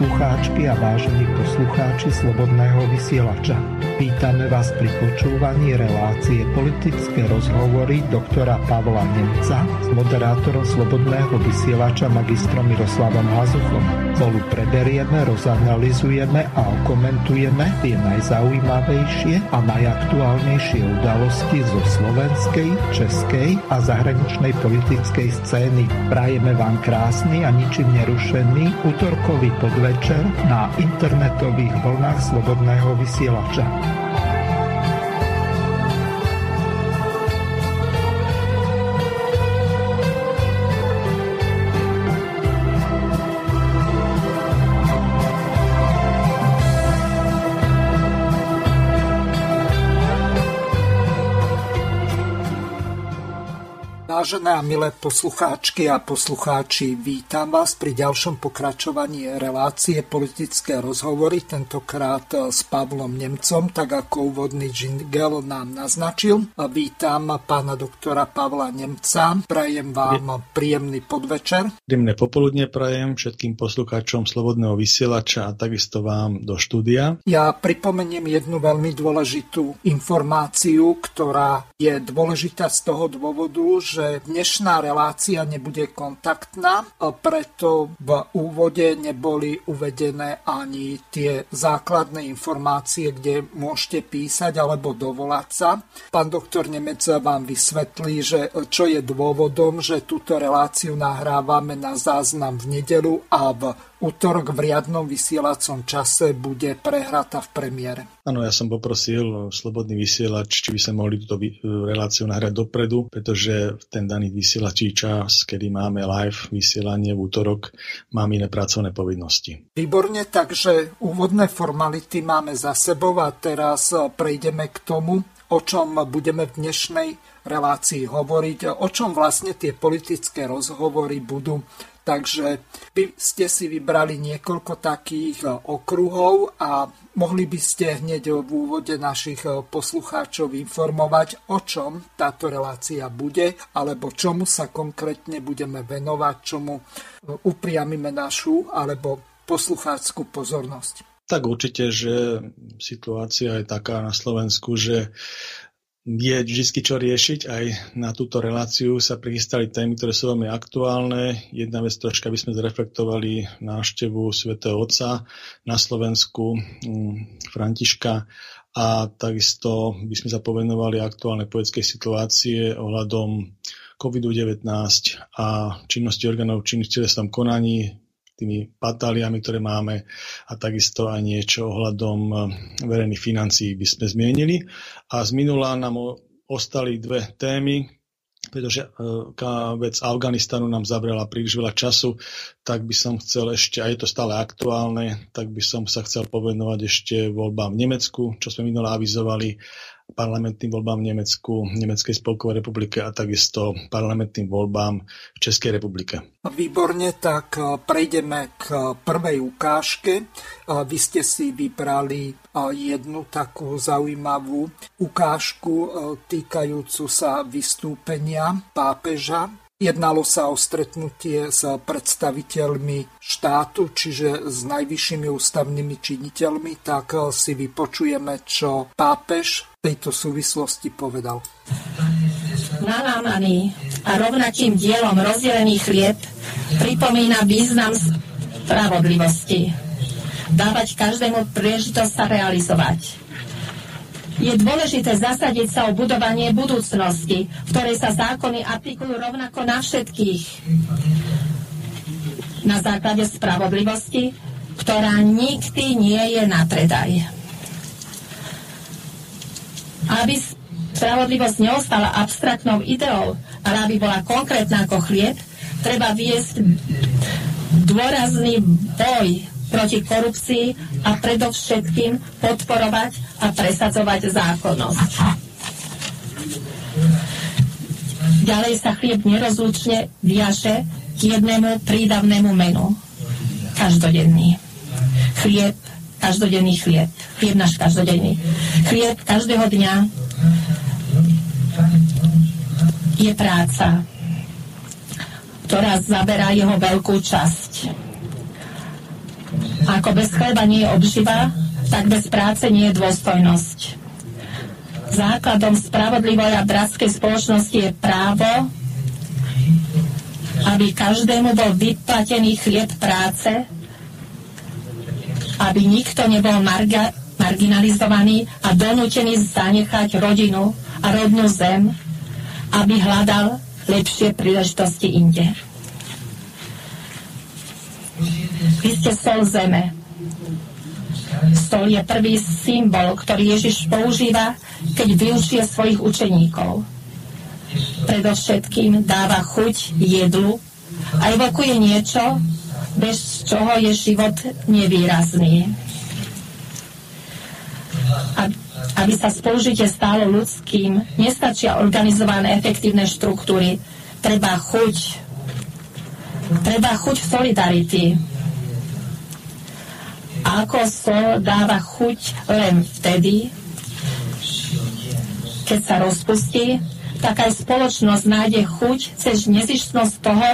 poslucháčky a vážení poslucháči Slobodného vysielača. Vítame vás pri počúvaní relácie politické rozhovory doktora Pavla Nemca s moderátorom Slobodného vysielača magistrom Miroslavom Hazuchom. Spolu preberieme, rozanalizujeme a okomentujeme tie najzaujímavejšie a najaktuálnejšie udalosti zo slovenskej, českej a zahraničnej politickej scény. Prajeme vám krásny a ničím nerušený útorkový podvečer na internetových vlnách Slobodného vysielača. Vážené a milé poslucháčky a poslucháči, vítam vás pri ďalšom pokračovaní relácie politické rozhovory, tentokrát s Pavlom Nemcom, tak ako úvodný jingle nám naznačil. Vítam pána doktora Pavla Nemca, prajem vám príjemný podvečer. Príjemné popoludne prajem všetkým poslucháčom Slobodného vysielača a takisto vám do štúdia. Ja pripomeniem jednu veľmi dôležitú informáciu, ktorá je dôležitá z toho dôvodu, že dnešná relácia nebude kontaktná, preto v úvode neboli uvedené ani tie základné informácie, kde môžete písať alebo dovolať sa. Pán doktor Nemec vám vysvetlí, že čo je dôvodom, že túto reláciu nahrávame na záznam v nedelu a v útorok v riadnom vysielacom čase bude prehráta v premiére. Áno, ja som poprosil Slobodný vysielač, či by sa mohli túto reláciu nahrať dopredu, pretože v ten daný vysielačí čas, kedy máme live vysielanie v útorok, mám iné pracovné povinnosti. Výborne, takže úvodné formality máme za sebou a teraz prejdeme k tomu, o čom budeme v dnešnej relácii hovoriť, o čom vlastne tie politické rozhovory budú Takže by ste si vybrali niekoľko takých e, okruhov a mohli by ste hneď v úvode našich e, poslucháčov informovať, o čom táto relácia bude, alebo čomu sa konkrétne budeme venovať, čomu e, upriamime našu alebo poslucháčskú pozornosť. Tak určite, že situácia je taká na Slovensku, že je vždy čo riešiť. Aj na túto reláciu sa prichystali témy, ktoré sú veľmi aktuálne. Jedna vec troška by sme zreflektovali návštevu svätého Otca na Slovensku, mm, Františka a takisto by sme sa povenovali aktuálnej poetickej situácie ohľadom COVID-19 a činnosti orgánov činných telesnom konaní, tými patáliami, ktoré máme a takisto aj niečo ohľadom eh, verejných financií by sme zmienili. A z minula nám ostali dve témy, pretože uh, vec Afganistanu nám zabrala príliš veľa času, tak by som chcel ešte, a je to stále aktuálne, tak by som sa chcel povenovať ešte voľbám v Nemecku, čo sme minule avizovali parlamentným voľbám v Nemecku, Nemeckej spolkovej republike a takisto parlamentným voľbám v Českej republike. Výborne, tak e, prejdeme k prvej ukážke. E, vy ste si vybrali e, jednu takú zaujímavú ukážku týkajúcu sa vystúpenia pápeža Jednalo sa o stretnutie s predstaviteľmi štátu, čiže s najvyššími ústavnými činiteľmi, tak si vypočujeme, čo pápež v tejto súvislosti povedal. Nalámaný a rovnakým dielom rozdelený chlieb pripomína význam spravodlivosti. Dávať každému príležitosť sa realizovať je dôležité zasadiť sa o budovanie budúcnosti, v ktorej sa zákony aplikujú rovnako na všetkých. Na základe spravodlivosti, ktorá nikdy nie je na predaj. Aby spravodlivosť neostala abstraktnou ideou, ale aby bola konkrétna ako chlieb, treba viesť dôrazný boj proti korupcii a predovšetkým podporovať a presadzovať zákonnosť. Ďalej sa chlieb nerozlučne viaže k jednému prídavnému menu. Každodenný. Chlieb, každodenný chlieb. Chlieb náš každodenný. Chlieb každého dňa je práca, ktorá zaberá jeho veľkú časť Ako bez chleba nie je obživa, tak bez práce nie je dôstojnosť. Základom spravodlivej a bratskej spoločnosti je právo, aby každému bol vyplatený chlieb práce, aby nikto nebol marga, marginalizovaný a donútený zanechať rodinu a rodnú zem, aby hľadal lepšie príležitosti inde. Vy ste sol zeme. Sol je prvý symbol, ktorý Ježiš používa, keď vyučuje svojich učeníkov. Predovšetkým dáva chuť jedlu a evokuje niečo, bez čoho je život nevýrazný. Aby sa spolužitie stálo ľudským, nestačia organizované efektívne štruktúry. Treba chuť. Treba chuť solidarity. A ako sol dáva chuť len vtedy, keď sa rozpustí, tak aj spoločnosť nájde chuť cez nezištnosť toho,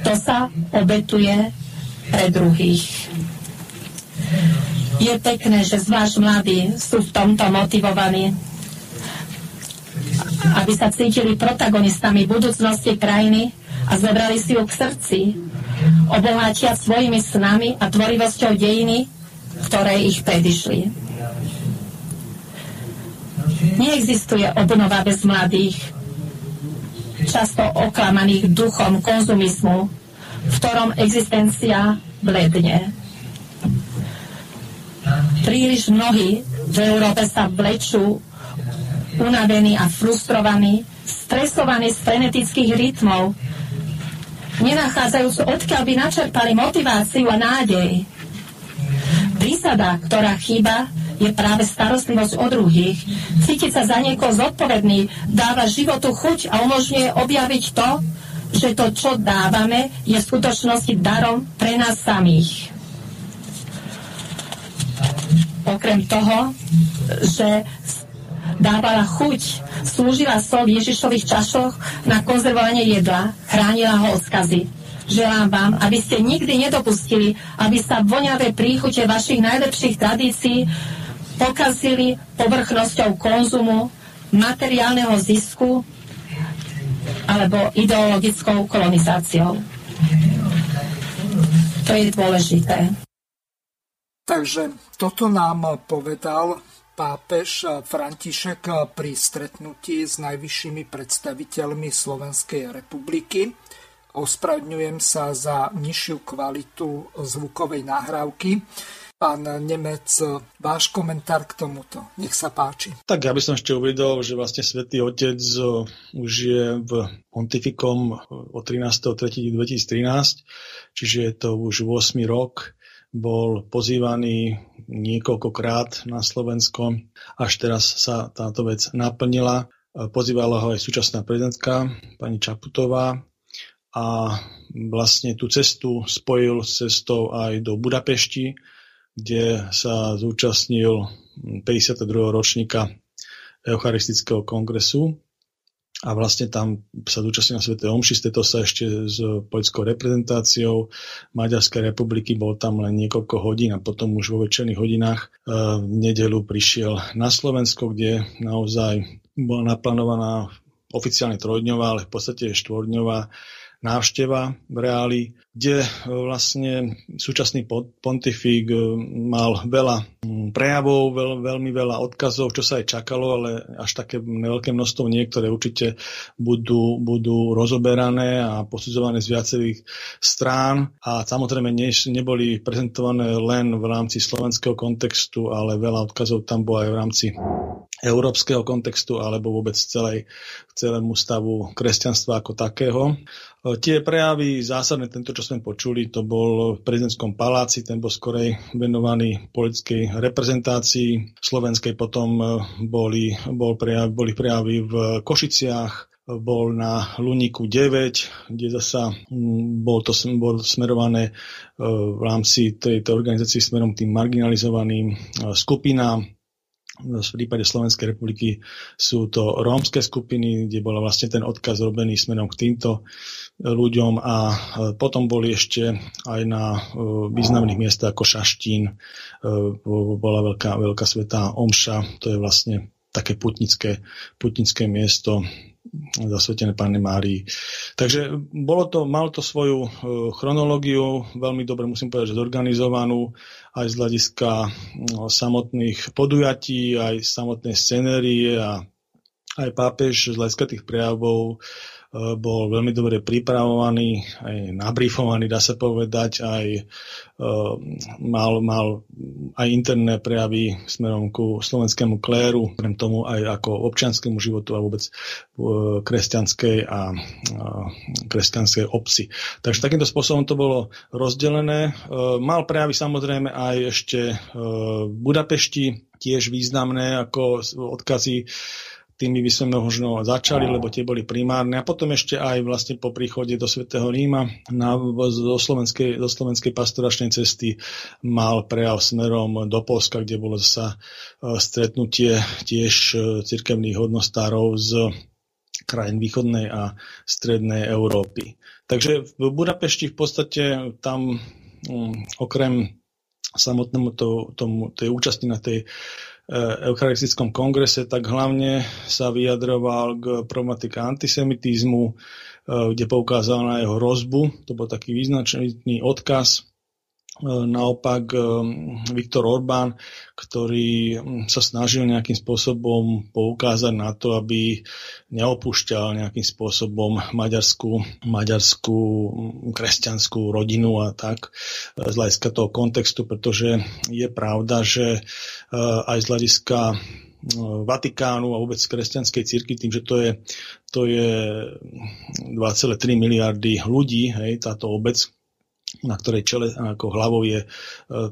kto sa obetuje pre druhých. Je pekné, že zvlášť mladí sú v tomto motivovaní, aby sa cítili protagonistami budúcnosti krajiny a zobrali si ju k srdci, obohatia svojimi snami a tvorivosťou dejiny, ktoré ich predišli. Neexistuje obnova bez mladých, často oklamaných duchom konzumizmu, v ktorom existencia bledne. Príliš mnohí v Európe sa vlečú unavení a frustrovaní, stresovaní z frenetických rytmov, nenachádzajú odkiaľ by načerpali motiváciu a nádej. Prísada, ktorá chýba, je práve starostlivosť o druhých. Cítiť sa za niekoho zodpovedný dáva životu chuť a umožňuje objaviť to, že to, čo dávame, je v skutočnosti darom pre nás samých. Okrem toho, že dávala chuť, slúžila sol v Ježišových čašoch na konzervovanie jedla, chránila ho od skazy. Želám vám, aby ste nikdy nedopustili, aby sa voňavé príchute vašich najlepších tradícií pokazili povrchnosťou konzumu, materiálneho zisku alebo ideologickou kolonizáciou. To je dôležité. Takže toto nám povedal pápež František pri stretnutí s najvyššími predstaviteľmi Slovenskej republiky. Ospravedňujem sa za nižšiu kvalitu zvukovej nahrávky. Pán Nemec, váš komentár k tomuto. Nech sa páči. Tak ja by som ešte uvedol, že vlastne Svetý Otec už je v pontifikom od 13.3.2013, čiže je to už 8 rok. Bol pozývaný niekoľkokrát na Slovensko, až teraz sa táto vec naplnila. Pozývala ho aj súčasná prezidentka, pani Čaputová, a vlastne tú cestu spojil s cestou aj do Budapešti, kde sa zúčastnil 52. ročníka Eucharistického kongresu a vlastne tam sa zúčastnil na Sv. Omši, stretol sa ešte s poľskou reprezentáciou Maďarskej republiky, bol tam len niekoľko hodín a potom už vo večerných hodinách e, v nedelu prišiel na Slovensko, kde naozaj bola naplánovaná oficiálne trojdňová, ale v podstate štvorňová návšteva v reáli, kde e, vlastne súčasný pontifík e, mal veľa mm, prejavov, veľ, veľmi veľa odkazov, čo sa aj čakalo, ale až také veľké množstvo niektoré určite budú, budú rozoberané a posudzované z viacerých strán a samozrejme ne, neboli prezentované len v rámci slovenského kontextu, ale veľa odkazov tam bolo aj v rámci európskeho kontextu alebo vôbec celej, celému stavu kresťanstva ako takého. E, tie prejavy zásadné, tento, čo sme počuli, to bol v prezidentskom paláci, ten bol skorej venovaný politickej reprezentácii slovenskej, potom e, boli, bol prejav, boli prejavy v Košiciach, bol na Luníku 9, kde zasa bol to bol smerované e, v rámci tejto organizácie smerom tým marginalizovaným skupinám. v prípade Slovenskej republiky sú to rómske skupiny, kde bola vlastne ten odkaz robený smerom k týmto ľuďom a potom boli ešte aj na významných miestach ako Šaštín, bola veľká, veľká svetá Omša, to je vlastne také putnické, putnické miesto zasvetené Pane Márii. Takže bolo to, malo to svoju chronológiu, veľmi dobre musím povedať, že zorganizovanú aj z hľadiska samotných podujatí, aj samotnej scenérie a aj pápež z hľadiska tých prejavov bol veľmi dobre pripravovaný, aj nabrifovaný, dá sa povedať, aj uh, mal, mal aj interné prejavy smerom ku slovenskému kléru, krem tomu aj ako občianskému životu a vôbec uh, kresťanskej a uh, kresťanskej obci. Takže takýmto spôsobom to bolo rozdelené. Mal prejavy samozrejme aj ešte v Budapešti, tiež významné ako odkazy tými by sme možno začali, lebo tie boli primárne. A potom ešte aj vlastne po príchode do Svetého Ríma na, do, slovenskej, do slovenskej pastoračnej cesty mal prejav smerom do Polska, kde bolo sa e, stretnutie tiež e, cirkevných hodnostárov z krajín východnej a strednej Európy. Takže v Budapešti v podstate tam um, okrem samotnému to, tomu, tej účasti na tej E, eucharistickom kongrese, tak hlavne sa vyjadroval k problematike antisemitizmu, e, kde poukázal na jeho rozbu. To bol taký význačný odkaz naopak e, Viktor Orbán, ktorý sa snažil nejakým spôsobom poukázať na to, aby neopúšťal nejakým spôsobom maďarskú, maďarskú kresťanskú rodinu a tak e, z hľadiska toho kontextu, pretože je pravda, že aj z hľadiska Vatikánu a vôbec kresťanskej cirky, tým, že to je, to je 2,3 miliardy ľudí, hej, táto obec, na ktorej čele ako hlavou je e,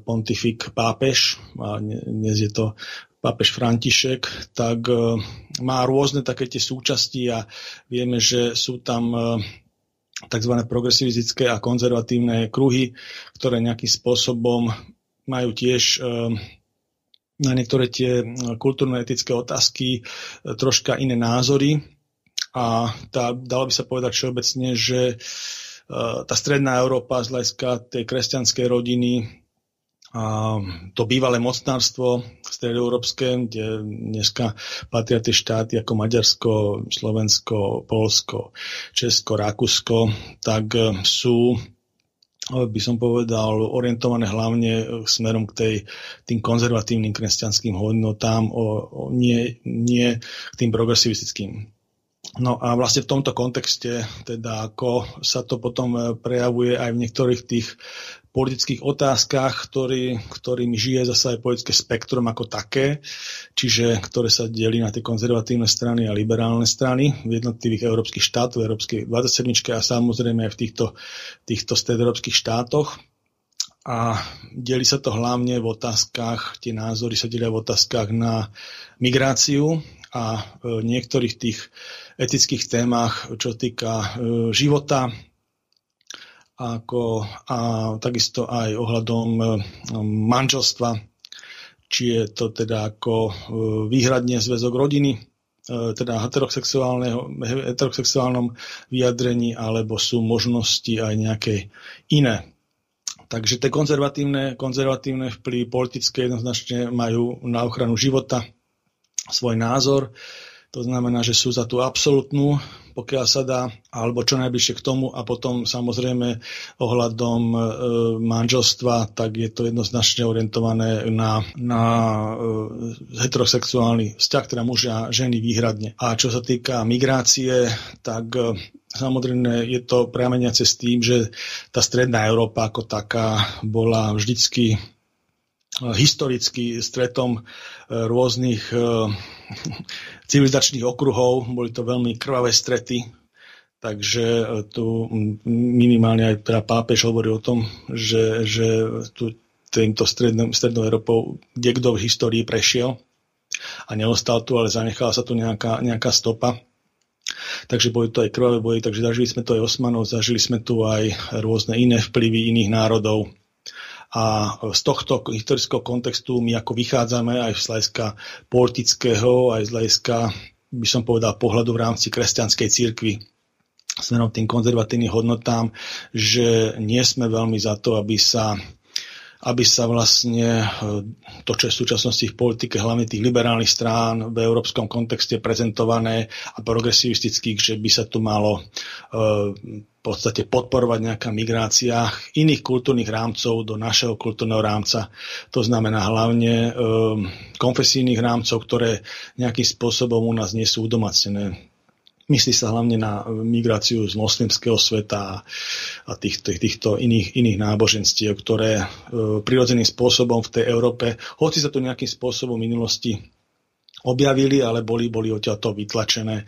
pontifik pápež, a dnes je to pápež František, tak e, má rôzne také tie súčasti a vieme, že sú tam e, tzv. progresivistické a konzervatívne kruhy, ktoré nejakým spôsobom majú tiež na niektoré tie kultúrno-etické otázky troška iné názory. A tá, dalo by sa povedať všeobecne, že Eh, tá stredná Európa z hľadiska tej kresťanskej rodiny a to bývalé mocnárstvo stredoeurópske, kde dneska patria tie štáty ako Maďarsko, Slovensko, Polsko, Česko, Rakúsko, tak eh, sú eh, by som povedal, orientované hlavne smerom k tej, tým konzervatívnym kresťanským hodnotám, o, o nie, nie k tým progresivistickým. No a vlastne v tomto kontexte, teda ako sa to potom e, prejavuje aj v niektorých tých politických otázkach, ktorý, ktorými žije zase aj politické spektrum ako také, čiže ktoré sa delí na tie konzervatívne strany a liberálne strany v jednotlivých európskych štátoch, európskej 27 a samozrejme aj v týchto, týchto stredoeurópskych štátoch. A delí sa to hlavne v otázkach, tie názory sa delia v otázkach na migráciu a e, niektorých tých etických témach, čo týka e, života, ako, a takisto aj ohľadom e, manželstva, či je to teda ako výhradne zväzok rodiny, teda heterosexuálnom vyjadrení, alebo sú možnosti aj nejaké iné. Takže tie konzervatívne, konzervatívne vplyvy politické jednoznačne majú na ochranu života svoj názor to znamená, že sú za tú absolútnu, pokiaľ sa dá, alebo čo najbližšie k tomu a potom samozrejme ohľadom e, manželstva, tak je to jednoznačne orientované na, na e, heterosexuálny vzťah, teda muža a ženy výhradne. A čo sa týka migrácie, tak e, samozrejme je to prameniace s tým, že tá stredná Európa ako taká bola vždycky historicky stretom e, rôznych e, civilizačných okruhov. Boli to veľmi krvavé strety, takže e, tu minimálne aj teda pápež hovorí o tom, že, že tu týmto strednou, strednou Európou kde v histórii prešiel a neostal tu, ale zanechala sa tu nejaká, nejaká stopa. Takže boli to aj krvavé boji, takže zažili sme to aj Osmanov, zažili sme tu aj rôzne iné vplyvy iných národov A z tohto historického kontextu my ako vychádzame aj z hľadiska politického, aj z hľadiska, by som povedal, pohľadu v rámci kresťanskej církvy smerom tým konzervatívnym hodnotám, že nie sme veľmi za to, aby sa aby sa vlastne e, to, čo je v súčasnosti v politike, hlavne tých liberálnych strán v európskom kontexte prezentované a progresivistických, že by sa tu malo e, v podstate podporovať nejaká migrácia iných kultúrnych rámcov do našeho kultúrneho rámca. To znamená hlavne e, konfesijných rámcov, ktoré nejakým spôsobom u nás nie sú udomacené Myslí sa hlavne na migráciu z moslimského sveta a týchto, týchto iných, iných náboženstiev, ktoré e, prirodzeným spôsobom v tej Európe, hoci sa to nejakým spôsobom v minulosti objavili, ale boli, boli odtiaľto vytlačené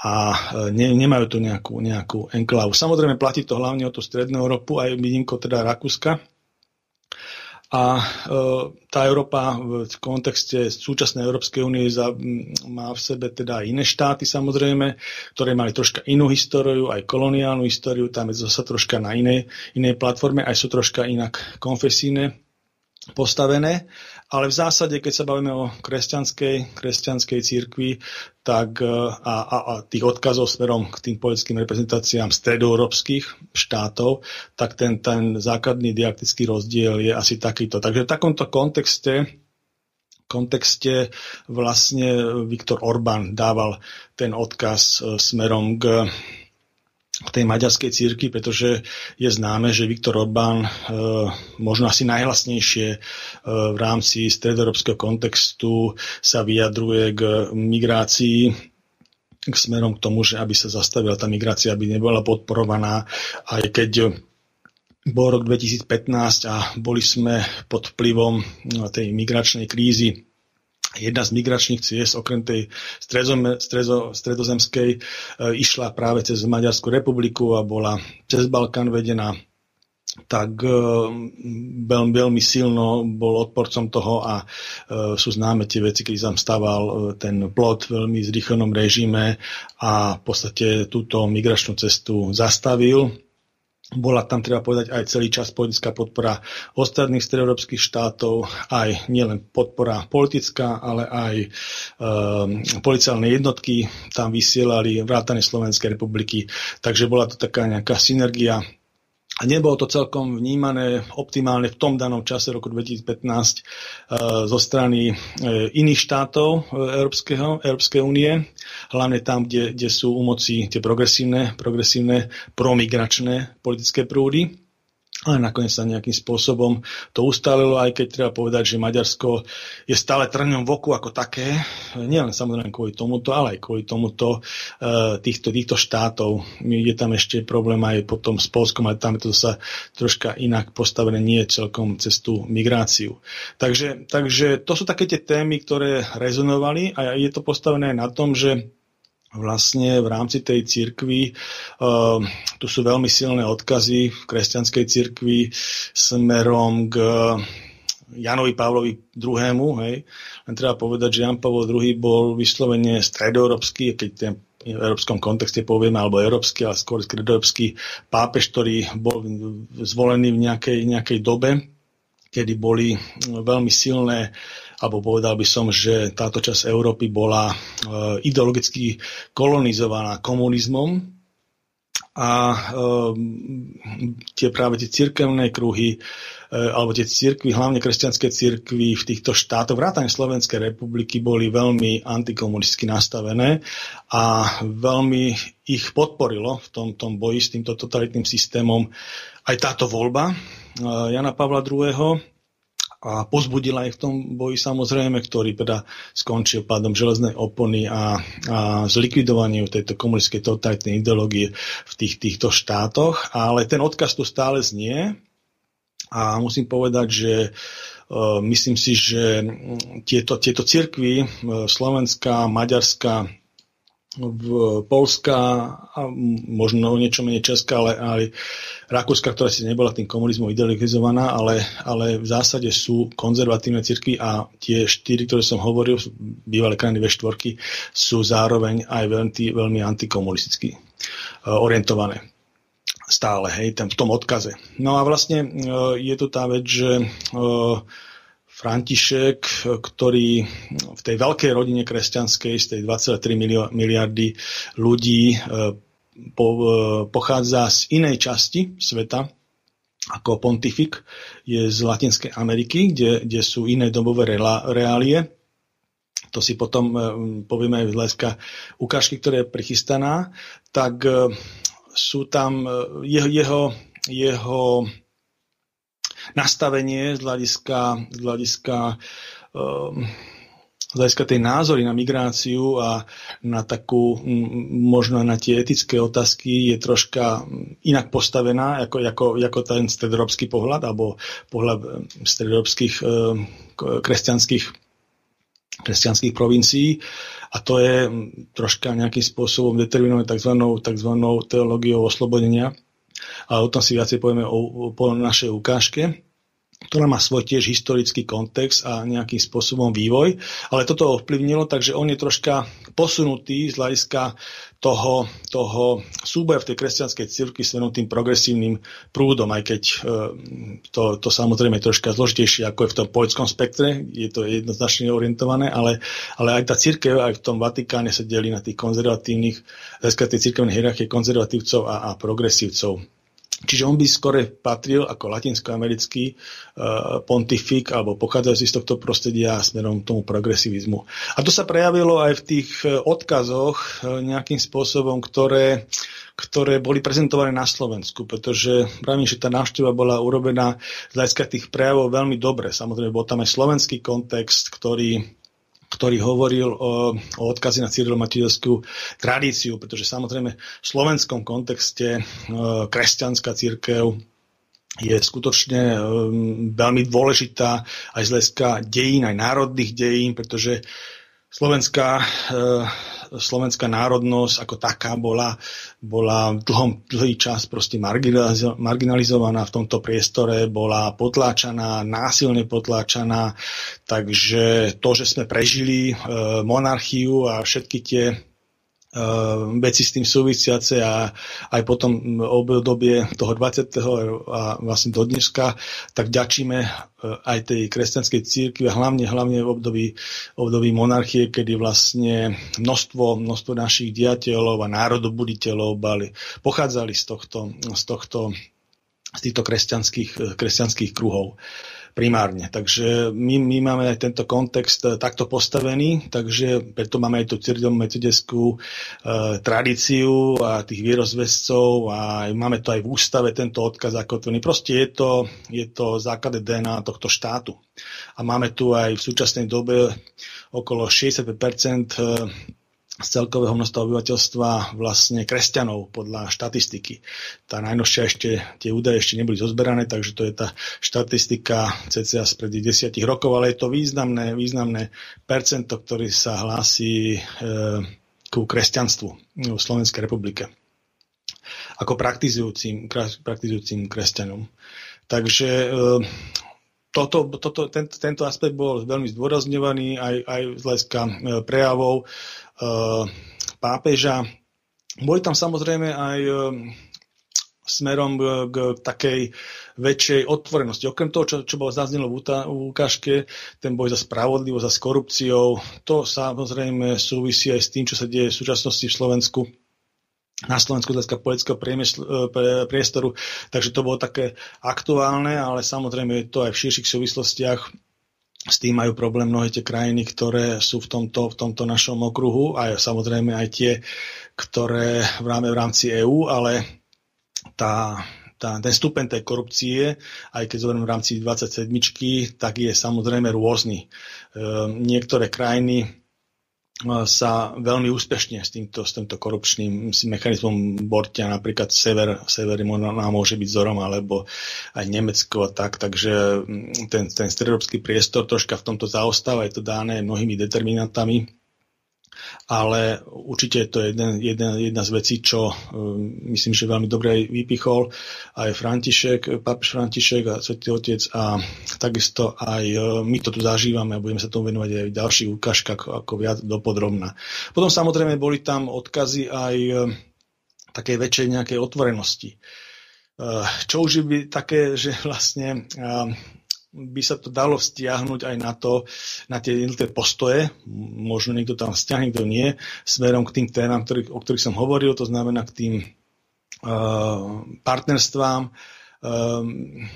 a e, ne, nemajú tu nejakú, nejakú enklávu. Samozrejme platí to hlavne o tú strednú Európu, aj výnimko teda Rakúska, a e, tá Európa v kontexte súčasnej Európskej únie má v sebe teda iné štáty samozrejme, ktoré mali troška inú históriu, aj koloniálnu históriu, tam je zase troška na inej, inej platforme, aj sú troška inak konfesíne postavené ale v zásade, keď sa bavíme o kresťanskej, kresťanskej církvi tak, e, a, a, a tých odkazov smerom k tým politickým reprezentáciám stredoeurópskych štátov, tak ten, ten základný diaktický rozdiel je asi takýto. Takže v takomto kontexte kontexte vlastne Viktor Orbán dával ten odkaz e, smerom k tej maďarskej círky, pretože je známe, že Viktor Orbán e, možno asi najhlasnejšie e, v rámci stredoeurópskeho kontextu sa vyjadruje k migrácii k smerom k tomu, že aby sa zastavila tá migrácia, aby nebola podporovaná, aj keď bol rok 2015 a boli sme pod vplyvom tej migračnej krízy Jedna z migračných ciest, okrem tej stredozem, stredo, stredozemskej, e, išla práve cez Maďarskú republiku a bola cez Balkán vedená. Tak e, veľmi, veľmi silno bol odporcom toho a e, sú známe tie veci, keď tam stával e, ten plot v veľmi zrýchlenom režime a v podstate túto migračnú cestu zastavil bola tam, treba povedať, aj celý čas politická podpora ostatných stredoeurópskych štátov, aj nielen podpora politická, ale aj e, policálne jednotky tam vysielali vrátane Slovenskej republiky. Takže bola to taká nejaká synergia a nebolo to celkom vnímané optimálne v tom danom čase roku 2015 e, zo strany e, iných štátov e, Európskeho, Európskej únie, hlavne tam, kde, kde sú u moci tie progresívne, progresívne promigračné politické prúdy ale nakoniec sa nejakým spôsobom to ustálilo, aj keď treba povedať, že Maďarsko je stále trňom v oku ako také, nielen samozrejme kvôli tomuto, ale aj kvôli tomuto e, týchto, týchto štátov. Je tam ešte problém aj potom s Polskom, ale tam je to sa troška inak postavené, nie celkom cez tú migráciu. Takže, takže to sú také tie témy, ktoré rezonovali a je to postavené na tom, že vlastne v rámci tej cirkvi, uh, tu sú veľmi silné odkazy v kresťanskej cirkvi smerom k Janovi Pavlovi II. Hej. Len treba povedať, že Jan Pavol II bol vyslovene stredoeurópsky, keď ten v európskom kontexte povieme, alebo európsky, ale skôr stredoeurópsky pápež, ktorý bol zvolený v nejakej, nejakej dobe, kedy boli veľmi silné uh, alebo povedal by som, že táto časť Európy bola e, ideologicky kolonizovaná komunizmom. A e, tie práve tie cirkevné kruhy e, alebo tie cirkvy, hlavne kresťanské cirkvy v týchto štátoch, vrátane Slovenskej republiky, boli veľmi antikomunisticky nastavené a veľmi ich podporilo v tom, tom boji s týmto totalitným systémom aj táto voľba Jana Pavla II a pozbudila aj v tom boji samozrejme, ktorý teda skončil pádom železnej opony a, a zlikvidovaním tejto komunistickej totalitnej ideológie v tých, týchto štátoch. Ale ten odkaz tu stále znie a musím povedať, že uh, myslím si, že tieto, tieto cirkvy uh, Slovenská, Maďarská, v Polska a možno niečo menej Česká, ale, ale Rakúska, ktorá si nebola tým komunizmom ideologizovaná, ale, ale v zásade sú konzervatívne cirkvy a tie štyri, ktoré som hovoril, bývalé krajiny V4, sú zároveň aj veľmi, veľmi antikomunisticky uh, orientované. stále, hej, ten, v tom odkaze. No a vlastne je to tá vec, že František, ktorý v tej veľkej rodine kresťanskej z tej 23 miliardy ľudí po, pochádza z inej časti sveta, ako pontifik, je z Latinskej Ameriky, kde, kde sú iné dobové reálie to si potom e, povieme aj z hľadiska ukážky, ktorá je prichystaná, tak e, sú tam e, jeho, jeho, jeho nastavenie z hľadiska, z hľadiska z hľadiska tej názory na migráciu a na takú, možno na tie etické otázky je troška inak postavená ako, ako, ako ten stredoeurópsky pohľad alebo pohľad stredoeurópskych kresťanských kresťanských provincií a to je troška nejakým spôsobom determinované tzv. tzv. teológiou oslobodenia. A o tom si viacej povieme o, o, po našej ukážke ktorá má svoj tiež historický kontext a nejakým spôsobom vývoj, ale toto ovplyvnilo, takže on je troška posunutý z hľadiska toho, toho súboja v tej kresťanskej cirkvi smerom tým progresívnym prúdom, aj keď e, to, to samozrejme je troška zložitejšie ako je v tom poľskom spektre, je to jednoznačne orientované, ale, ale aj tá církev aj v tom Vatikáne sa delí na tých konzervatívnych, zase tej hierarchie konzervatívcov a, a progresívcov. Čiže on by skore patril ako latinskoamerický uh, pontifik alebo pochádzajúci z tohto prostredia smerom tomu progresivizmu. A to sa prejavilo aj v tých uh, odkazoch uh, nejakým spôsobom, ktoré ktoré boli prezentované na Slovensku, pretože pravím, že tá návšteva bola urobená z hľadiska tých prejavov veľmi dobre. Samozrejme, bol tam aj slovenský kontext, ktorý ktorý hovoril o, o odkazi na cyrilomatievskú tradíciu, pretože samozrejme v slovenskom kontexte e, kresťanská církev je skutočne um, veľmi dôležitá aj z hľadiska dejín, aj národných dejín, pretože Slovenská, uh, slovenská národnosť ako taká bola, bola dlhom, dlhý čas proste marginalizovaná v tomto priestore, bola potláčaná, násilne potláčaná, takže to, že sme prežili uh, monarchiu a všetky tie veci s tým súvisiace a aj potom obdobie toho 20. a vlastne do dneska, tak ďačíme e, aj tej kresťanskej církvi a hlavne, hlavne v období, období monarchie, kedy vlastne množstvo, množstvo našich diateľov a národobuditeľov bali, pochádzali z tohto, z tohto z týchto kresťanských, kresťanských kruhov primárne. Takže my, my máme aj tento kontext eh, takto postavený, takže preto máme aj tú cyrilom metodeskú e, tradíciu a tých vierozvescov a máme to aj v ústave tento odkaz zakotvený. Proste je to, je to základ DNA tohto štátu. A máme tu aj v súčasnej dobe okolo 65% z celkového množstva obyvateľstva vlastne kresťanov podľa štatistiky. Tá najnovšia ešte, tie údaje ešte neboli zozberané, takže to je tá štatistika cca spred desiatich rokov, ale je to významné, významné percento, ktorý sa hlási e, ku kresťanstvu v Slovenskej republike ako praktizujúcim, praktizujúcim kresťanom. Takže e, toto, toto, tento, tento aspekt bol veľmi zdôrazňovaný aj, aj z hľadiska e, prejavov pápeža. Boli tam samozrejme aj eh, smerom k, takej väčšej otvorenosti. Okrem toho, čo, čo bolo zaznelo v ukážke, ten boj za spravodlivosť a s korupciou, to samozrejme súvisí aj s tým, čo sa deje v súčasnosti v Slovensku na Slovensku z politického eh, priestoru, takže to bolo také aktuálne, ale samozrejme je to aj v širších súvislostiach s tým majú problém mnohé tie krajiny, ktoré sú v tomto, v tomto našom okruhu a samozrejme aj tie, ktoré v rámci EÚ, ale tá, tá, ten stupeň tej korupcie, aj keď zoberiem v rámci 27, tak je samozrejme rôzny. E, niektoré krajiny sa veľmi úspešne s týmto, s týmto korupčným mechanizmom bortia, napríklad sever, sever nám môže byť vzorom, alebo aj Nemecko a tak, takže mm, ten, ten stredoeurópsky priestor troška v tomto zaostáva, je to dané mnohými determinantami, ale určite to je jeden, jeden, jedna z vecí, čo um, myslím, že veľmi dobre vypichol aj František, pápež František a Svetý Otec a takisto aj uh, my to tu zažívame a budeme sa tomu venovať aj v ďalších ukážkach ako viac dopodrobná. Potom samozrejme boli tam odkazy aj uh, takej väčšej nejakej otvorenosti čo už by také, že vlastne by sa to dalo vztiahnuť aj na to, na tie jednotlivé postoje, možno niekto tam vzťah, niekto nie, smerom k tým témam, ktorý, o ktorých som hovoril, to znamená k tým uh, partnerstvám, uh,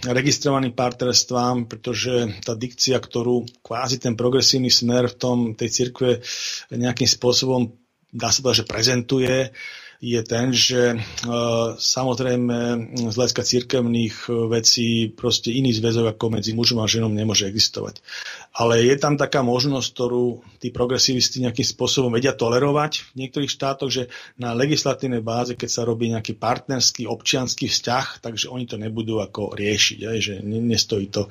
registrovaným partnerstvám, pretože tá dikcia, ktorú kvázi ten progresívny smer v tom, tej cirkve nejakým spôsobom dá sa povedať, že prezentuje, je ten, že e, samozrejme z hľadiska církevných e, vecí proste iný zväzok ako medzi mužom a ženom nemôže existovať. Ale je tam taká možnosť, ktorú tí progresivisti nejakým spôsobom vedia tolerovať v niektorých štátoch, že na legislatívnej báze, keď sa robí nejaký partnerský, občianský vzťah, takže oni to nebudú ako riešiť, aj, že nestojí to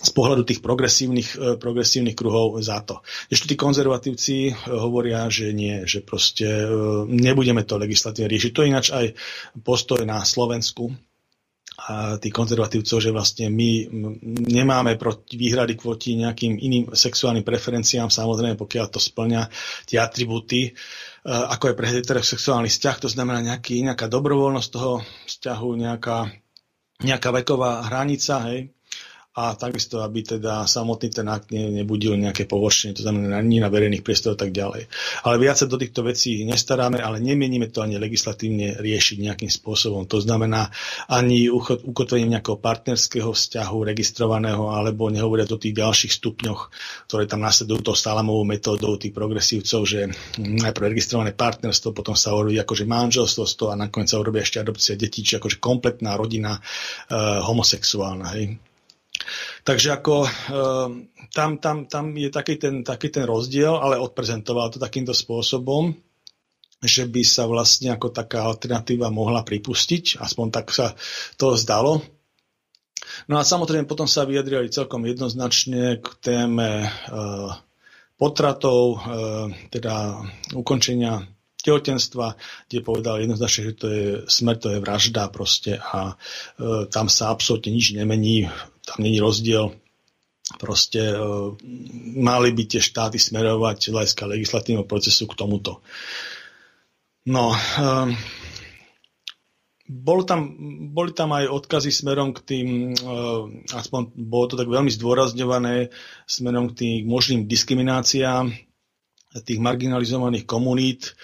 z pohľadu tých progresívnych, e, progresívnych kruhov za to. Ešte tí konzervatívci e, hovoria, že nie, že proste e, nebudeme to legislatívne riešiť. To je ináč aj postoj na Slovensku, a tých konzervatívcov, že vlastne my nemáme proti, výhrady kvôti nejakým iným sexuálnym preferenciám, samozrejme, pokiaľ to splňa tie atribúty, ako je pre heterosexuálny vzťah, to znamená nejaký, nejaká dobrovoľnosť toho vzťahu, nejaká, nejaká veková hranica, hej, a takisto, aby teda samotný ten akt ne, nebudil nejaké povoršenie, to znamená ani na verejných priestoroch a tak ďalej. Ale viac sa do týchto vecí nestaráme, ale nemienime to ani legislatívne riešiť nejakým spôsobom. To znamená ani ukotvením nejakého partnerského vzťahu registrovaného, alebo nehovoria o tých ďalších stupňoch, ktoré tam nasledujú to salamovou metódou tých progresívcov, že najprv registrované partnerstvo, potom sa urobí akože manželstvo a nakoniec sa urobí ešte adopcia detí, či akože kompletná rodina e, homosexuálna. Hej. Takže ako ehm, tam, tam, tam je taký ten, taký ten rozdiel, ale odprezentoval to takýmto spôsobom, že by sa vlastne ako taká alternatíva mohla pripustiť, aspoň tak sa to zdalo. No a samozrejme potom sa vyjadrili celkom jednoznačne k téme e, potratov, e, teda ukončenia tehotenstva, kde povedal jednoznačne, že to je smrť, to je vražda proste a e, tam sa absolútne nič nemení, tam není rozdiel. Proste e, mali by tie štáty smerovať hľadiska legislatívneho procesu k tomuto. No, e, bol tam, boli tam aj odkazy smerom k tým, e, aspoň bolo to tak veľmi zdôrazňované, smerom k tým možným diskrimináciám tých marginalizovaných komunít,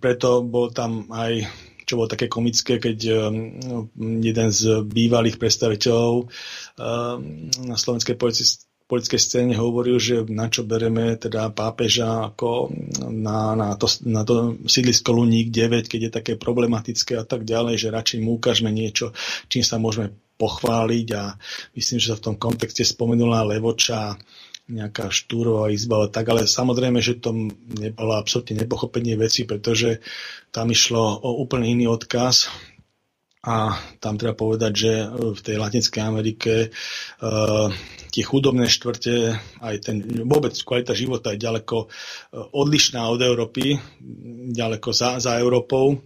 preto bol tam aj čo bolo také komické, keď jeden z bývalých predstaviteľov na slovenskej politickej scéne hovoril, že na čo bereme teda pápeža ako na, na, to, na to sídlisko Luník 9, keď je také problematické a tak ďalej, že radšej mu ukážeme niečo, čím sa môžeme pochváliť a myslím, že sa v tom kontexte spomenula Levoča nejaká štúrová izba, ale tak, ale samozrejme, že to nebolo absolútne nepochopenie veci, pretože tam išlo o úplne iný odkaz a tam treba povedať, že v tej Latinskej Amerike uh, tie chudobné štvrte, aj ten vôbec kvalita života je ďaleko uh, odlišná od Európy, ďaleko za, za Európou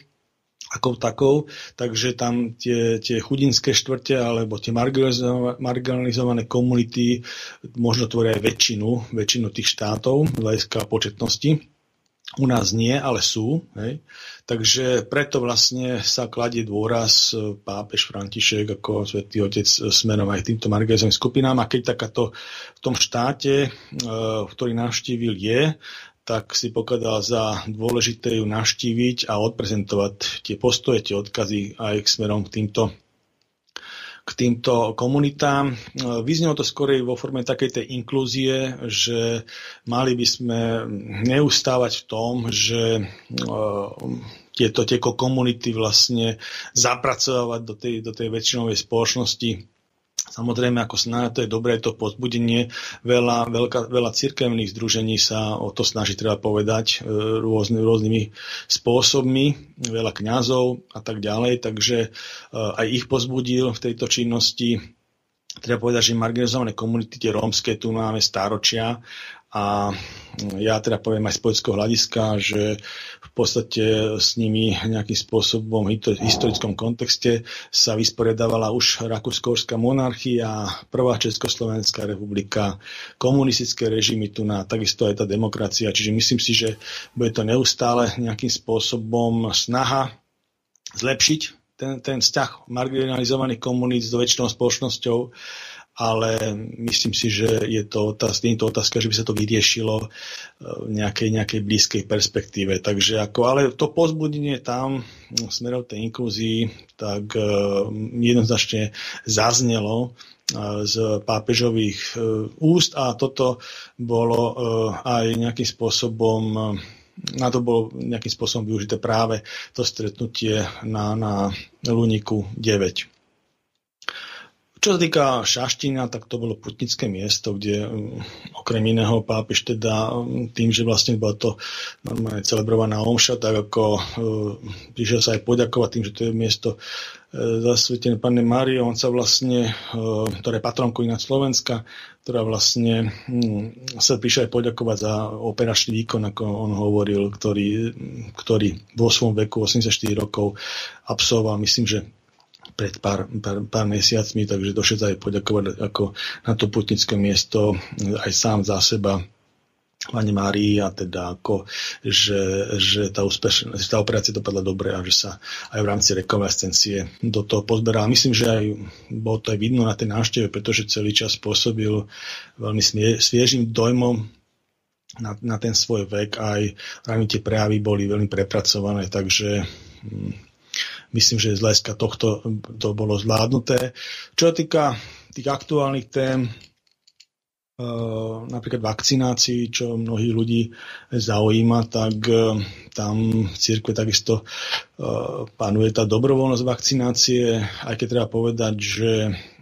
ako takou, takže tam tie, tie chudinské štvrte alebo tie marginalizované, komunity možno tvoria aj väčšinu, väčšinu tých štátov hľadiska početnosti. U nás nie, ale sú. Hej. Takže preto vlastne sa kladie dôraz e, pápež František ako svätý otec smerom aj týmto marginalizovaným skupinám. A keď takáto v tom štáte, e, ktorý navštívil je, tak si pokladal za dôležité ju navštíviť a odprezentovať tie postoje, tie odkazy aj k smerom k týmto k týmto komunitám. Vyznelo to skorej vo forme takej tej inklúzie, že mali by sme neustávať v tom, že e, tieto tieto komunity vlastne zapracovať do tej, do tej väčšinovej spoločnosti Samozrejme, ako snáď to je dobré, to pozbudenie. Veľa, veľká, veľa cirkevných združení sa o to snaží, treba povedať, e, rôzny, rôznymi spôsobmi, veľa kňazov a tak ďalej, takže e, aj ich pozbudil v tejto činnosti. Treba povedať, že marginalizované komunity, tie rómske, tu máme stáročia a ja teda poviem aj z politického hľadiska, že v podstate s nimi nejakým spôsobom v historickom kontexte sa vysporiadávala už Rakúsko-Horská monarchia, prvá Československá republika, komunistické režimy tu na takisto aj tá demokracia. Čiže myslím si, že bude to neustále nejakým spôsobom snaha zlepšiť ten, ten vzťah marginalizovaných komunít s väčšinou spoločnosťou ale myslím si, že je to, otázka, nie je to otázka, že by sa to vyriešilo e, v nejakej, nejakej blízkej perspektíve. Takže ako, ale to pozbudenie tam smerom tej inklúzii tak e, jednoznačne zaznelo e, z pápežových úst a toto bolo aj nejakým spôsobom na to bolo nejakým spôsobom využité práve to stretnutie na, na Luniku 9. Čo sa týka Šaština, tak to bolo putnické miesto, kde um, okrem iného pápež teda um, tým, že vlastne bola to normálne celebrovaná omša, tak ako uh, prišiel sa aj poďakovať tým, že to je miesto uh, zasvetené Pane Márie, on sa vlastne, uh, ktorá je patronkou iná Slovenska, ktorá vlastne um, sa prišiel aj poďakovať za operačný výkon, ako on hovoril, ktorý, ktorý vo svojom veku 84 rokov absolvoval, myslím, že pred pár, pár, pár mesiacmi, takže došiel aj poďakovať ako na to putnické miesto aj sám za seba Pani Márii a teda ako, že, že tá, úspešná, tá operácia dopadla dobre a že sa aj v rámci rekonvalescencie do toho pozberala. Myslím, že aj bolo to aj vidno na tej návšteve, pretože celý čas pôsobil veľmi smie, sviežým dojmom na, na ten svoj vek. Aj tie prejavy boli veľmi prepracované, takže hm, myslím, že z hľadiska tohto to bolo zvládnuté. Čo sa týka tých aktuálnych tém, Uh, napríklad vakcinácii, čo mnohých ľudí zaujíma, tak uh, tam v cirkve takisto uh, panuje tá dobrovoľnosť vakcinácie, aj keď treba povedať, že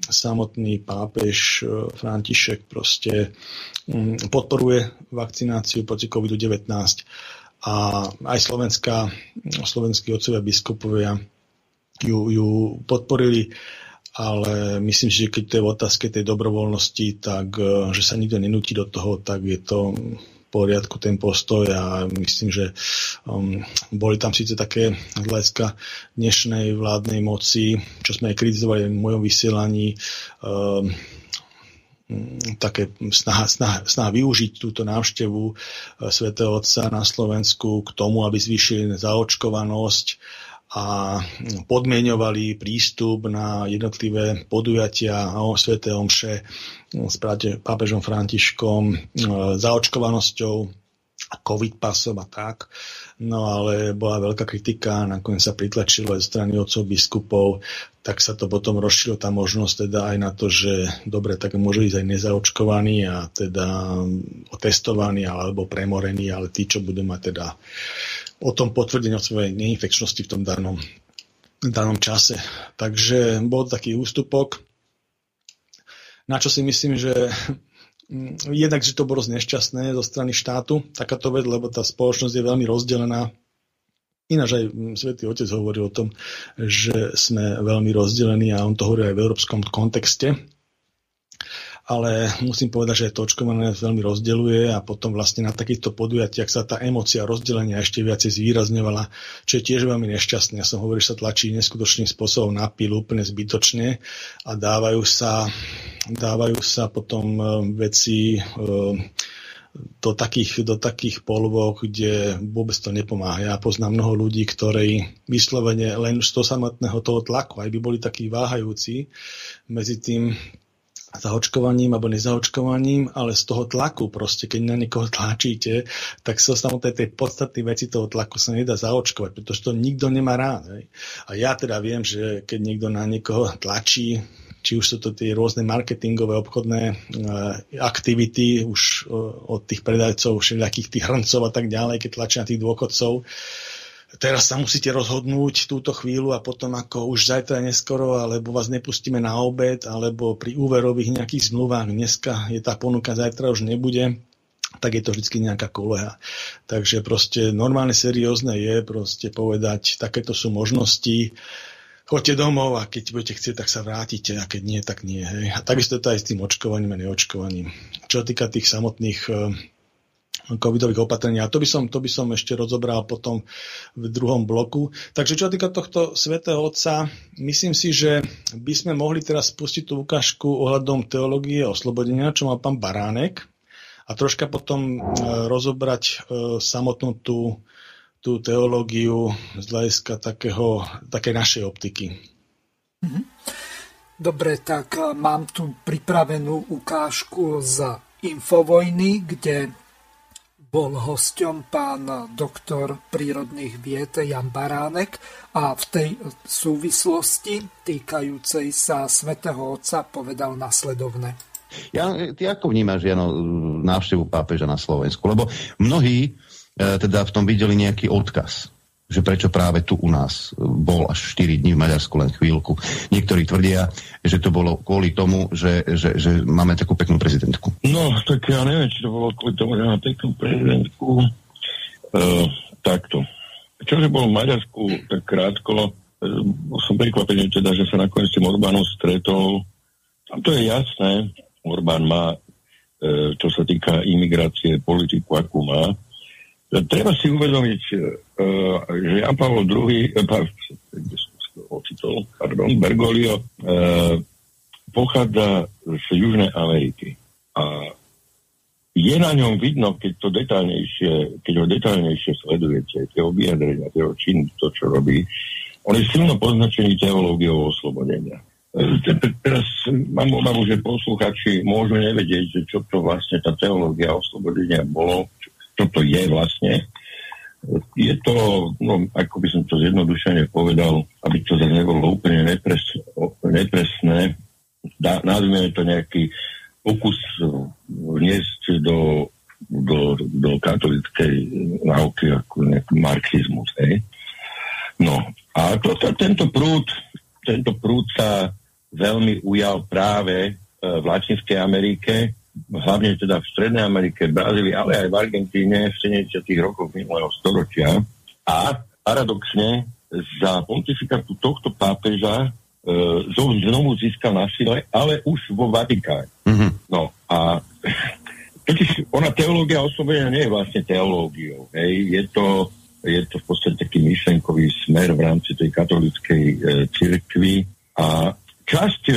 samotný pápež František proste um, podporuje vakcináciu proti COVID-19 a aj slovenská, slovenskí otcovia biskupovia ju, ju podporili, ale myslím si, že keď to je v otázke tej dobrovoľnosti, tak e, že sa nikto nenúti do toho, tak je to v poriadku ten postoj a myslím, že um, boli tam síce také hľadiska dnešnej vládnej moci, čo sme aj kritizovali v mojom vysielaní, um, také snaha, snaha, snaha využiť túto návštevu e, svätého Otca na Slovensku k tomu, aby zvýšili zaočkovanosť a podmienovali prístup na jednotlivé podujatia o Svete Omše s pápežom Františkom, e, zaočkovanosťou a covid pasom a tak. No ale bola veľká kritika, nakoniec sa pritlačilo aj strany otcov biskupov, tak sa to potom rozšilo tá možnosť teda aj na to, že dobre, tak môžu ísť aj nezaočkovaní a teda otestovaní alebo premorení, ale tí, čo budú mať teda o tom potvrdení o svojej neinfekčnosti v tom danom, danom čase. Takže bol taký ústupok, na čo si myslím, že mm, jednak, že to bolo nešťastné zo strany štátu, takáto vec, lebo tá spoločnosť je veľmi rozdelená. Ináč aj mm, Svetý Otec hovorí o tom, že sme veľmi rozdelení a on to hovorí aj v európskom kontexte, ale musím povedať, že to očkovanie veľmi rozdeluje a potom vlastne na takýchto podujatiach sa tá emocia rozdelenia ešte viacej zvýrazňovala, čo je tiež veľmi nešťastné. Ja som hovoril, že sa tlačí neskutočným spôsobom na pil úplne zbytočne a dávajú sa, dávajú sa potom e, veci e, do takých, do takých polvok, kde vôbec to nepomáha. Ja poznám mnoho ľudí, ktorí vyslovene len z toho samotného toho tlaku, aj by boli takí váhajúci medzi tým zaočkovaním alebo nezaočkovaním, ale z toho tlaku proste, keď na niekoho tlačíte, tak sa samotné tej podstatnej veci toho tlaku sa nedá zaočkovať, pretože to nikto nemá rád. Hej. A ja teda viem, že keď niekto na niekoho tlačí, či už sú to tie rôzne marketingové, obchodné uh, aktivity už uh, od tých predajcov, všelijakých tých hrncov a tak ďalej, keď tlačia na tých dôchodcov, teraz sa musíte rozhodnúť túto chvíľu a potom ako už zajtra neskoro, alebo vás nepustíme na obed, alebo pri úverových nejakých zmluvách dneska je tá ponuka, zajtra už nebude, tak je to vždy nejaká koleha. Takže proste normálne seriózne je proste povedať, takéto sú možnosti, choďte domov a keď budete chcieť, tak sa vrátite a keď nie, tak nie. Hej. A takisto to aj s tým očkovaním a neočkovaním. Čo týka tých samotných eh, covidových opatrení. A to by, som, to by som ešte rozobral potom v druhom bloku. Takže čo týka tohto svätého Otca, myslím si, že by sme mohli teraz spustiť tú ukážku ohľadom teológie oslobodenia, čo má pán Baránek a troška potom e, rozobrať e, samotnú tú, tú teológiu z hľadiska takého, takej našej optiky. Mhm. Dobre, tak e, mám tu pripravenú ukážku z Infovojny, kde bol hosťom pán doktor prírodných vied Jan Baránek a v tej súvislosti týkajúcej sa svätého Otca povedal nasledovne. Ja, ty ako vnímaš, Jano, návštevu pápeža na Slovensku? Lebo mnohí e, teda v tom videli nejaký odkaz že prečo práve tu u nás bol až 4 dní v Maďarsku len chvíľku. Niektorí tvrdia, že to bolo kvôli tomu, že, že, že máme takú peknú prezidentku. No, tak ja neviem, či to bolo kvôli tomu, že máme peknú prezidentku. Uh, takto. Čože bol v Maďarsku tak krátko, uh, som prekvapený teda, že sa nakoniec s tým Orbánom stretol. A to je jasné, Orbán má, uh, čo sa týka imigrácie, politiku, akú má, Treba si uvedomiť, uh, že Jan Pavel II, ocitol, pardon, Bergoglio, uh, pochádza z Južnej Ameriky. A je na ňom vidno, keď to detaľnejšie, keď ho detaľnejšie sledujete, tie vyjadrenia, tie činy, to, čo robí, on je silno poznačený teológiou oslobodenia. Teraz mám obavu, že posluchači môžu nevedieť, že čo to vlastne tá teológia oslobodenia bolo, čo to je vlastne. Je to, no, ako by som to zjednodušene povedal, aby to zase nebolo úplne nepres, nepresné, dá, nazvime to nejaký pokus vniesť do, do, do katolickej náuky ako nejaký marxizmus. Hej? No a to, tento prúd, tento prúd sa veľmi ujal práve e, v Latinskej Amerike, hlavne teda v Strednej Amerike, Brazílii, ale aj v Argentíne v 70. rokoch minulého storočia. A paradoxne za pontifikátu tohto pápeža e, znovu získal na sile, ale už vo Vatikáne. Mm-hmm. No a totiž ona teológia oslobodenia nie je vlastne teológiou. Hej. Je, to, je to v podstate taký myšlenkový smer v rámci tej katolíckej e, cirkvi a časť, e,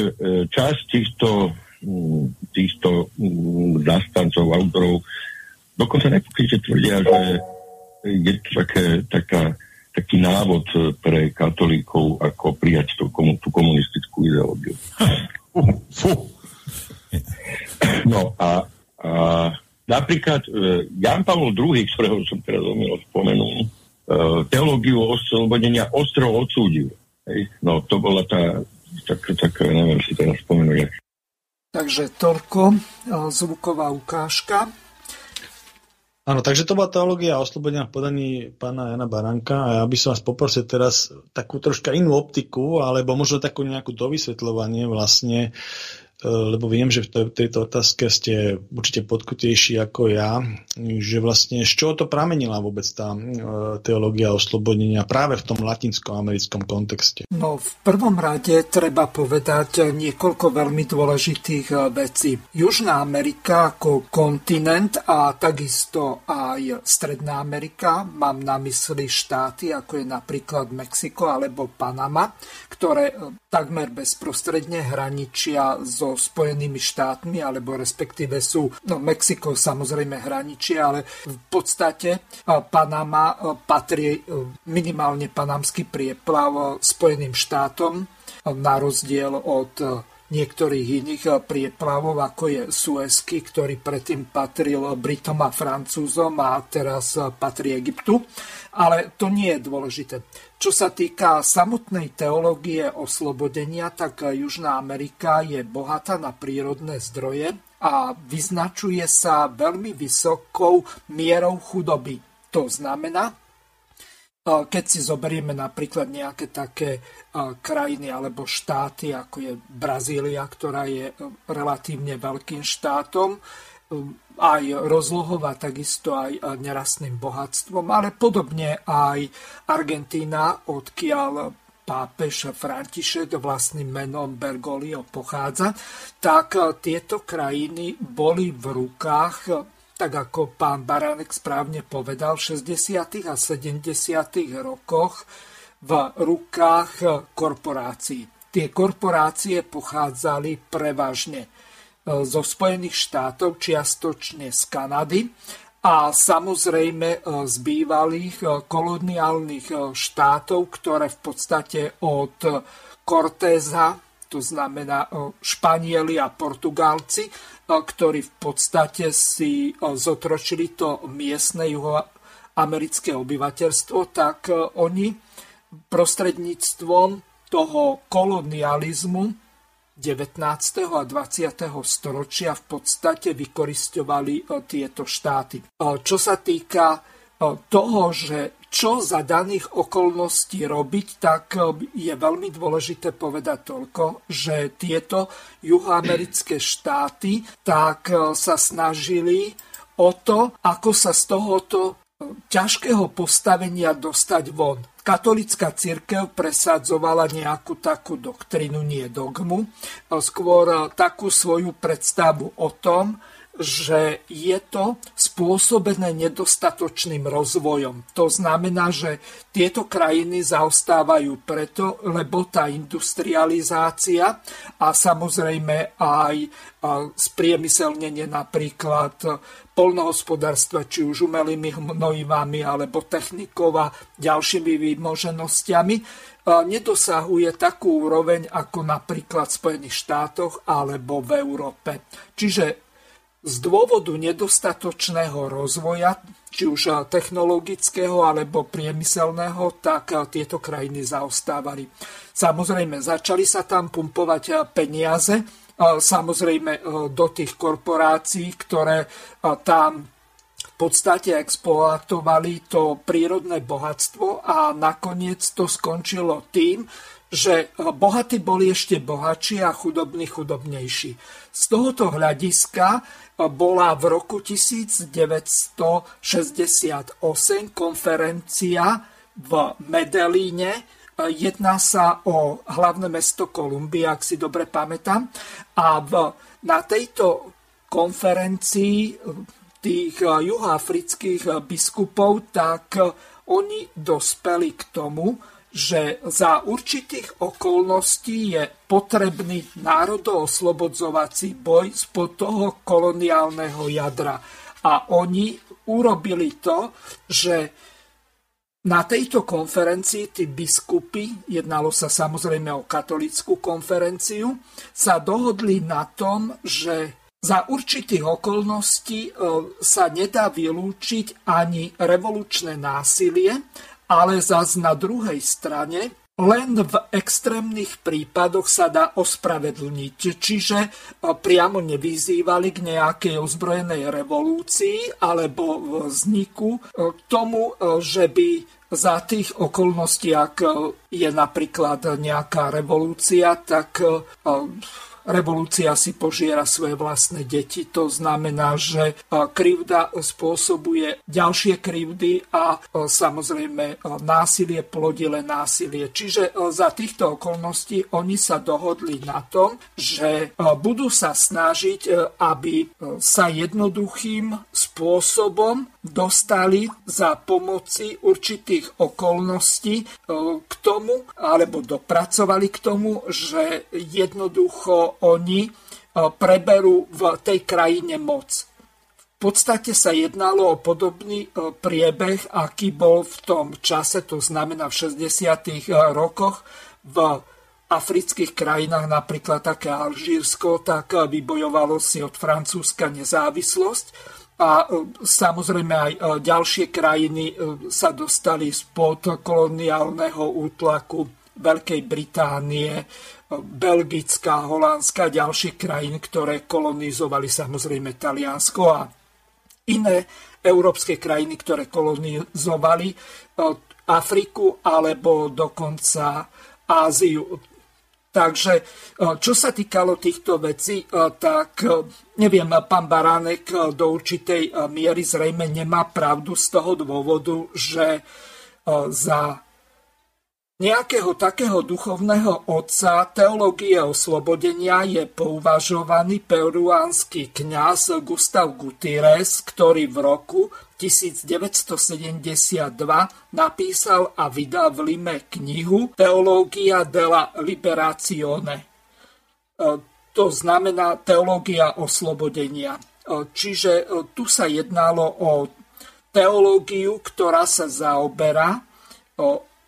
časť týchto týchto mm, zastancov, autorov dokonca nepokryte tvrdia, že je to také, taká, taký návod pre katolíkov, ako prijať tú, komu, tú komunistickú ideológiu. No a, a napríklad e, Jan Pavel II, ktorého som teraz omilo spomenul, e, teológiu oslobodenia ostro odsúdil. No to bola tá, tak, tak neviem si teraz spomenúť, Takže toľko e, zvuková ukážka. Áno, takže to bola teológia oslobodenia v podaní pána Jana Baranka a ja by som vás poprosil teraz takú troška inú optiku, alebo možno takú nejakú dovysvetľovanie vlastne lebo viem, že v tejto otázke ste určite podkutejší ako ja, že vlastne z čoho to pramenila vôbec tá e, teológia oslobodenia práve v tom latinsko-americkom kontexte? No v prvom rade treba povedať niekoľko veľmi dôležitých e, vecí. Južná Amerika ako kontinent a takisto aj Stredná Amerika, mám na mysli štáty ako je napríklad Mexiko alebo Panama, ktoré takmer bezprostredne hraničia so Spojenými štátmi, alebo respektíve sú, no Mexiko samozrejme hraničí, ale v podstate Panama patrí minimálne panamský prieplav Spojeným štátom, na rozdiel od niektorých iných prieplavov, ako je Suezky, ktorý predtým patril Britom a Francúzom a teraz patrí Egyptu. Ale to nie je dôležité. Čo sa týka samotnej teológie oslobodenia, tak Južná Amerika je bohatá na prírodné zdroje a vyznačuje sa veľmi vysokou mierou chudoby. To znamená, keď si zoberieme napríklad nejaké také krajiny alebo štáty, ako je Brazília, ktorá je relatívne veľkým štátom, aj rozlohova, takisto aj nerastným bohatstvom, ale podobne aj Argentína, odkiaľ pápež František vlastným menom Bergoglio pochádza, tak tieto krajiny boli v rukách, tak ako pán Baránek správne povedal, v 60. a 70. rokoch v rukách korporácií. Tie korporácie pochádzali prevažne zo Spojených štátov, čiastočne z Kanady a samozrejme z bývalých koloniálnych štátov, ktoré v podstate od Cortéza, to znamená Španieli a Portugálci, ktorí v podstate si zotročili to miestne juhoamerické obyvateľstvo, tak oni prostredníctvom toho kolonializmu 19. a 20. storočia v podstate vykoristovali tieto štáty. Čo sa týka toho, že čo za daných okolností robiť, tak je veľmi dôležité povedať toľko, že tieto juhoamerické štáty tak sa snažili o to, ako sa z tohoto ťažkého postavenia dostať von. Katolická církev presadzovala nejakú takú doktrínu, nie dogmu, skôr takú svoju predstavu o tom, že je to spôsobené nedostatočným rozvojom. To znamená, že tieto krajiny zaostávajú preto, lebo tá industrializácia a samozrejme aj spriemyselnenie napríklad polnohospodárstva, či už umelými hnojivami alebo technikou a ďalšími výmoženostiami, nedosahuje takú úroveň ako napríklad v Spojených štátoch alebo v Európe. Čiže z dôvodu nedostatočného rozvoja, či už technologického alebo priemyselného, tak tieto krajiny zaostávali. Samozrejme, začali sa tam pumpovať peniaze, samozrejme do tých korporácií, ktoré tam v podstate exploatovali to prírodné bohatstvo a nakoniec to skončilo tým, že bohatí boli ešte bohatší a chudobní chudobnejší. Z tohoto hľadiska bola v roku 1968 konferencia v Medelíne. Jedná sa o hlavné mesto Kolumbia, ak si dobre pamätám. A v, na tejto konferencii tých juhoafrických biskupov, tak oni dospeli k tomu, že za určitých okolností je potrebný národooslobodzovací boj spod toho koloniálneho jadra. A oni urobili to, že na tejto konferencii tí biskupy, jednalo sa samozrejme o katolickú konferenciu, sa dohodli na tom, že za určitých okolností e, sa nedá vylúčiť ani revolučné násilie ale zas na druhej strane len v extrémnych prípadoch sa dá ospravedlniť. Čiže e, priamo nevyzývali k nejakej ozbrojenej revolúcii alebo vzniku e, k tomu, e, že by za tých okolností, ak je napríklad nejaká revolúcia, tak revolúcia si požiera svoje vlastné deti. To znamená, že krivda spôsobuje ďalšie krivdy a samozrejme násilie plodile násilie. Čiže za týchto okolností oni sa dohodli na tom, že budú sa snažiť, aby sa jednoduchým spôsobom dostali za pomoci určitých okolností k tomu, alebo dopracovali k tomu, že jednoducho oni e, preberú v tej krajine moc. V podstate sa jednalo o podobný e, priebeh, aký bol v tom čase, to znamená v 60. E, rokoch v afrických krajinách, napríklad také Alžírsko, tak vybojovalo si od Francúzska nezávislosť a samozrejme aj ďalšie krajiny sa dostali spod koloniálneho útlaku Veľkej Británie, Belgická, Holandska ďalšie krajín, ktoré kolonizovali samozrejme Taliansko a iné európske krajiny, ktoré kolonizovali Afriku alebo dokonca Áziu. Takže čo sa týkalo týchto vecí, tak neviem, pán Baránek do určitej miery zrejme nemá pravdu z toho dôvodu, že za nejakého takého duchovného otca teológie oslobodenia je pouvažovaný peruánsky kňaz Gustav Gutierrez, ktorý v roku 1972 napísal a vydal v Lime knihu Teológia della Liberazione. E, to znamená teológia oslobodenia. Čiže tu sa jednalo o teológiu, ktorá sa zaoberá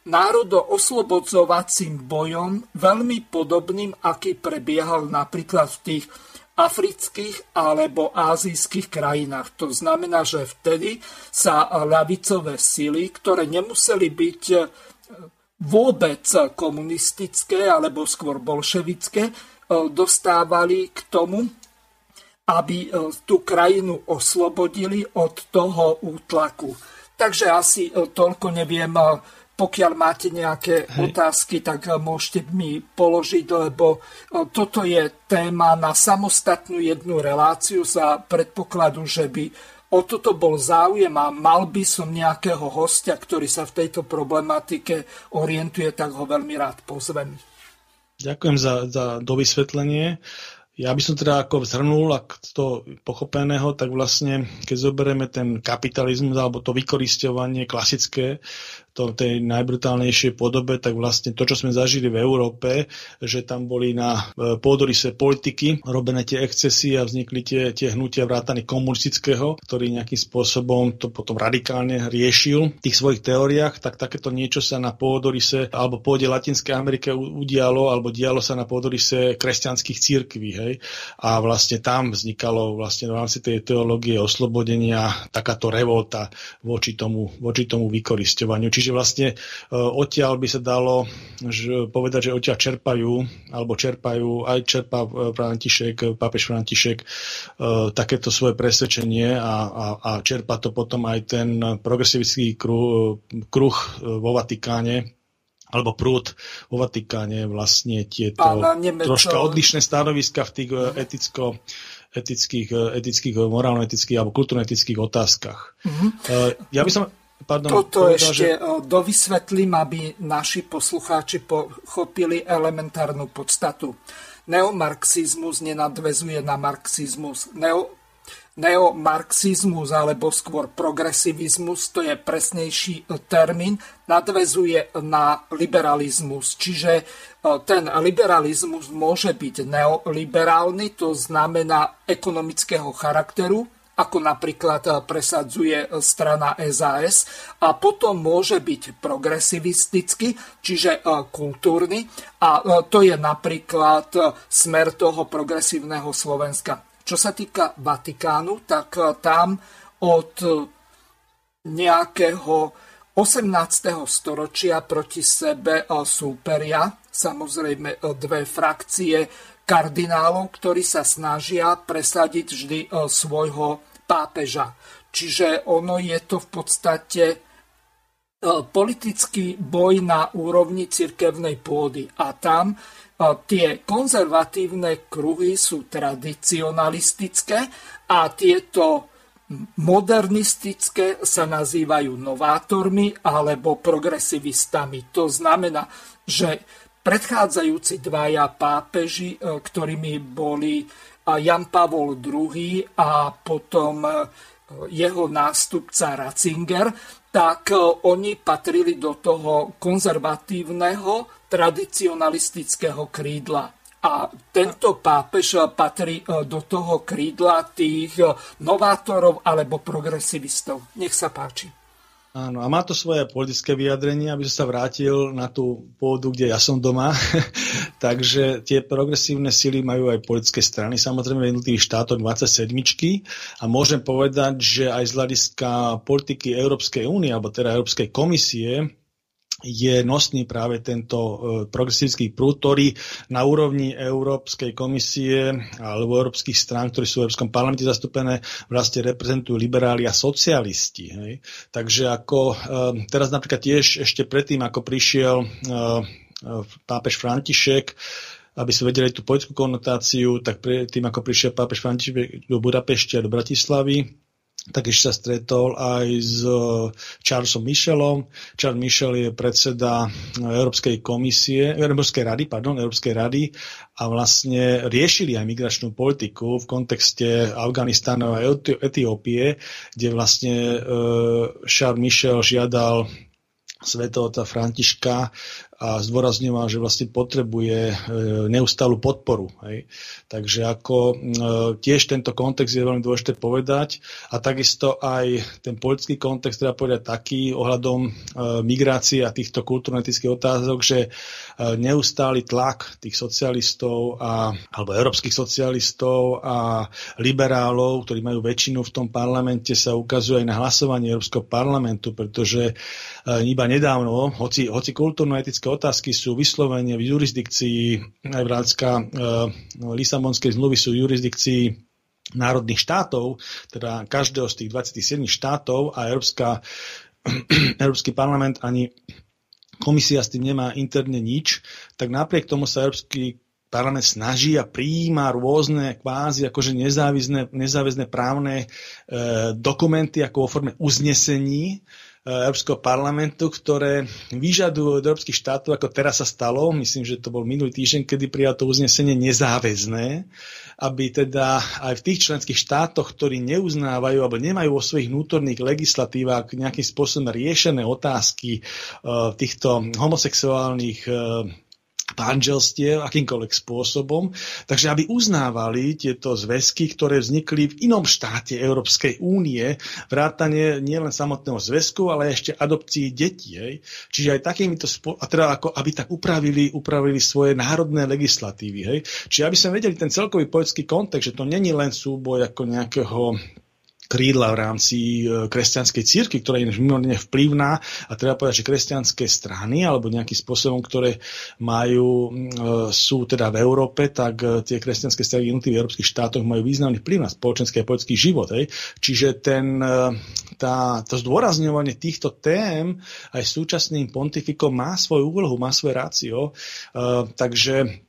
národo-oslobodzovacím bojom, veľmi podobným, aký prebiehal napríklad v tých afrických alebo azijských krajinách. To znamená, že vtedy sa ľavicové sily, ktoré nemuseli byť e, vôbec komunistické alebo skôr bolševické, e, dostávali k tomu, aby e, tú krajinu oslobodili od toho útlaku. Takže asi toľko neviem pokiaľ máte nejaké Hej. otázky, tak eh, môžete mi položiť, lebo eh, toto je téma na samostatnú jednu reláciu za predpokladu, že by o toto bol záujem a mal by som nejakého hostia, ktorý sa v tejto problematike orientuje, tak ho veľmi rád pozvem. Ďakujem za, za dovysvetlenie. Ja by som teda ako zhrnul, ak to pochopeného, tak vlastne, keď zoberieme ten kapitalizmus alebo to vykoristovanie klasické, to, tej najbrutálnejšej podobe, tak vlastne to, čo sme zažili v Európe, že tam boli na e, pôdorise politiky robené tie excesy a vznikli tie, tie hnutia vrátane komunistického, ktorý nejakým spôsobom to potom radikálne riešil v tých svojich teóriách, tak takéto niečo sa na pôdorise alebo pôde Latinskej Amerike udialo, alebo dialo sa na pôdorise kresťanských církví. Hej? A vlastne tam vznikalo vlastne v rámci tej teológie oslobodenia takáto revolta voči tomu, voči tomu vykoristovaniu. Čiže Čiže vlastne e, odtiaľ by sa dalo že, povedať, že odtiaľ čerpajú, alebo čerpajú, aj čerpá e, František, pápež František, e, takéto svoje presvedčenie a, a, a čerpa to potom aj ten progresivistický kruh, kruh vo Vatikáne, alebo prúd vo Vatikáne vlastne tieto troška odlišné stanoviska v tých eticko etických, etických morálno-etických alebo kultúrno-etických otázkach. Mm-hmm. Ja by som Pardon, Toto povedal, ešte že... dovysvetlím, aby naši poslucháči pochopili elementárnu podstatu. Neomarxizmus nenadvezuje na marxizmus. Neo, neomarxizmus alebo skôr progresivizmus, to je presnejší e, termín, nadvezuje na liberalizmus. Čiže e, ten liberalizmus môže byť neoliberálny, to znamená ekonomického charakteru, ako napríklad eh, presadzuje eh, strana SAS a potom môže byť progresivistický, čiže eh, kultúrny a to je napríklad smer toho progresívneho Slovenska. Čo sa týka Vatikánu, tak tam od nejakého 18. storočia proti sebe súperia samozrejme dve frakcie kardinálov, ktorí sa snažia presadiť vždy svojho pápeža. Čiže ono je to v podstate e, politický boj na úrovni cirkevnej pôdy. A tam e, tie konzervatívne kruhy sú tradicionalistické a tieto modernistické sa nazývajú novátormi alebo progresivistami. To znamená, že predchádzajúci dvaja pápeži, e, ktorými boli Jan Pavol II a potom e, jeho nástupca Ratzinger, tak e, oni patrili do toho konzervatívneho, tradicionalistického krídla. A tento pápež patrí e, do toho krídla tých novátorov alebo progresivistov. Nech sa páči. Áno, a má to svoje politické vyjadrenie, aby som sa vrátil na tú pôdu, kde ja som doma. Takže tie progresívne sily majú aj politické strany, samozrejme v jednotlivých štátoch 27. A môžem povedať, že aj z hľadiska politiky Európskej únie, alebo teda Európskej komisie, je nosný práve tento e, progresívsky prúd, ktorý na úrovni Európskej komisie alebo európskych strán, ktorí sú v Európskom parlamente zastúpené, vlastne reprezentujú liberáli a socialisti. Hej. Takže ako e, teraz napríklad tiež ešte predtým, ako prišiel e, pápež František, aby sme vedeli tú politickú konotáciu, tak tým, ako prišiel pápež František do Budapešti a do Bratislavy, Takiž sa stretol aj s e, Charlesom Michelom. Charles Michel je predseda Európskej komisie, Európskej rady, pardon, Európskej rady a vlastne riešili aj migračnú politiku v kontexte Afganistánu a Etiópie, kde vlastne e, Charles Michel žiadal svetovca Františka, a zdôrazňoval, že vlastne potrebuje e, neustálu podporu. Hej. Takže ako e, tiež tento kontext je veľmi dôležité povedať a takisto aj ten politický kontext treba povedať taký ohľadom e, migrácie a týchto kultúrno-etických otázok, že neustály tlak tých socialistov a, alebo európskych socialistov a liberálov, ktorí majú väčšinu v tom parlamente, sa ukazuje aj na hlasovanie Európskeho parlamentu, pretože iba nedávno, hoci, hoci kultúrno-etické otázky sú vyslovene v jurisdikcii, aj vrácka e, Lisabonskej zmluvy sú v jurisdikcii národných štátov, teda každého z tých 27 štátov a Európska, Európsky parlament ani komisia s tým nemá interne nič, tak napriek tomu sa Európsky parlament snaží a prijíma rôzne kvázi akože nezáväzné, nezáväzné právne e, dokumenty ako vo forme uznesení, Európskeho parlamentu, ktoré vyžadujú od európskych štátov, ako teraz sa stalo, myslím, že to bol minulý týždeň, kedy prijal to uznesenie nezáväzné, aby teda aj v tých členských štátoch, ktorí neuznávajú alebo nemajú vo svojich vnútorných legislatívach nejakým spôsobom riešené otázky uh, týchto homosexuálnych uh, manželstiev akýmkoľvek spôsobom, takže aby uznávali tieto zväzky, ktoré vznikli v inom štáte Európskej únie, vrátanie nielen samotného zväzku, ale ešte adopcii detí. Hej. Čiže aj takýmito, a teda ako, aby tak upravili, upravili svoje národné legislatívy. Hej. Čiže aby sme vedeli ten celkový politický kontext, že to není len súboj ako nejakého krídla v rámci e, kresťanskej círky, ktorá je mimoriadne vplyvná a treba povedať, že kresťanské strany alebo nejakým spôsobom, ktoré majú, e, sú teda v Európe, tak e, tie kresťanské strany v jednotlivých európskych štátoch majú významný vplyv na spoločenský a politický život. Hej. Čiže ten, tá, to zdôrazňovanie týchto tém aj súčasným pontifikom má svoju úlohu, má svoje rácio. Takže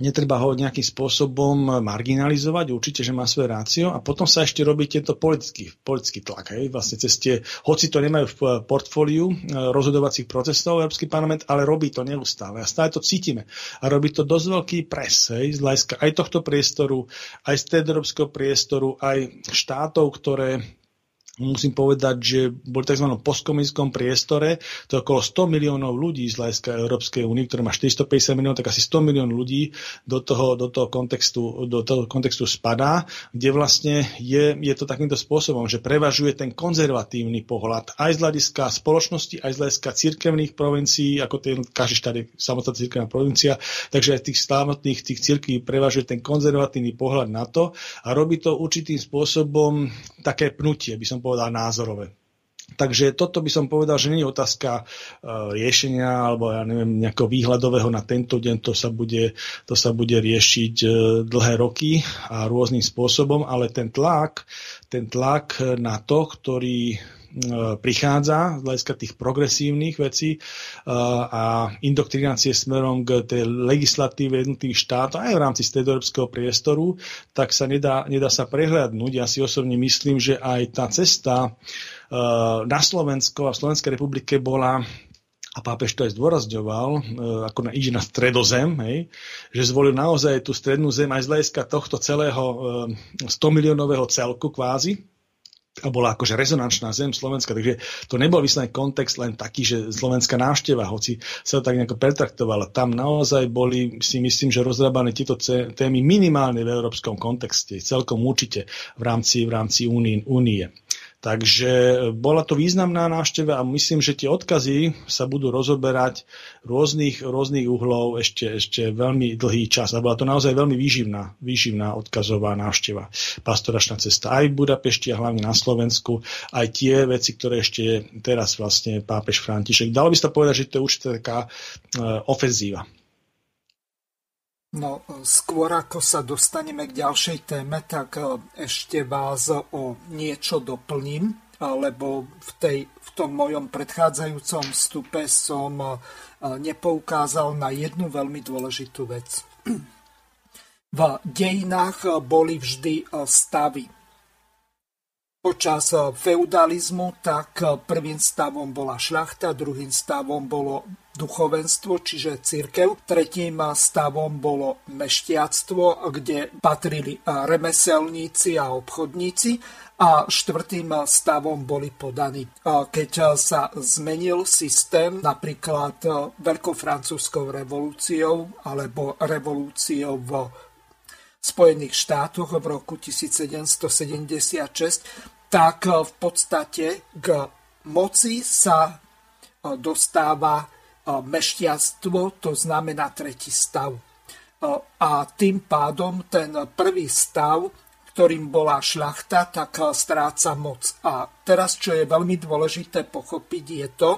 netreba ho nejakým spôsobom marginalizovať, určite, že má svoje rácio a potom sa ešte robí tento politický, politický tlak. Hej. Vlastne cez tie, hoci to nemajú v portfóliu e, rozhodovacích procesov Európsky parlament, ale robí to neustále a stále to cítime. A robí to dosť veľký pres hej, z hľadiska aj tohto priestoru, aj z európskeho priestoru, aj štátov, ktoré musím povedať, že boli tzv. postkomunistickom priestore, to je okolo 100 miliónov ľudí z hľadiska Európskej únie, ktorá má 450 miliónov, tak asi 100 miliónov ľudí do toho, do toho, kontextu, do toho kontextu spadá, kde vlastne je, je to takýmto spôsobom, že prevažuje ten konzervatívny pohľad aj z hľadiska spoločnosti, aj z hľadiska cirkevných provincií, ako ten, každý štát je samostatná cirkevná provincia, takže aj tých samotných tých cirkví prevažuje ten konzervatívny pohľad na to a robí to určitým spôsobom také pnutie, by som povedal, povedal, názorové. Takže toto by som povedal, že nie je otázka uh, riešenia alebo ja neviem, nejakého výhľadového na tento deň, to sa bude, to sa bude riešiť uh, dlhé roky a rôznym spôsobom, ale ten tlak, ten tlak na to, ktorý E, prichádza z hľadiska tých progresívnych vecí e, a indoktrinácie smerom k tej legislatíve jednotlivých štátov aj v rámci stredoeurópskeho priestoru, tak sa nedá, nedá sa prehľadnúť. Ja si osobne myslím, že aj tá cesta e, na Slovensko a v Slovenskej republike bola a pápež to aj zdôrazňoval, ako na, ide na stredozem, hej, že zvolil naozaj tú strednú zem aj z hľadiska tohto celého 100 miliónového celku kvázi, a bola akože rezonančná zem Slovenska, takže to nebol vyslený kontext len taký, že slovenská návšteva, hoci sa to tak nejako pretraktovala. Tam naozaj boli, si myslím, že rozrábané tieto témy minimálne v európskom kontexte, celkom určite v rámci, v rámci únie. Takže bola to významná návšteva a myslím, že tie odkazy sa budú rozoberať rôznych, rôznych uhlov ešte, ešte veľmi dlhý čas. A bola to naozaj veľmi výživná, výživná odkazová návšteva. Pastoračná cesta aj v Budapešti a hlavne na Slovensku. Aj tie veci, ktoré ešte teraz vlastne pápež František. Dalo by sa povedať, že to je určite taká uh, ofenzíva No, skôr ako sa dostaneme k ďalšej téme, tak e, ešte vás o niečo doplním, lebo v, tej, v tom mojom predchádzajúcom vstupe som e, nepoukázal na jednu veľmi dôležitú vec. V dejinách boli vždy stavy. Počas feudalizmu, tak prvým stavom bola šľachta, druhým stavom bolo duchovenstvo, čiže církev. Tretím stavom bolo meštiactvo, kde patrili remeselníci a obchodníci a štvrtým stavom boli podaní. Keď sa zmenil systém napríklad veľkofrancúzskou revolúciou alebo revolúciou v Spojených štátoch v roku 1776, tak v podstate k moci sa dostáva mešťastvo, to znamená tretí stav. A tým pádom ten prvý stav ktorým bola šľachta, tak eh, stráca moc. A teraz, čo je veľmi dôležité pochopiť, je to,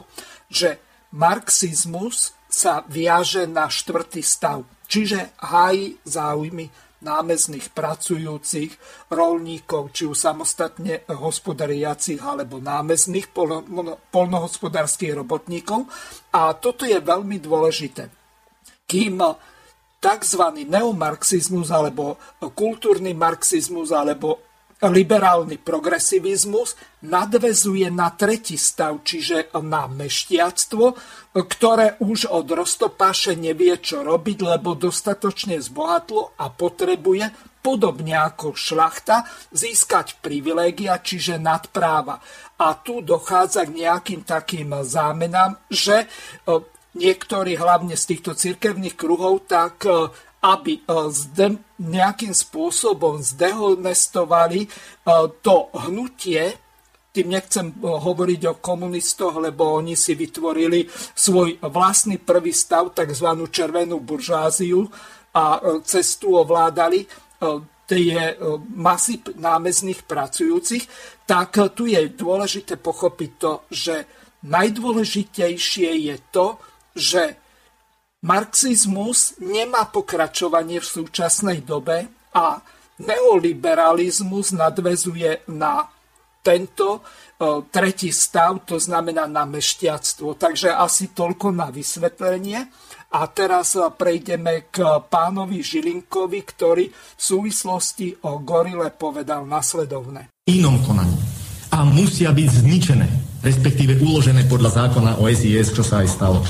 že marxizmus sa viaže na štvrtý stav, čiže hájí záujmy námezných pracujúcich, rolníkov, či už samostatne hospodariacich alebo námezných polnohospodárských robotníkov. A toto je veľmi dôležité. Kým tzv. neomarxizmus alebo kultúrny marxizmus alebo liberálny progresivizmus nadvezuje na tretí stav, čiže na meštiactvo, ktoré už od roztopáše nevie, čo robiť, lebo dostatočne zbohatlo a potrebuje, podobne ako šlachta, získať privilégia, čiže nadpráva. A tu dochádza k nejakým takým zámenám, že niektorí hlavne z týchto cirkevných kruhov, tak e, aby e, nejakým spôsobom zdehonestovali e, to hnutie, tým nechcem hovoriť o komunistoch, lebo oni si vytvorili svoj vlastný prvý stav, tzv. červenú buržáziu a cestu ovládali tie masy námezných pracujúcich, tak tu je dôležité pochopiť to, že najdôležitejšie je to, že marxizmus nemá pokračovanie v súčasnej dobe a neoliberalizmus nadvezuje na tento e, tretí stav, to znamená na mešťactvo. Takže asi toľko na vysvetlenie. A teraz e, prejdeme k pánovi Žilinkovi, ktorý v súvislosti o gorile povedal nasledovne. Inom konaní. A musia byť zničené, respektíve uložené podľa zákona o SIS, čo sa aj stalo.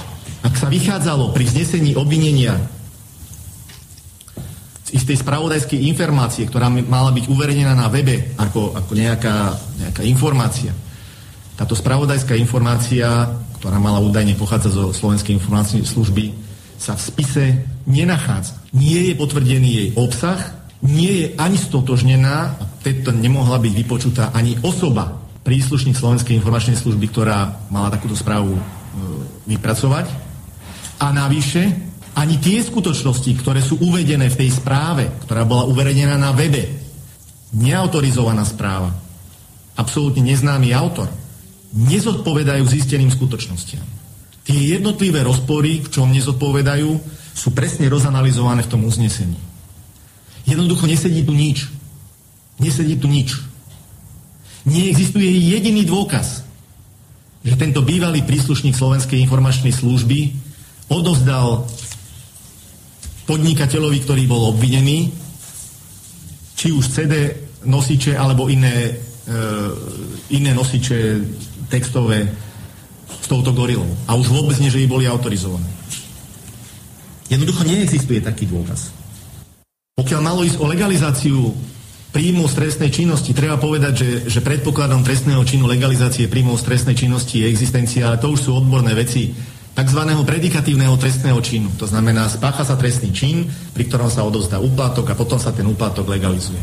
Ak sa vychádzalo pri znesení obvinenia z istej spravodajskej informácie, ktorá mala byť uverejnená na webe ako, ako nejaká, nejaká informácia, táto spravodajská informácia, ktorá mala údajne pochádzať zo Slovenskej informačnej služby, sa v spise nenachádza. Nie je potvrdený jej obsah, nie je ani stotožnená, a to nemohla byť vypočutá ani osoba, príslušník Slovenskej informačnej služby, ktorá mala takúto správu e, vypracovať. A navyše, ani tie skutočnosti, ktoré sú uvedené v tej správe, ktorá bola uverejnená na webe, neautorizovaná správa, absolútne neznámy autor, nezodpovedajú zisteným skutočnostiam. Tie jednotlivé rozpory, v čom nezodpovedajú, sú presne rozanalizované v tom uznesení. Jednoducho nesedí tu nič. Nesedí tu nič. Neexistuje jediný dôkaz, že tento bývalý príslušník Slovenskej informačnej služby odovzdal podnikateľovi, ktorý bol obvinený, či už CD nosiče alebo iné, e, iné nosiče textové s touto gorilou. A už vôbec nie, že by boli autorizované. Jednoducho neexistuje taký dôkaz. Pokiaľ malo ísť o legalizáciu príjmu z trestnej činnosti, treba povedať, že, že predpokladom trestného činu legalizácie príjmov z trestnej činnosti je existencia, ale to už sú odborné veci tzv. predikatívneho trestného činu. To znamená, spácha sa trestný čin, pri ktorom sa odovzdá úplatok a potom sa ten úplatok legalizuje.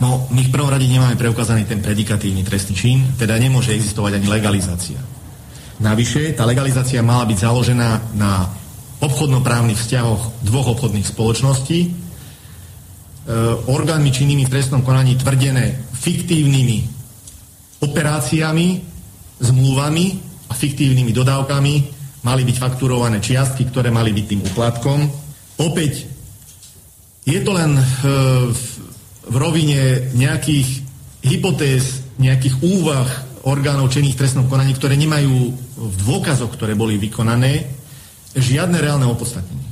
No, my v prvom rade nemáme preukázaný ten predikatívny trestný čin, teda nemôže existovať ani legalizácia. Navyše, tá legalizácia mala byť založená na obchodnoprávnych vzťahoch dvoch obchodných spoločností, e, orgánmi činnými v trestnom konaní tvrdené fiktívnymi operáciami, zmluvami a fiktívnymi dodávkami, mali byť fakturované čiastky, ktoré mali byť tým úplatkom. Opäť je to len e, v, v rovine nejakých hypotéz, nejakých úvah orgánov činných trestnom konaní, ktoré nemajú v dôkazoch, ktoré boli vykonané, žiadne reálne opodstatnenie.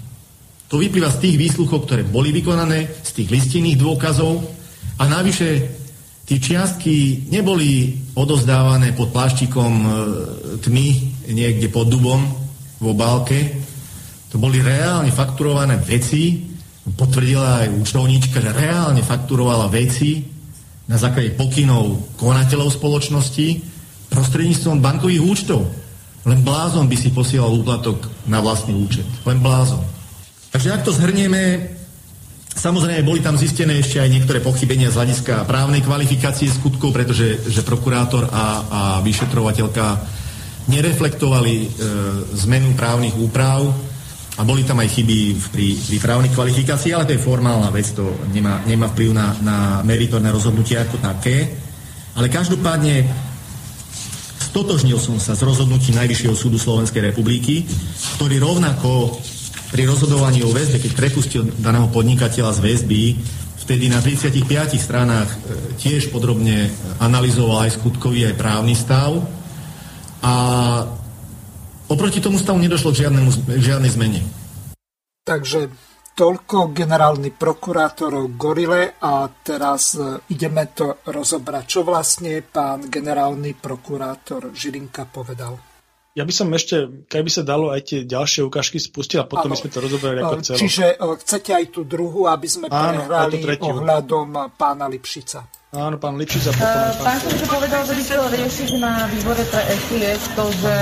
To vyplýva z tých výsluchov, ktoré boli vykonané, z tých listinných dôkazov a navyše Tí čiastky neboli odozdávané pod pláštikom e, tmy niekde pod dubom v obálke. To boli reálne fakturované veci. Potvrdila aj účtovníčka, že reálne fakturovala veci na základe pokynov konateľov spoločnosti prostredníctvom bankových účtov. Len blázon by si posielal úplatok na vlastný účet. Len blázon. Takže ak to zhrnieme, Samozrejme, boli tam zistené ešte aj niektoré pochybenia z hľadiska právnej kvalifikácie skutkov, pretože že prokurátor a, a vyšetrovateľka nereflektovali e, zmenu právnych úprav a boli tam aj chyby pri, pri právnej kvalifikácii, ale to je formálna vec, to nemá, nemá vplyv na, na meritorné rozhodnutie ako také. Ale každopádne stotožnil som sa s rozhodnutím Najvyššieho súdu Slovenskej republiky, ktorý rovnako pri rozhodovaní o väzbe, keď prepustil daného podnikateľa z väzby, vtedy na 35 stranách e, tiež podrobne analyzoval aj skutkový, aj právny stav. A oproti tomu stavu nedošlo k, žiadnemu, k žiadnej zmene. Takže toľko generálny prokurátor Gorile a teraz e, ideme to rozobrať. Čo vlastne pán generálny prokurátor Žilinka povedal? Ja by som ešte, keby sa dalo aj tie ďalšie ukážky spustiť a potom by sme to rozobrali ako celé. Čiže chcete aj tú druhú, aby sme Áno, prehrali ohľadom pána Lipšica. Áno, pán Lipšica. Potom uh, pán som povedal, že by chcel riešiť na výbore pre SIS to, že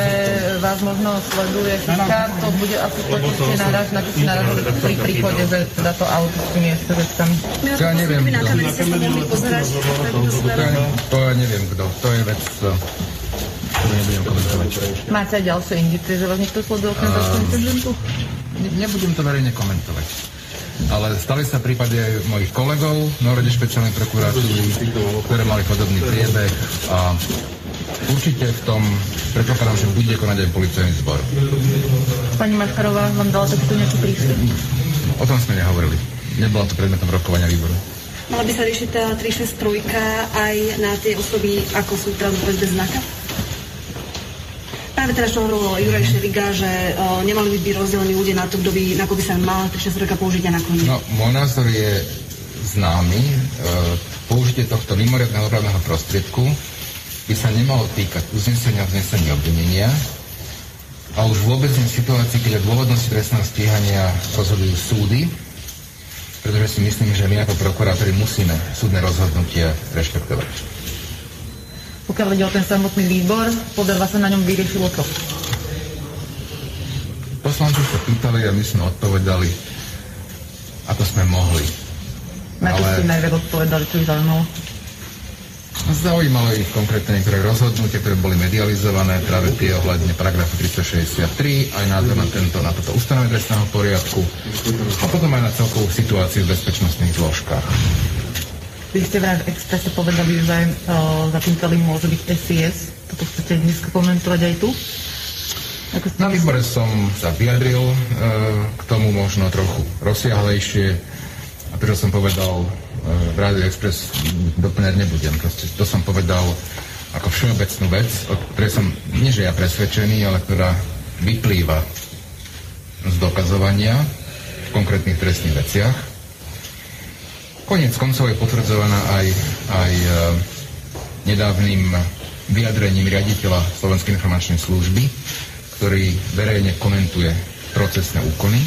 vás možno sleduje FIKA, to bude asi to, čo ste naraz, na čo ste narazili pri príchode, že teda to auto s tými STVčkami. Ja neviem, kto. To ja neviem, kto. To je vec, komentovať. Máte aj ďalšie indície, že vás niekto sledoval okrem uh, Nebudem to verejne komentovať. Ale stali sa prípady aj mojich kolegov špeciálnej prokuratúry, ktoré mali podobný priebeh a určite v tom predpokladám, že bude konať aj policajný zbor. Pani Macharová vám dala takýto nejaký prístup? O tom sme nehovorili. Nebolo to predmetom rokovania výboru. Mala by sa riešiť tá 363 aj na tie osoby, ako sú teraz bez znaka? Práve teraz, čo hovoril Juraj Šeliga, že o, nemali by byť rozdelení ľudia na to, kto by, na by sa mal 36 použiť a na koní. No, môj názor je známy. E, použitie tohto mimoriadného opravného prostriedku by sa nemalo týkať uznesenia a vznesenia obvinenia, a už vôbec nie v situácii, keď o dôvodnosti trestného stíhania rozhodujú súdy, pretože si myslím, že my ako prokurátori musíme súdne rozhodnutia rešpektovať. Pokiaľ ide o ten samotný výbor, podľa vás sa na ňom vyriešilo čo? Poslanci sa pýtali a my sme odpovedali, ako sme mohli. Na čo Ale... ste najviac odpovedali, čo ich zaujímalo? Zaujímalo ich konkrétne niektoré rozhodnutia, ktoré boli medializované, práve tie ohľadne paragrafu 363, aj názor na, tento, na toto ustanovenie trestného poriadku a potom aj na celkovú situáciu v bezpečnostných zložkách. Vy ste v Expresse povedali, že uh, za tým celým môže byť SIS. Toto chcete dnes komentovať aj tu? Ako Na výbore som sa vyjadril uh, k tomu možno trochu rozsiahlejšie a to, čo som povedal uh, v Rádiu Express, doplňať nebudem. Proste to som povedal ako všeobecnú vec, o ktorej som, nie že ja presvedčený, ale ktorá vyplýva z dokazovania v konkrétnych trestných veciach Konec koncov je potvrdzovaná aj, aj e, nedávnym vyjadrením riaditeľa Slovenskej informačnej služby, ktorý verejne komentuje procesné úkony.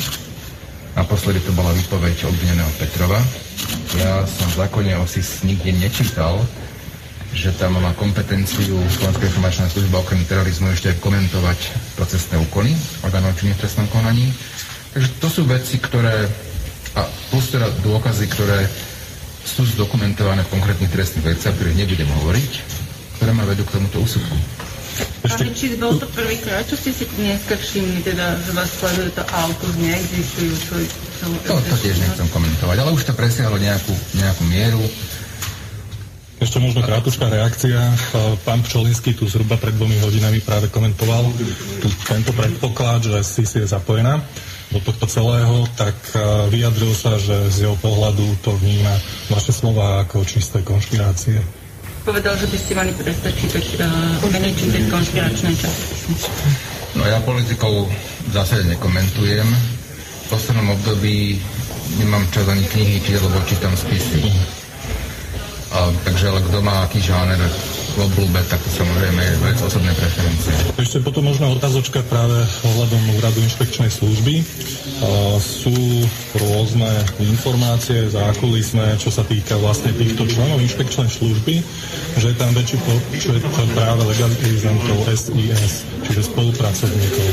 Naposledy to bola výpoveď obvineného Petrova. Ja som v zákone o nikde nečítal, že tam má kompetenciu Slovenská informačná služba okrem terorizmu ešte aj komentovať procesné úkony orgánov činných v trestnom konaní. Takže to sú veci, ktoré a plus teda dôkazy, ktoré sú zdokumentované v konkrétnych trestných veciach, ktorých nebudem hovoriť, ktoré ma vedú k tomuto úsudku. Ešte... či bol to prvýkrát, čo ste si dneska všimli, teda, že vás sleduje to auto z neexistujúcej to, to tiež nechcem komentovať, ale už to presiahlo nejakú, nejakú mieru. Ešte možno krátučká reakcia. Pán Pčolinský tu zhruba pred dvomi hodinami práve komentoval tu, tento predpoklad, že SIS je zapojená do tohto celého, tak vyjadril sa, že z jeho pohľadu to vníma vaše slova ako čisté konšpirácie. Povedal, že by ste mali prestať čítať uh, menej čítať konšpiračné časy. No ja politikov v zásade nekomentujem. V poslednom období nemám čas ani knihy čítať, lebo čítam spisy. A, takže ale kto má aký žáner v oblúbe, tak to samozrejme je vec osobnej preferencie. Ešte potom možná otázočka práve ohľadom úradu inšpekčnej služby. Sú rôzne informácie zákulisné, čo sa týka vlastne týchto členov inšpekčnej služby, že je tam väčší počet práve legalizantov SIS, čiže spolupracovníkov.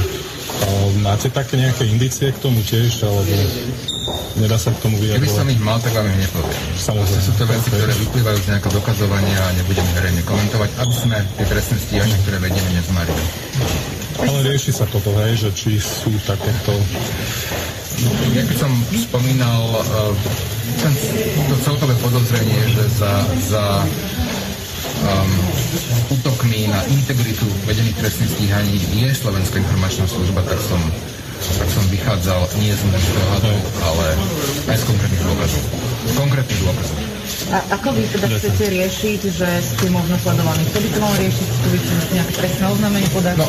Máte také nejaké indície k tomu tiež, alebo nedá sa k tomu vyjadrovať? Keby som ich mal, tak vám ich nepoviem. Samozrejme. Sú to veci, ktoré vyplývajú z nejakého dokazovania a nebudem verejne komentovať, aby sme tie trestné stíhania, ktoré vedieme, nezmarili. Ale rieši sa toto, hej, že či sú takéto... Ja keď som spomínal uh, ten, to celkové podozrenie, že za, za um, útokmi na integritu vedených trestných stíhaní je Slovenská informačná služba, tak som, tak som vychádzal nie z môjho dohadov, ale aj z konkrétnych dôkazov. Konkrétnych dôkazov. A ako vy teda chcete riešiť, že ste možno sledovaní? Kto by to mal riešiť? Kto by nejaké trestné oznámenie podáte? No,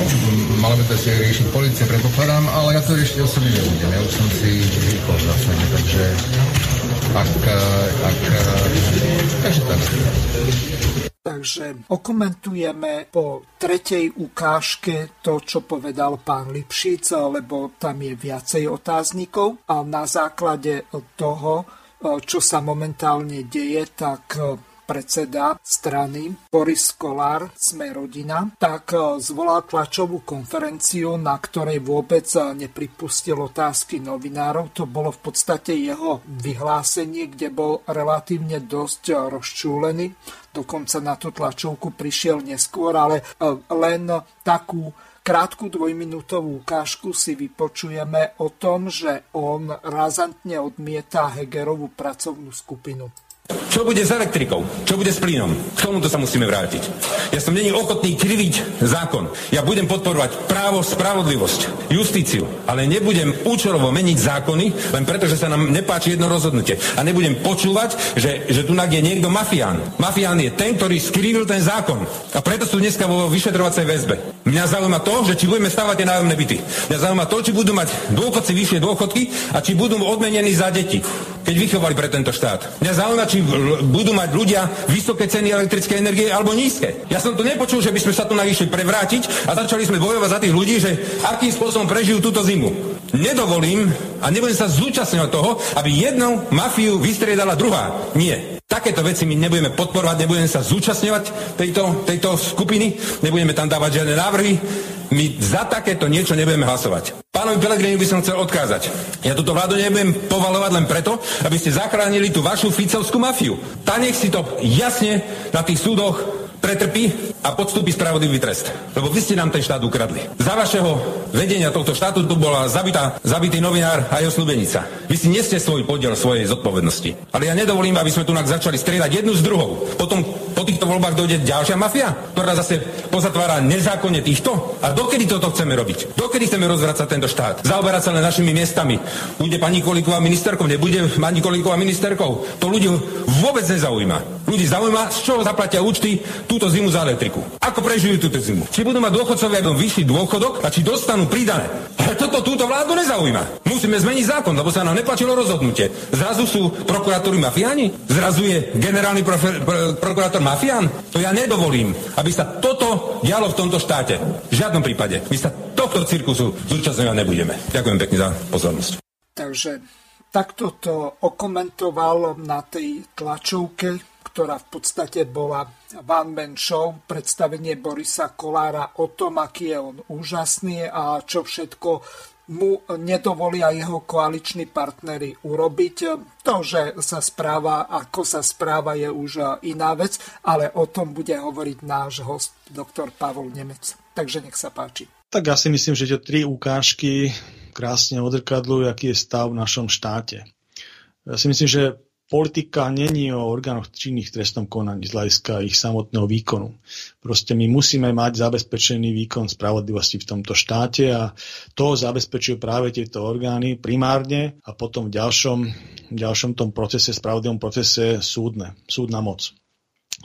mala by to si riešiť policia, predpokladám, ale ja to riešiť osobne nebudem. Ja už som si zvykol v zásade, takže ak, ak, takže tak. Takže okomentujeme po tretej ukážke to, čo povedal pán Lipšic, lebo tam je viacej otáznikov. A na základe toho, čo sa momentálne deje, tak predseda strany Boris Kolár, sme rodina, tak e, zvolal tlačovú konferenciu, na ktorej vôbec e, nepripustil otázky novinárov. To bolo v podstate jeho vyhlásenie, kde bol relatívne dosť e, rozčúlený. Dokonca na tú tlačovku prišiel neskôr, ale len takú krátku dvojminútovú ukážku si vypočujeme o tom, že on razantne odmieta Hegerovú pracovnú skupinu. Čo bude s elektrikou? Čo bude s plynom? K tomuto sa musíme vrátiť. Ja som není ochotný kriviť zákon. Ja budem podporovať právo, spravodlivosť, justíciu, ale nebudem účelovo meniť zákony, len preto, že sa nám nepáči jedno rozhodnutie. A nebudem počúvať, že, že tu je niekto mafián. Mafián je ten, ktorý skrivil ten zákon. A preto sú dneska vo vyšetrovacej väzbe. Mňa zaujíma to, že či budeme stavať tie nájomné byty. Mňa zaujíma to, či budú mať dôchodci vyššie dôchodky a či budú odmenení za deti, keď vychovali pre tento štát. Mňa zaujíma, či budú mať ľudia vysoké ceny elektrickej energie alebo nízke. Ja som tu nepočul, že by sme sa tu navýšli prevrátiť a začali sme bojovať za tých ľudí, že akým spôsobom prežijú túto zimu. Nedovolím a nebudem sa zúčastňovať toho, aby jednou mafiu vystriedala druhá. Nie. Takéto veci my nebudeme podporovať, nebudeme sa zúčastňovať tejto, tejto skupiny, nebudeme tam dávať žiadne návrhy. My za takéto niečo nebudeme hlasovať. Pánovi Pelegrini by som chcel odkázať. Ja túto vládu nebudem povalovať len preto, aby ste zachránili tú vašu ficovskú mafiu. Tá nech si to jasne na tých súdoch pretrpí a podstúpi spravodlivý trest. Lebo vy ste nám ten štát ukradli. Za vašeho vedenia tohto štátu tu bola zabitá, zabitý novinár a jeho slubenica. Vy si neste svoj podiel svojej zodpovednosti. Ale ja nedovolím, aby sme tu začali strieľať jednu z druhou. Potom po týchto voľbách dojde ďalšia mafia, ktorá zase pozatvára nezákonne týchto. A dokedy toto chceme robiť? Dokedy chceme rozvracať tento štát? Zaoberať sa len našimi miestami. Bude pani Kolíková ministerkou, nebude pani Kolíková ministerkou. To ľudí vôbec nezaujíma. Ľudí zaujíma, z čoho zaplatia účty túto zimu za elektriku. Ako prežijú túto zimu? Či budú mať dôchodcovia vyšší dôchodok a či dostanú pridané. Ale toto túto vládu nezaujíma. Musíme zmeniť zákon, lebo sa nám nepačilo rozhodnutie. Zrazu sú prokurátori mafiáni? Zrazu je generálny profe- pr- prokurátor mafián? To ja nedovolím, aby sa toto dialo v tomto štáte. V žiadnom prípade. My sa tohto cirkusu zúčastňovať nebudeme. Ďakujem pekne za pozornosť. Takže takto to okomentoval na tej tlačovke ktorá v podstate bola One Man Show, predstavenie Borisa Kolára o tom, aký je on úžasný a čo všetko mu nedovolia jeho koaliční partnery urobiť. To, že sa správa, ako sa správa, je už iná vec, ale o tom bude hovoriť náš host, doktor Pavol Nemec. Takže nech sa páči. Tak ja si myslím, že tie tri ukážky krásne odrkadľujú, aký je stav v našom štáte. Ja si myslím, že politika není o orgánoch činných trestnom konaní z hľadiska ich samotného výkonu. Proste my musíme mať zabezpečený výkon spravodlivosti v tomto štáte a to zabezpečujú práve tieto orgány primárne a potom v ďalšom, v ďalšom tom procese, spravodlivom procese súdne, súdna moc,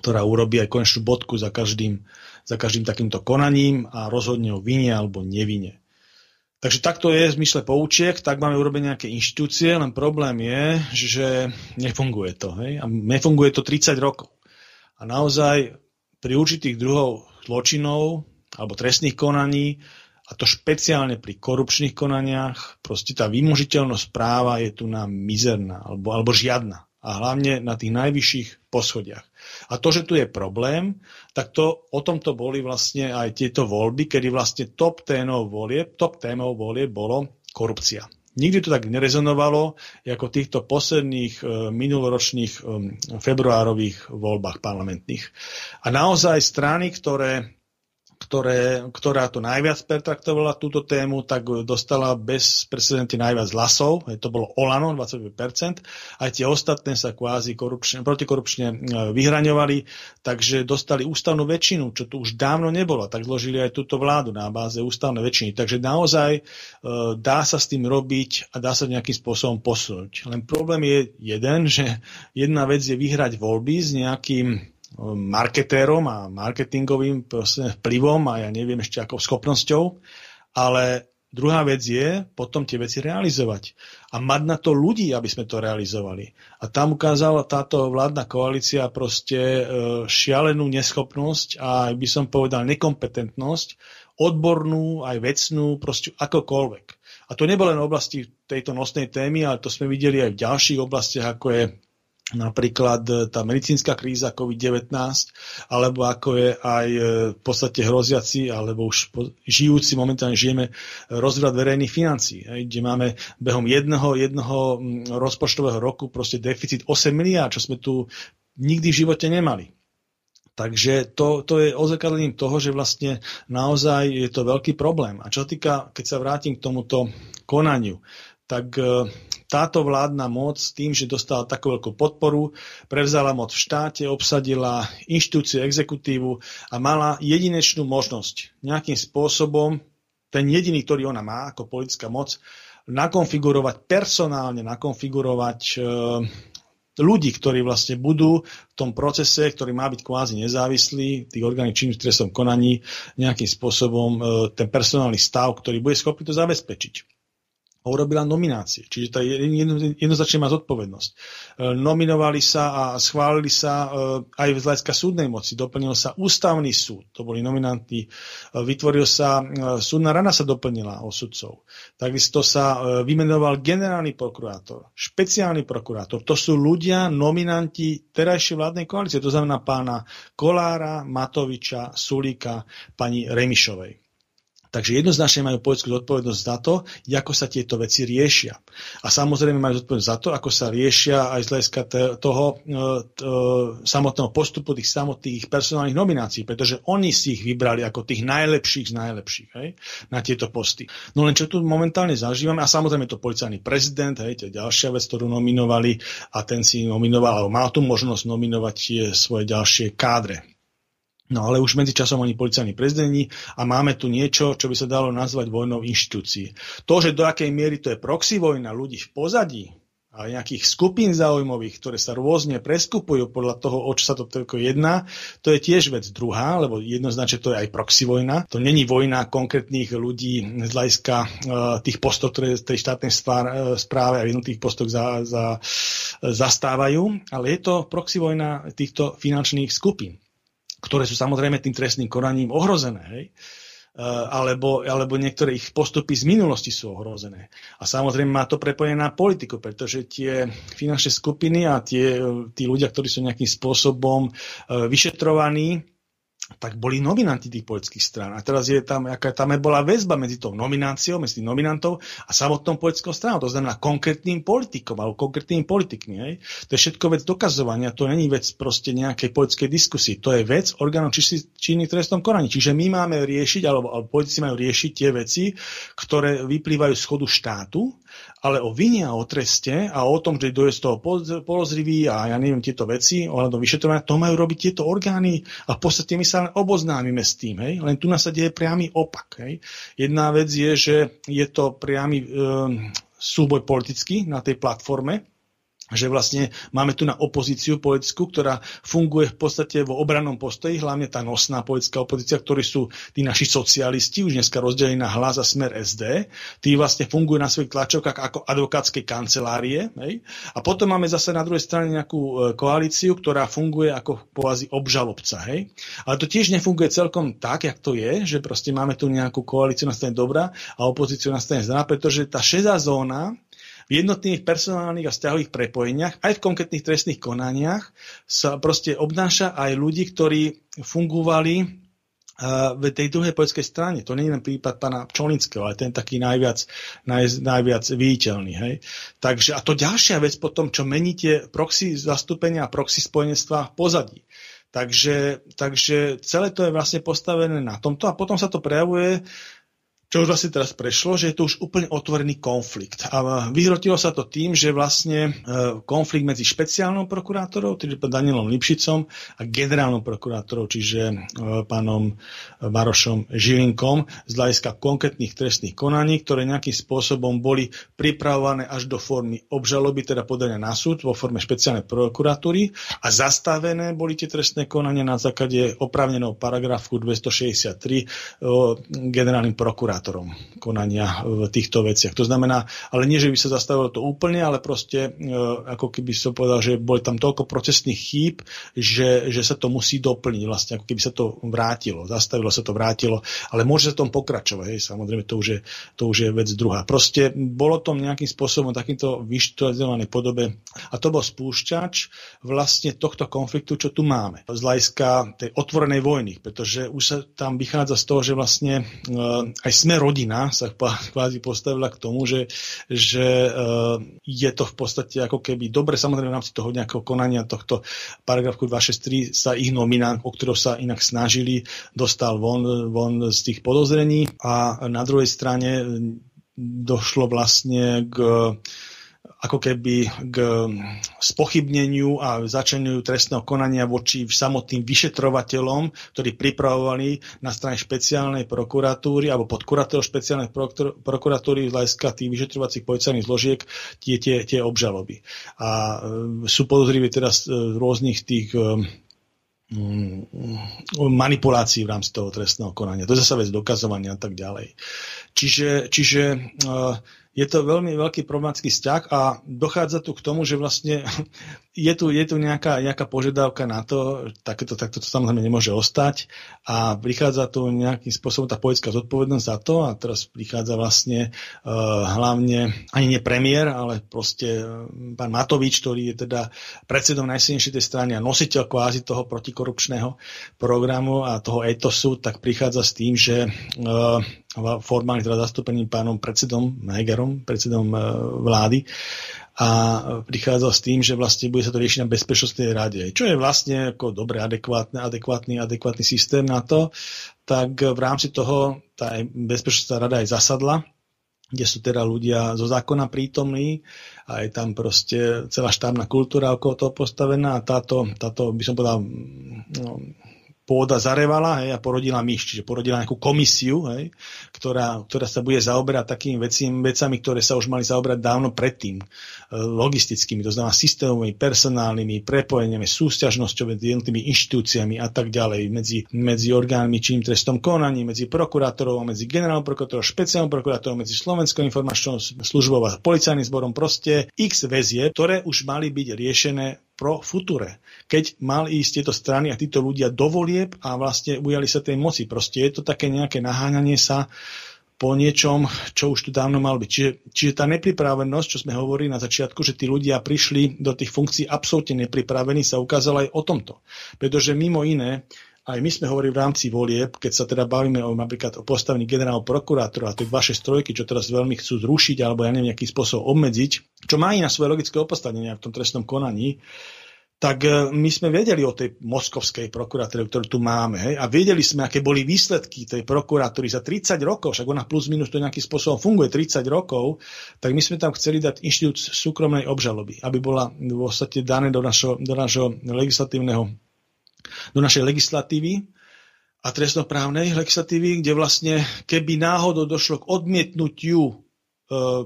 ktorá urobí aj konečnú bodku za každým, za každým takýmto konaním a rozhodne o vine alebo nevine. Takže takto je v zmysle poučiek, tak máme urobiť nejaké inštitúcie, len problém je, že nefunguje to. Hej? A nefunguje to 30 rokov. A naozaj pri určitých druhov zločinov alebo trestných konaní, a to špeciálne pri korupčných konaniach, proste tá vymožiteľnosť práva je tu nám mizerná alebo, alebo žiadna. A hlavne na tých najvyšších poschodiach. A to, že tu je problém, tak to, o tomto boli vlastne aj tieto voľby, kedy vlastne top témou volie, top témou volie bolo korupcia. Nikdy to tak nerezonovalo, ako týchto posledných e, minuloročných e, februárových voľbách parlamentných. A naozaj strany, ktoré ktoré, ktorá to najviac pertraktovala túto tému, tak dostala bez precedenty najviac hlasov, to bolo Olano, 25%, aj tie ostatné sa kvázi korupčne, protikorupčne e, vyhraňovali, takže dostali ústavnú väčšinu, čo tu už dávno nebolo, tak zložili aj túto vládu na báze ústavnej väčšiny. Takže naozaj e, dá sa s tým robiť a dá sa nejakým spôsobom posunúť. Len problém je jeden, že jedna vec je vyhrať voľby s nejakým marketérom a marketingovým vplyvom a ja neviem ešte akou schopnosťou, ale druhá vec je potom tie veci realizovať a mať na to ľudí, aby sme to realizovali. A tam ukázala táto vládna koalícia proste e, šialenú neschopnosť a by som povedal nekompetentnosť, odbornú aj vecnú, proste akokoľvek. A to nebolo len v oblasti tejto nosnej témy, ale to sme videli aj v ďalších oblastiach, ako je napríklad e, tá medicínska kríza COVID-19, alebo ako je aj e, v podstate hroziaci, alebo už žijúci, momentálne žijeme, rozvrat verejných financií, kde máme behom jedného, jedného rozpočtového roku proste deficit 8 miliárd, čo sme tu nikdy v živote nemali. Takže to, to je ozrkadlením toho, že vlastne naozaj je to veľký problém. A čo týka, keď sa vrátim k tomuto konaniu, tak e, táto vládna moc tým, že dostala takú veľkú podporu, prevzala moc v štáte, obsadila inštitúciu, exekutívu a mala jedinečnú možnosť. Nejakým spôsobom, ten jediný, ktorý ona má ako politická moc, nakonfigurovať, personálne nakonfigurovať e, ľudí, ktorí vlastne budú v tom procese, ktorý má byť kvázi nezávislý, tých orgánov činných v konaní, nejakým spôsobom e, ten personálny stav, ktorý bude schopný to zabezpečiť urobila nominácie. Čiže to jedno, jednoznačne má zodpovednosť. E, nominovali sa a schválili sa e, aj v hľadiska súdnej moci. Doplnil sa ústavný súd, to boli nominanti. E, vytvoril sa, súdna rana sa doplnila o sudcov. Takisto sa vymenoval generálny prokurátor, špeciálny prokurátor. To sú ľudia, nominanti terajšej vládnej koalície. To znamená pána Kolára, Matoviča, Sulíka, pani Remišovej. Takže jednoznačne majú politickú zodpovednosť za to, ako sa tieto veci riešia. A samozrejme majú zodpovednosť za to, ako sa riešia aj z hľadiska toho e, samotného postupu tých samotných personálnych nominácií, pretože oni si ich vybrali ako tých najlepších z najlepších hej, na tieto posty. No len čo tu momentálne zažívame, a samozrejme to policajný prezident, hej, to je ďalšia vec, ktorú nominovali a ten si nominoval, alebo mal tu možnosť nominovať svoje ďalšie kádre No ale už medzičasom oni policajní prezidenti a máme tu niečo, čo by sa dalo nazvať vojnou inštitúcií. To, že do akej miery to je proxy vojna ľudí v pozadí, ale nejakých skupín zaujímavých, ktoré sa rôzne preskupujú podľa toho, o čo sa to toľko jedná, to je tiež vec druhá, lebo jednoznačne to je aj proxy vojna. To není vojna konkrétnych ľudí z hľadiska uh, tých postov, ktoré z tej štátnej spár, uh, správe a jednotých postoch za, za, zastávajú, ale je to proxy vojna týchto finančných skupín ktoré sú samozrejme tým trestným konaním ohrozené. Hej? E, alebo, alebo niektoré ich postupy z minulosti sú ohrozené. A samozrejme má to prepojené na politiku, pretože tie finančné skupiny a tie, tí ľudia, ktorí sú nejakým spôsobom e, vyšetrovaní, tak boli nominanti tých politických strán. A teraz je tam, aká tam bola väzba medzi tou nomináciou, medzi tým nominantov a samotnou politickou stranou. To znamená konkrétnym politikom alebo konkrétnymi politikmi. Hej. To je všetko vec dokazovania, to není vec proste nejakej politickej diskusie. To je vec orgánov činných trestnom konaní. Čiže my máme riešiť, alebo, alebo politici majú riešiť tie veci, ktoré vyplývajú z chodu štátu ale o vine a o treste a o tom, že kto je z toho polozrivý a ja neviem tieto veci ohľadom vyšetrovania, to majú robiť tieto orgány a v podstate my sa len oboznámime s tým. Hej? Len tu nás sa deje priamy opak. Hej? Jedna vec je, že je to priamy e, súboj politický na tej platforme, že vlastne máme tu na opozíciu politickú, ktorá funguje v podstate vo obrannom postoji, hlavne tá nosná politická opozícia, ktorí sú tí naši socialisti, už dneska rozdelení na hlas a smer SD. Tí vlastne fungujú na svojich tlačovkách ako advokátske kancelárie. Hej? A potom máme zase na druhej strane nejakú e, koalíciu, ktorá funguje ako kvázi obžalobca. Hej? Ale to tiež nefunguje celkom tak, jak to je, že proste máme tu nejakú koalíciu na strane dobrá a opozíciu na strane zlá, pretože tá šedá zóna jednotných personálnych a vzťahových prepojeniach, aj v konkrétnych trestných konaniach sa proste obnáša aj ľudí, ktorí fungovali v tej druhej poľskej strane. To nie je len prípad pána Čolinského, ale ten taký najviac, naj, najviac viditeľný. Hej. Takže, a to ďalšia vec potom, čo meníte proxy zastúpenia a proxy spojenectva v pozadí. Takže, takže celé to je vlastne postavené na tomto a potom sa to prejavuje čo už vlastne teraz prešlo, že je to už úplne otvorený konflikt. A vyhrotilo sa to tým, že vlastne e, konflikt medzi špeciálnou prokurátorou, čiže Danielom Lipšicom a generálnou prokurátorou, čiže e, pánom Marošom Žilinkom z hľadiska konkrétnych trestných konaní, ktoré nejakým spôsobom boli pripravované až do formy obžaloby, teda podania na súd vo forme špeciálnej prokuratúry a zastavené boli tie trestné konania na základe opravneného paragrafu 263 generálnym prokurátorom iniciátorom konania v týchto veciach. To znamená, ale nie, že by sa zastavilo to úplne, ale proste e, ako keby som povedal, že boli tam toľko procesných chýb, že, že sa to musí doplniť, vlastne ako keby sa to vrátilo, zastavilo sa to, vrátilo, ale môže sa tom pokračovať, hej, samozrejme to už, je, to už je vec druhá. Proste bolo to nejakým spôsobom takýmto vyštudovanej podobe a to bol spúšťač vlastne tohto konfliktu, čo tu máme. Z hľadiska tej otvorenej vojny, pretože už sa tam vychádza z toho, že vlastne e, aj sme rodina sa kvázi postavila k tomu, že, že uh, je to v podstate ako keby dobre, samozrejme v rámci toho nejakého konania tohto paragrafu 263 sa ich nominant, o ktorého sa inak snažili, dostal von, von z tých podozrení. A na druhej strane došlo vlastne k ako keby k spochybneniu a začeniu trestného konania voči samotným vyšetrovateľom, ktorí pripravovali na strane špeciálnej prokuratúry alebo pod kuratúrou špeciálnej prokuratúry z hľadiska tých vyšetrovacích policajných zložiek tie, tie, tie obžaloby. A e, sú podozriví teraz z rôznych tých e, mm, manipulácií v rámci toho trestného konania. To je zase vec dokazovania a tak ďalej. Čiže, čiže uh, je to veľmi veľký problematický vzťah a dochádza tu k tomu, že vlastne je tu, je tu nejaká, nejaká požiadavka na to, takéto, takto to samozrejme nemôže ostať a prichádza tu nejakým spôsobom tá politická zodpovednosť za to a teraz prichádza vlastne uh, hlavne ani nie premiér, ale proste uh, pán Matovič, ktorý je teda predsedom najsilnejšej tej strany a nositeľ kvázi toho protikorupčného programu a toho etosu, tak prichádza s tým, že uh, formálne teda zastúpením pánom predsedom Hegerom, predsedom uh, vlády, a prichádza s tým, že vlastne bude sa to riešiť na bezpečnostnej rade. Čo je vlastne ako dobre, adekvátne, adekvátny, adekvátny systém na to, tak v rámci toho tá bezpečnostná rada aj zasadla, kde sú teda ľudia zo zákona prítomní a je tam proste celá štábna kultúra okolo toho postavená a táto, táto by som povedal, no, pôda zarevala hej, a porodila myš, čiže porodila nejakú komisiu, hej, ktorá, ktorá sa bude zaoberať takými vecimi, vecami, ktoré sa už mali zaoberať dávno predtým, e, logistickými, to znamená systémovými, personálnymi, prepojeniami, súťažnosťou medzi jednotlivými inštitúciami a tak ďalej, medzi, medzi orgánmi činným trestom konaní, medzi prokurátorov, medzi generálnym prokurátorom, špeciálnym prokurátorom, medzi Slovenskou informačnou službou a policajným zborom, proste x väzie, ktoré už mali byť riešené pro future. Keď mal ísť tieto strany a títo ľudia do volieb a vlastne ujali sa tej moci. Proste je to také nejaké naháňanie sa po niečom, čo už tu dávno mal byť. Čiže, čiže tá nepripravenosť, čo sme hovorili na začiatku, že tí ľudia prišli do tých funkcií absolútne nepripravení, sa ukázala aj o tomto. Pretože mimo iné, aj my sme hovorili v rámci volieb, keď sa teda bavíme o, napríklad o postavení generálneho prokurátora tie vaše strojky, čo teraz veľmi chcú zrušiť alebo ja neviem, nejakým spôsobom obmedziť, čo má i na svoje logické opodstatnenie v tom trestnom konaní, tak e, my sme vedeli o tej moskovskej prokuratúre, ktorú tu máme. Hej, a vedeli sme, aké boli výsledky tej prokuratúry za 30 rokov, však ona plus minus to nejakým spôsobom funguje 30 rokov, tak my sme tam chceli dať inštitút súkromnej obžaloby, aby bola v podstate dané do našho, do našho legislatívneho, do našej legislatívy a trestnoprávnej legislatívy, kde vlastne keby náhodou došlo k odmietnutiu e,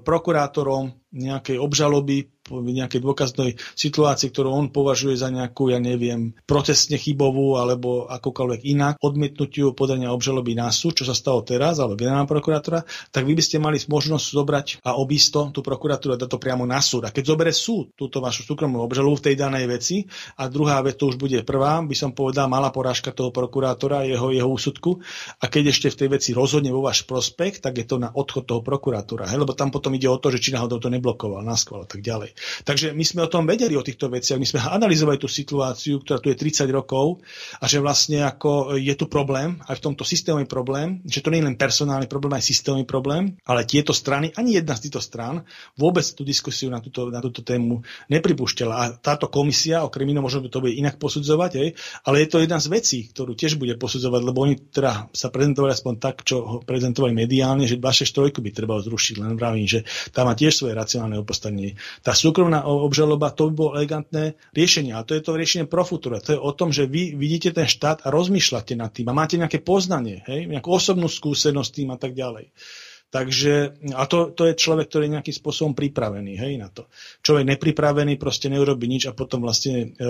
prokurátorom nejakej obžaloby nejakej dôkaznej situácii, ktorú on považuje za nejakú, ja neviem, protestne chybovú alebo akokoľvek inak, odmietnutiu podania obžaloby na súd, čo sa stalo teraz, alebo generálna prokurátora, tak vy by ste mali možnosť zobrať a obísť tú prokuratúru a dať to priamo na súd. A keď zoberie súd túto vašu súkromnú obžalobu v tej danej veci a druhá vec, to už bude prvá, by som povedal, malá porážka toho prokurátora, jeho, jeho úsudku. A keď ešte v tej veci rozhodne vo váš prospekt, tak je to na odchod toho prokurátora. Hej? Lebo tam potom ide o to, že či náhodou to neblokoval, na a tak ďalej. Takže my sme o tom vedeli, o týchto veciach, my sme analyzovali tú situáciu, ktorá tu je 30 rokov a že vlastne ako je tu problém, aj v tomto systémový problém, že to nie je len personálny problém, aj systémový problém, ale tieto strany, ani jedna z týchto strán vôbec tú diskusiu na túto, na túto tému nepripúšťala. A táto komisia, okrem iného možno to bude inak posudzovať, hej, ale je to jedna z vecí, ktorú tiež bude posudzovať, lebo oni teda sa prezentovali aspoň tak, čo ho prezentovali mediálne, že 263 by treba zrušiť, len vravím, že tam má tiež svoje racionálne opostavenie. Tá súkromná obžaloba, to by bolo elegantné riešenie. A to je to riešenie pro futuro. To je o tom, že vy vidíte ten štát a rozmýšľate nad tým a máte nejaké poznanie, hej? nejakú osobnú skúsenosť tým a tak ďalej. Takže, a to, to je človek, ktorý je nejakým spôsobom pripravený hej, na to. Človek nepripravený proste neurobi nič a potom vlastne e,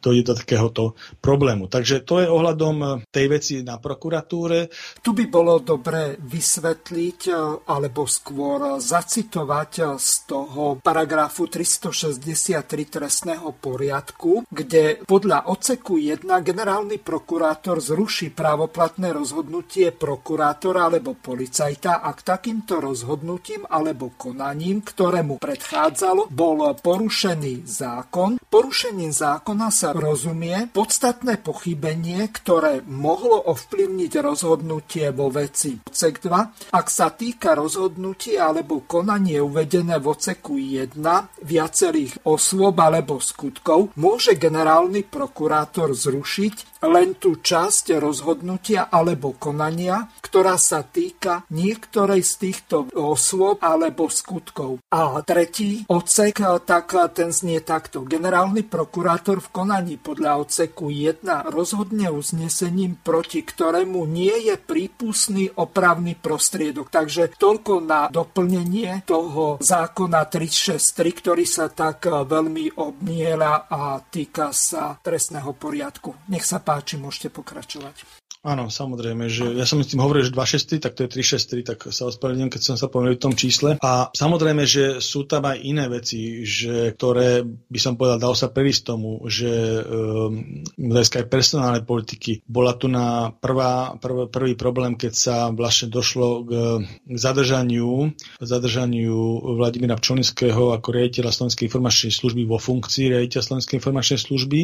dojde do takéhoto problému. Takže to je ohľadom e, tej veci na prokuratúre. Tu by bolo dobre vysvetliť e, alebo skôr zacitovať z toho paragrafu 363 trestného poriadku, kde podľa oceku 1 generálny prokurátor zruší právoplatné rozhodnutie prokurátora alebo policajta policajta, ak takýmto rozhodnutím alebo konaním, ktorému predchádzalo, bol porušený zákon. Porušením zákona sa rozumie podstatné pochybenie, ktoré mohlo ovplyvniť rozhodnutie vo veci. Odsek 2. Ak sa týka rozhodnutia alebo konanie uvedené v oceku 1 viacerých osôb alebo skutkov, môže generálny prokurátor zrušiť len tú časť rozhodnutia alebo konania, ktorá sa týka niektorej z týchto osôb alebo skutkov. A tretí odsek, tak ten znie takto. Generálny prokurátor v konaní podľa odseku 1 rozhodne uznesením, proti ktorému nie je prípustný opravný prostriedok. Takže toľko na doplnenie toho zákona 363, ktorý sa tak veľmi obniela a týka sa trestného poriadku. Nech sa páči, môžete pokračovať. Áno, samozrejme, že ja som s tým hovoril, že 263, tak to je 363, tak sa ospravedlňujem, keď som sa pomýlil v tom čísle. A samozrejme, že sú tam aj iné veci, že, ktoré by som povedal, dalo sa prejsť tomu, že um, aj personálnej politiky bola tu na prvá, prv, prvý problém, keď sa vlastne došlo k, k zadržaniu, zadržaniu Vladimíra Pčolinského ako riaditeľa Slovenskej informačnej služby vo funkcii riaditeľa Slovenskej informačnej služby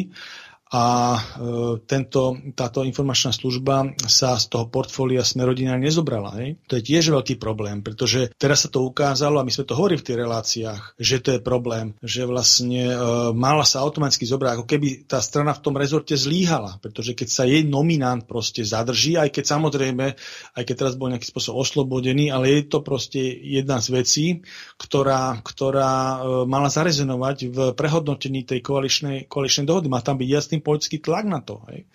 a e, tento, táto informačná služba sa z toho portfólia Smerodina nezobrala. Hej? To je tiež veľký problém, pretože teraz sa to ukázalo, a my sme to hovorili v tých reláciách, že to je problém, že vlastne e, mala sa automaticky zobrať, ako keby tá strana v tom rezorte zlíhala, pretože keď sa jej nominant proste zadrží, aj keď samozrejme, aj keď teraz bol nejaký spôsob oslobodený, ale je to proste jedna z vecí, ktorá, ktorá e, mala zarezonovať v prehodnotení tej koaličnej, koaličnej dohody. Má tam byť jasný jasný politický tlak na to. Hej.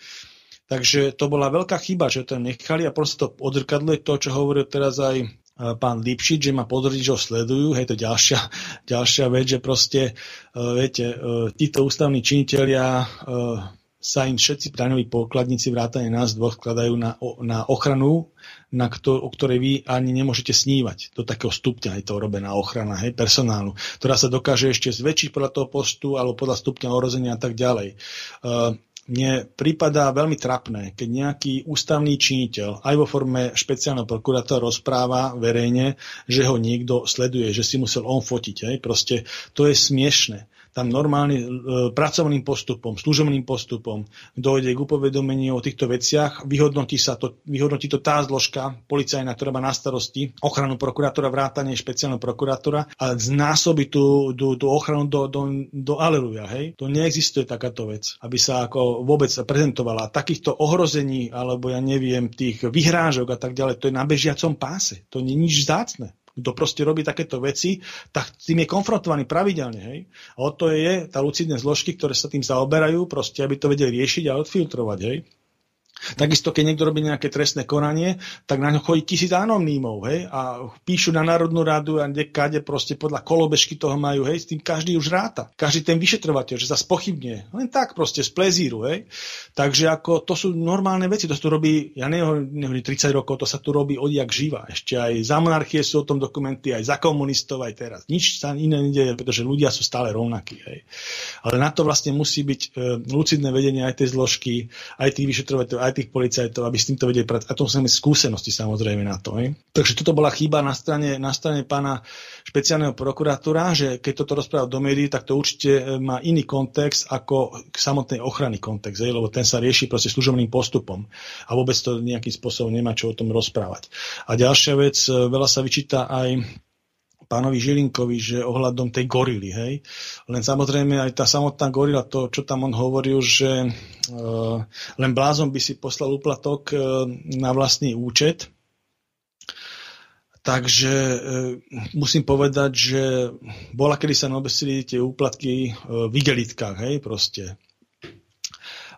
Takže to bola veľká chyba, že to nechali a proste to odzrkadluje to, čo hovoril teraz aj e, pán Lipšic, že ma pozrieť, že ho sledujú. Hej, to ďalšia, ďalšia vec, že proste, uh, viete, uh, títo ústavní činiteľia sa im všetci daňoví pokladníci vrátane nás dvoch skladajú na, na ochranu, na ktor- o ktorej vy ani nemôžete snívať. Do takého stupňa je to robená ochrana hej, personálu, ktorá sa dokáže ešte zväčšiť podľa toho postu alebo podľa stupňa orozenia a tak ďalej. Uh, mne prípada veľmi trapné, keď nejaký ústavný činiteľ aj vo forme špeciálneho prokurátora rozpráva verejne, že ho niekto sleduje, že si musel on fotiť. Hej. Proste to je smiešne tam normálne e, pracovným postupom, služobným postupom dojde k upovedomeniu o týchto veciach, vyhodnotí, sa to, vyhodnotí to tá zložka policajná, ktorá má na starosti ochranu prokurátora, vrátanie špeciálneho prokurátora a znásobí tú, tú, tú ochranu do, do, do aleluja. Hej? To neexistuje takáto vec, aby sa ako vôbec prezentovala. Takýchto ohrození, alebo ja neviem, tých vyhrážok a tak ďalej, to je na bežiacom páse. To nie je nič zácne kto proste robí takéto veci, tak tým je konfrontovaný pravidelne. Hej? A o to je tá lucidné zložky, ktoré sa tým zaoberajú, proste aby to vedeli riešiť a odfiltrovať. Hej? Takisto, keď niekto robí nejaké trestné konanie, tak na ňo chodí tisíc anonymov, hej, a píšu na Národnú radu a kade proste podľa kolobežky toho majú, hej, s tým každý už ráta. Každý ten vyšetrovateľ, že sa spochybne. Len tak proste, z plezíru, hej. Takže ako to sú normálne veci, to sa tu robí, ja nehovorím 30 rokov, to sa tu robí odjak živa. Ešte aj za monarchie sú o tom dokumenty, aj za komunistov, aj teraz. Nič sa iné nedieje, pretože ľudia sú stále rovnakí, hej. Ale na to vlastne musí byť e, lucidné vedenie aj tej zložky, aj tých vyšetrovateľov, aj tých policajtov, aby s týmto vedeli pracovať. A to musíme skúsenosti samozrejme na to. Je? Takže toto bola chyba na strane, na strane pána špeciálneho prokurátora, že keď toto rozprával do médií, tak to určite e, má iný kontext ako samotný ochranný kontext, je? lebo ten sa rieši proste služobným postupom a vôbec to nejakým spôsobom nemá čo o tom rozprávať. A ďalšia vec, e, veľa sa vyčíta aj pánovi Žilinkovi, že ohľadom tej gorily, hej. Len samozrejme aj tá samotná gorila, to, čo tam on hovoril, že uh, len blázon by si poslal úplatok uh, na vlastný účet. Takže uh, musím povedať, že bola, kedy sa nobesili tie úplatky uh, v igelitkách, hej, proste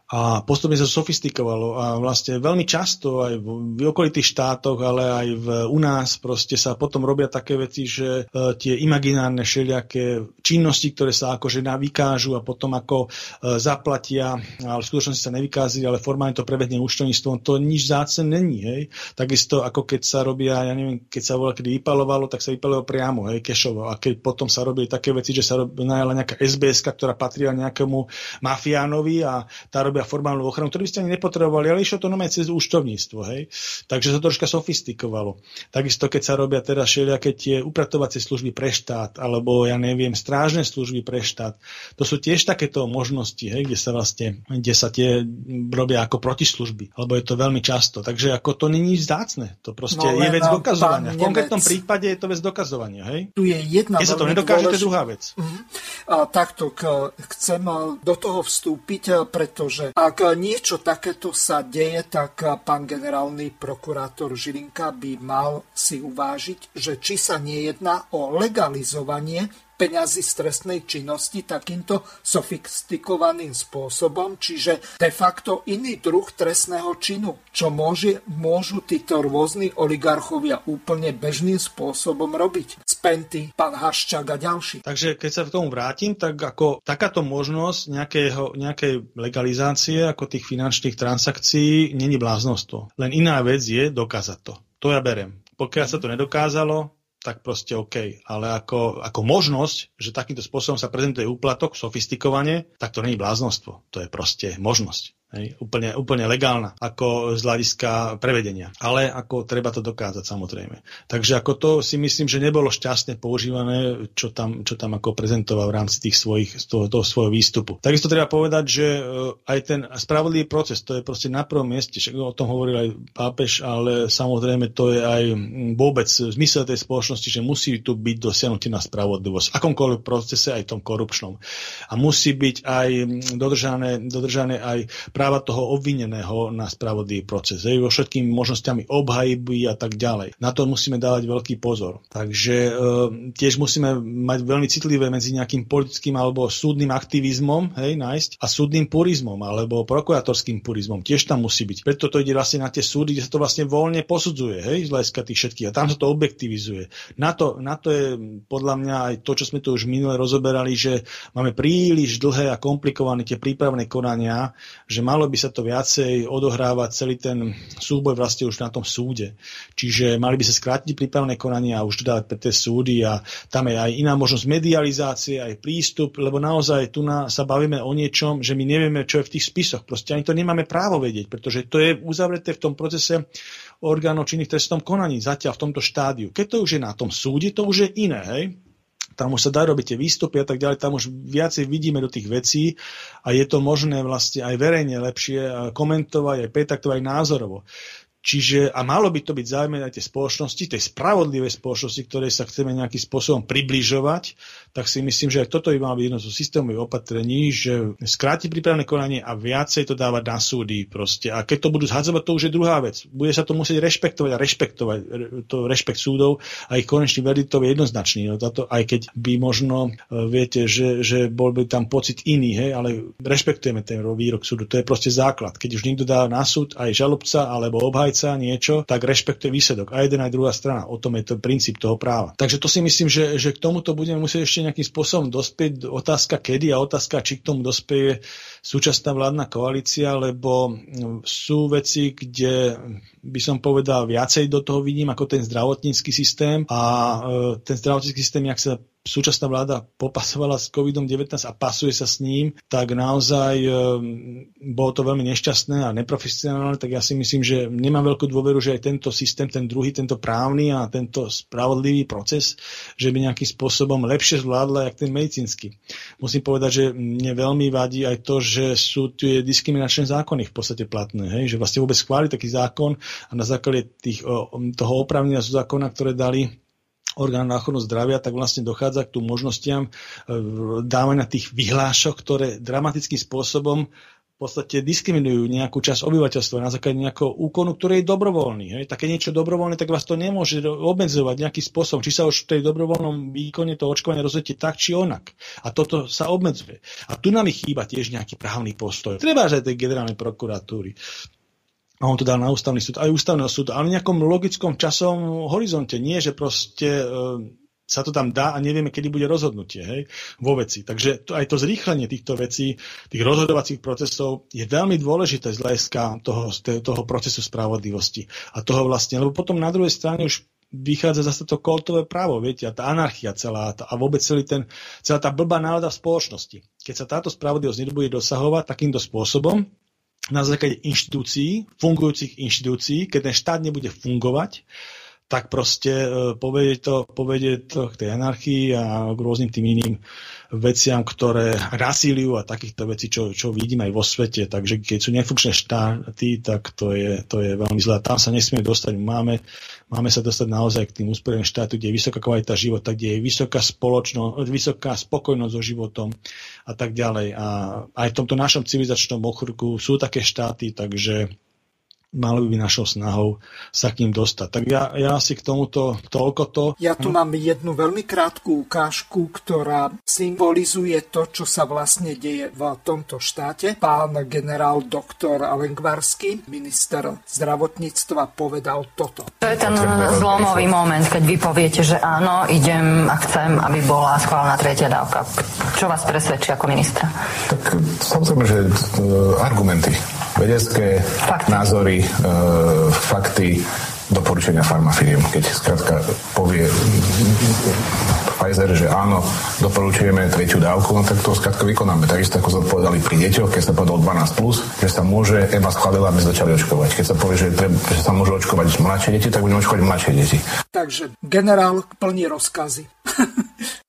a postupne sa sofistikovalo a vlastne veľmi často aj v, okolitých štátoch, ale aj v, u nás proste sa potom robia také veci, že e, tie imaginárne všelijaké činnosti, ktoré sa akože vykážu a potom ako e, zaplatia, ale v skutočnosti sa nevykází, ale formálne to prebehne účtovníctvom, to nič zácen není, hej. Takisto ako keď sa robia, ja neviem, keď sa volá, kedy vypalovalo, tak sa vypalovalo priamo, hej, kešovo. A keď potom sa robili také veci, že sa najala nejaká SBS, ktorá patrila nejakému mafiánovi a tá robia formálnu ochranu, ktorú by ste ani nepotrebovali, ale išlo to nomé cez účtovníctvo. Hej? Takže sa to troška sofistikovalo. Takisto, keď sa robia teraz všelijaké tie upratovacie služby pre štát, alebo ja neviem, strážne služby pre štát, to sú tiež takéto možnosti, hej, kde sa vlastne, kde sa tie robia ako protislužby, lebo je to veľmi často. Takže ako to není vzácne, to proste no, je vec dokazovania. V konkrétnom prípade je to vec dokazovania. Hej? Tu je jedna Keď sa to nedokáže, to je druhá vec. Uh-huh. A, takto k, chcem do toho vstúpiť, pretože ak niečo takéto sa deje, tak pán generálny prokurátor Žilinka by mal si uvážiť, že či sa nejedná o legalizovanie peňazí z trestnej činnosti takýmto sofistikovaným spôsobom, čiže de facto iný druh trestného činu, čo môže, môžu títo rôzni oligarchovia úplne bežným spôsobom robiť. Spenty, pán Haščák a ďalší. Takže keď sa k tomu vrátim, tak ako takáto možnosť nejakého, nejakej legalizácie ako tých finančných transakcií není bláznostvo. Len iná vec je dokázať to. To ja berem. Pokiaľ sa to nedokázalo, tak proste OK. Ale ako, ako možnosť, že takýmto spôsobom sa prezentuje úplatok sofistikovane, tak to je bláznostvo. To je proste možnosť. Hej, úplne, úplne legálna, ako z hľadiska prevedenia. Ale ako treba to dokázať samozrejme. Takže ako to si myslím, že nebolo šťastne používané, čo tam, čo tam ako prezentoval v rámci tých svojich, toho, toho svojho výstupu. Takisto treba povedať, že eh, aj ten spravodlivý proces, to je proste na prvom mieste, však o tom hovoril aj pápež, ale samozrejme to je aj vôbec zmysel tej spoločnosti, že musí tu byť dosiahnutá spravodlivosť v akomkoľvek procese, aj tom korupčnom. A musí byť aj dodržané, dodržané aj práva toho obvineného na spravodlivý proces. Hej, vo všetkými možnosťami obhajby a tak ďalej. Na to musíme dávať veľký pozor. Takže e, tiež musíme mať veľmi citlivé medzi nejakým politickým alebo súdnym aktivizmom, hej, nájsť, a súdnym purizmom alebo prokurátorským purizmom. Tiež tam musí byť. Preto to ide vlastne na tie súdy, kde sa to vlastne voľne posudzuje, hej, z hľadiska tých všetkých. A tam sa to objektivizuje. Na to, na to je podľa mňa aj to, čo sme tu už minule rozoberali, že máme príliš dlhé a komplikované tie prípravné konania, že malo by sa to viacej odohrávať celý ten súboj vlastne už na tom súde. Čiže mali by sa skrátiť prípravné konanie a už dodávať pre tie súdy a tam je aj iná možnosť medializácie, aj prístup, lebo naozaj tu na, sa bavíme o niečom, že my nevieme, čo je v tých spisoch. Proste ani to nemáme právo vedieť, pretože to je uzavreté v tom procese orgánov činných trestnom konaní, zatiaľ v tomto štádiu. Keď to už je na tom súde, to už je iné, hej? Tam už sa dá robiť tie výstupy a tak ďalej, tam už viacej vidíme do tých vecí a je to možné vlastne aj verejne lepšie komentovať, aj pretaktovať aj názorovo. Čiže, a malo by to byť zájme aj tej spoločnosti, tej spravodlivej spoločnosti, ktorej sa chceme nejakým spôsobom približovať, tak si myslím, že toto by malo byť jedno zo systémových opatrení, že skráti prípravné konanie a viacej to dávať na súdy proste. A keď to budú zhadzovať, to už je druhá vec. Bude sa to musieť rešpektovať a rešpektovať to rešpekt súdov a ich konečný verdikt je jednoznačný. No, táto, aj keď by možno, e, viete, že, že bol by tam pocit iný, hej, ale rešpektujeme ten výrok súdu. To je proste základ. Keď už niekto dá na súd aj žalobca alebo obhajca niečo, tak rešpektuje výsledok. A jeden aj druhá strana. O tom je to princíp toho práva. Takže to si myslím, že, že k tomuto budeme musieť ešte nejakým spôsobom dospieť. Otázka kedy a otázka, či k tomu dospieje súčasná vládna koalícia, lebo sú veci, kde by som povedal viacej do toho vidím ako ten zdravotnícky systém a e, ten zdravotnícky systém, jak sa súčasná vláda popasovala s COVID-19 a pasuje sa s ním, tak naozaj e, bolo to veľmi nešťastné a neprofesionálne, tak ja si myslím, že nemám veľkú dôveru, že aj tento systém, ten druhý, tento právny a tento spravodlivý proces, že by nejakým spôsobom lepšie zvládla, jak ten medicínsky. Musím povedať, že mne veľmi vadí aj to, že sú tie diskriminačné zákony v podstate platné, hej? že vlastne vôbec schváli taký zákon a na základe tých, toho opravnenia zákona, ktoré dali orgán na ochranu zdravia, tak vlastne dochádza k tú možnostiam e, dávania tých vyhlášok, ktoré dramatickým spôsobom v podstate diskriminujú nejakú časť obyvateľstva na základe nejakého úkonu, ktorý je dobrovoľný. Hej. Také niečo dobrovoľné, tak vás to nemôže obmedzovať nejakým spôsobom. Či sa už v tej dobrovoľnom výkone to očkovania rozhodne tak, či onak. A toto sa obmedzuje. A tu nám chýba tiež nejaký právny postoj. Treba aj tej generálnej prokuratúry a on to dal na ústavný súd, aj ústavného súdu, ale v nejakom logickom časovom horizonte. Nie, že proste e, sa to tam dá a nevieme, kedy bude rozhodnutie hej, vo veci. Takže to, aj to zrýchlenie týchto vecí, tých rozhodovacích procesov je veľmi dôležité z hľadiska toho, toho procesu spravodlivosti. A toho vlastne, lebo potom na druhej strane už vychádza zase to koltové právo, viete, a tá anarchia celá tá, a vôbec celý ten, celá tá blbá nálada v spoločnosti. Keď sa táto spravodlivosť nebude dosahovať takýmto spôsobom, na základe inštitúcií, fungujúcich inštitúcií, keď ten štát nebude fungovať, tak proste e, povedie to, povedie to k tej anarchii a k rôznym tým iným veciam, ktoré rasíliu a takýchto vecí, čo, čo vidím aj vo svete. Takže keď sú nefunkčné štáty, tak to je, to je veľmi zlé. Tam sa nesmieme dostať. Máme, máme sa dostať naozaj k tým úsporeným štátu, kde je vysoká kvalita života, kde je vysoká spoločnosť, vysoká spokojnosť so životom a tak ďalej. A aj v tomto našom civilizačnom okruhu sú také štáty, takže malo by našou snahou sa k ním dostať. Tak ja, ja si k tomuto toľko to. Ja tu mám jednu veľmi krátku ukážku, ktorá symbolizuje to, čo sa vlastne deje v tomto štáte. Pán generál doktor Lengvarsky, minister zdravotníctva, povedal toto. To je ten zlomový moment, keď vy poviete, že áno, idem a chcem, aby bola schválená tretia dávka. Čo vás presvedčí ako ministra? Tak samozrejme, že e, argumenty vedecké fakty. názory, e, fakty, doporučenia farmafiriem. Keď skrátka povie Pfizer, že áno, doporučujeme tretiu dávku, no tak to skrátka vykonáme. Takisto ako zodpovedali pri deťoch, keď sa povedal 12+, plus, že sa môže, EMA schválila, aby začali očkovať. Keď sa povie, že, treba, že sa môžu očkovať mladšie deti, tak budeme očkovať mladšie deti. Takže generál plní rozkazy.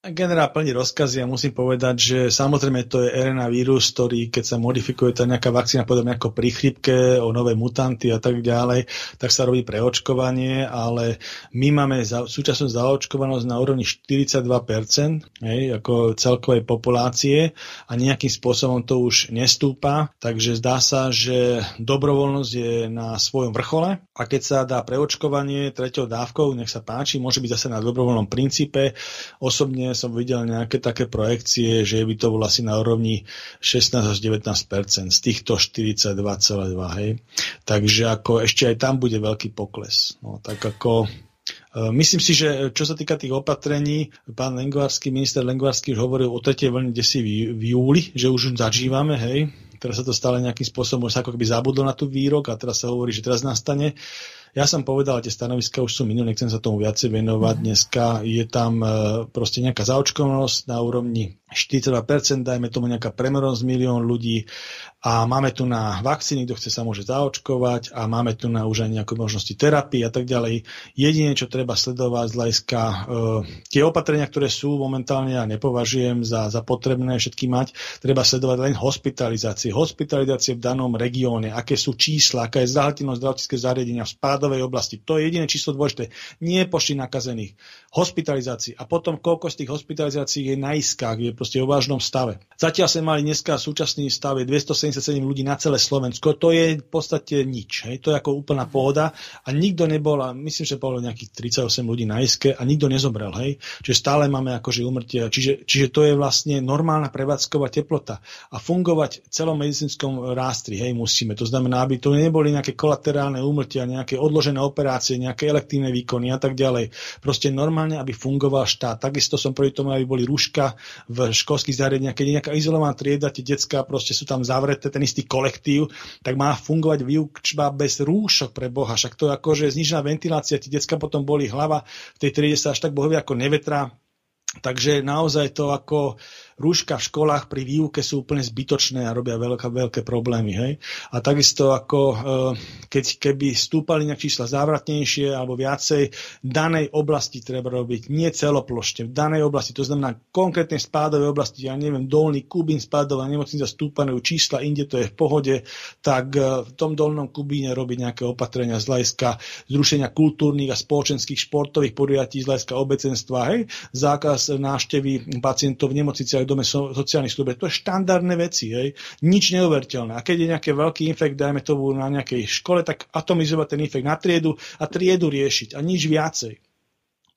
Generál plní rozkazy a musím povedať, že samozrejme to je RNA vírus, ktorý keď sa modifikuje tá nejaká vakcína podobne ako pri chrypke, o nové mutanty a tak ďalej, tak sa robí preočkovanie, ale my máme za, súčasnú zaočkovanosť na úrovni 42%, hej, ako celkovej populácie a nejakým spôsobom to už nestúpa, takže zdá sa, že dobrovoľnosť je na svojom vrchole a keď sa dá preočkovanie treťou dávkou, nech sa páči, môže byť zase na dobrovoľnom princípe. Osobne som videl nejaké také projekcie, že by to bolo asi na úrovni 16 až 19% z týchto 42,2. Hej. Takže ako ešte aj tam bude veľký pokles. No, tak ako e, Myslím si, že čo sa týka tých opatrení, pán Lengvarský, minister Lengvarský už hovoril o tretej vlne desi v, júli, že už zažívame, hej. Teraz sa to stále nejakým spôsobom sa ako keby zabudlo na tú výrok a teraz sa hovorí, že teraz nastane. Ja som povedal, tie stanoviska už sú minulé, nechcem sa tomu viacej venovať. Mm. Dneska je tam e, proste nejaká zaočkovanosť na úrovni 42%, dajme tomu nejaká premernosť milión ľudí a máme tu na vakcíny, kto chce sa môže zaočkovať a máme tu na už aj nejaké možnosti terapie a tak ďalej. Jedine, čo treba sledovať z hľadiska e, tie opatrenia, ktoré sú momentálne ja nepovažujem za, za potrebné všetky mať, treba sledovať len hospitalizácie. Hospitalizácie v danom regióne, aké sú čísla, aká je zahltenosť zdravotníckého zariadenia v spádovej oblasti. To je jediné číslo dôležité. Nie počty nakazených. Hospitalizácií. A potom koľko z tých hospitalizácií je na iskách, je proste o vážnom stave. Zatiaľ sme mali dneska súčasný stav je 277 ľudí na celé Slovensko. To je v podstate nič. Hej. To je ako úplná pohoda. A nikto nebol, a myslím, že bolo nejakých 38 ľudí na iske a nikto nezomrel. Hej. Čiže stále máme akože umrtie. Čiže, čiže to je vlastne normálna prevádzková teplota. A fungovať v celom medicínskom rástri hej, musíme. To znamená, aby to neboli nejaké kolaterálne úmrtia, nejaké odložené operácie, nejaké elektívne výkony a tak ďalej. Proste normálne, aby fungoval štát. Takisto som proti tomu, aby boli rúška v školských zariadeniach, keď je nejaká izolovaná trieda, tie detská proste sú tam zavreté, ten istý kolektív, tak má fungovať výučba bez rúšok pre Boha. Však to je ako, že znižená ventilácia, tie detská potom boli hlava, v tej triede sa až tak bohovia ako nevetrá. Takže naozaj to ako rúška v školách pri výuke sú úplne zbytočné a robia veľké, veľké problémy. Hej? A takisto ako e, keď keby stúpali nejaké čísla závratnejšie alebo viacej, danej oblasti treba robiť, nie celoplošne, v danej oblasti, to znamená konkrétne spádové oblasti, ja neviem, dolný Kubín spádová nemocnica stúpajú čísla, inde to je v pohode, tak e, v tom dolnom Kubíne robiť nejaké opatrenia z hľadiska zrušenia kultúrnych a spoločenských športových podujatí z hľadiska obecenstva, hej? zákaz návštevy pacientov v nemocniciach dome so, sociálnych služieb. To je štandardné veci, hej. Nič neuveriteľné. A keď je nejaký veľký infekt, dajme to na nejakej škole, tak atomizovať ten infekt na triedu a triedu riešiť a nič viacej.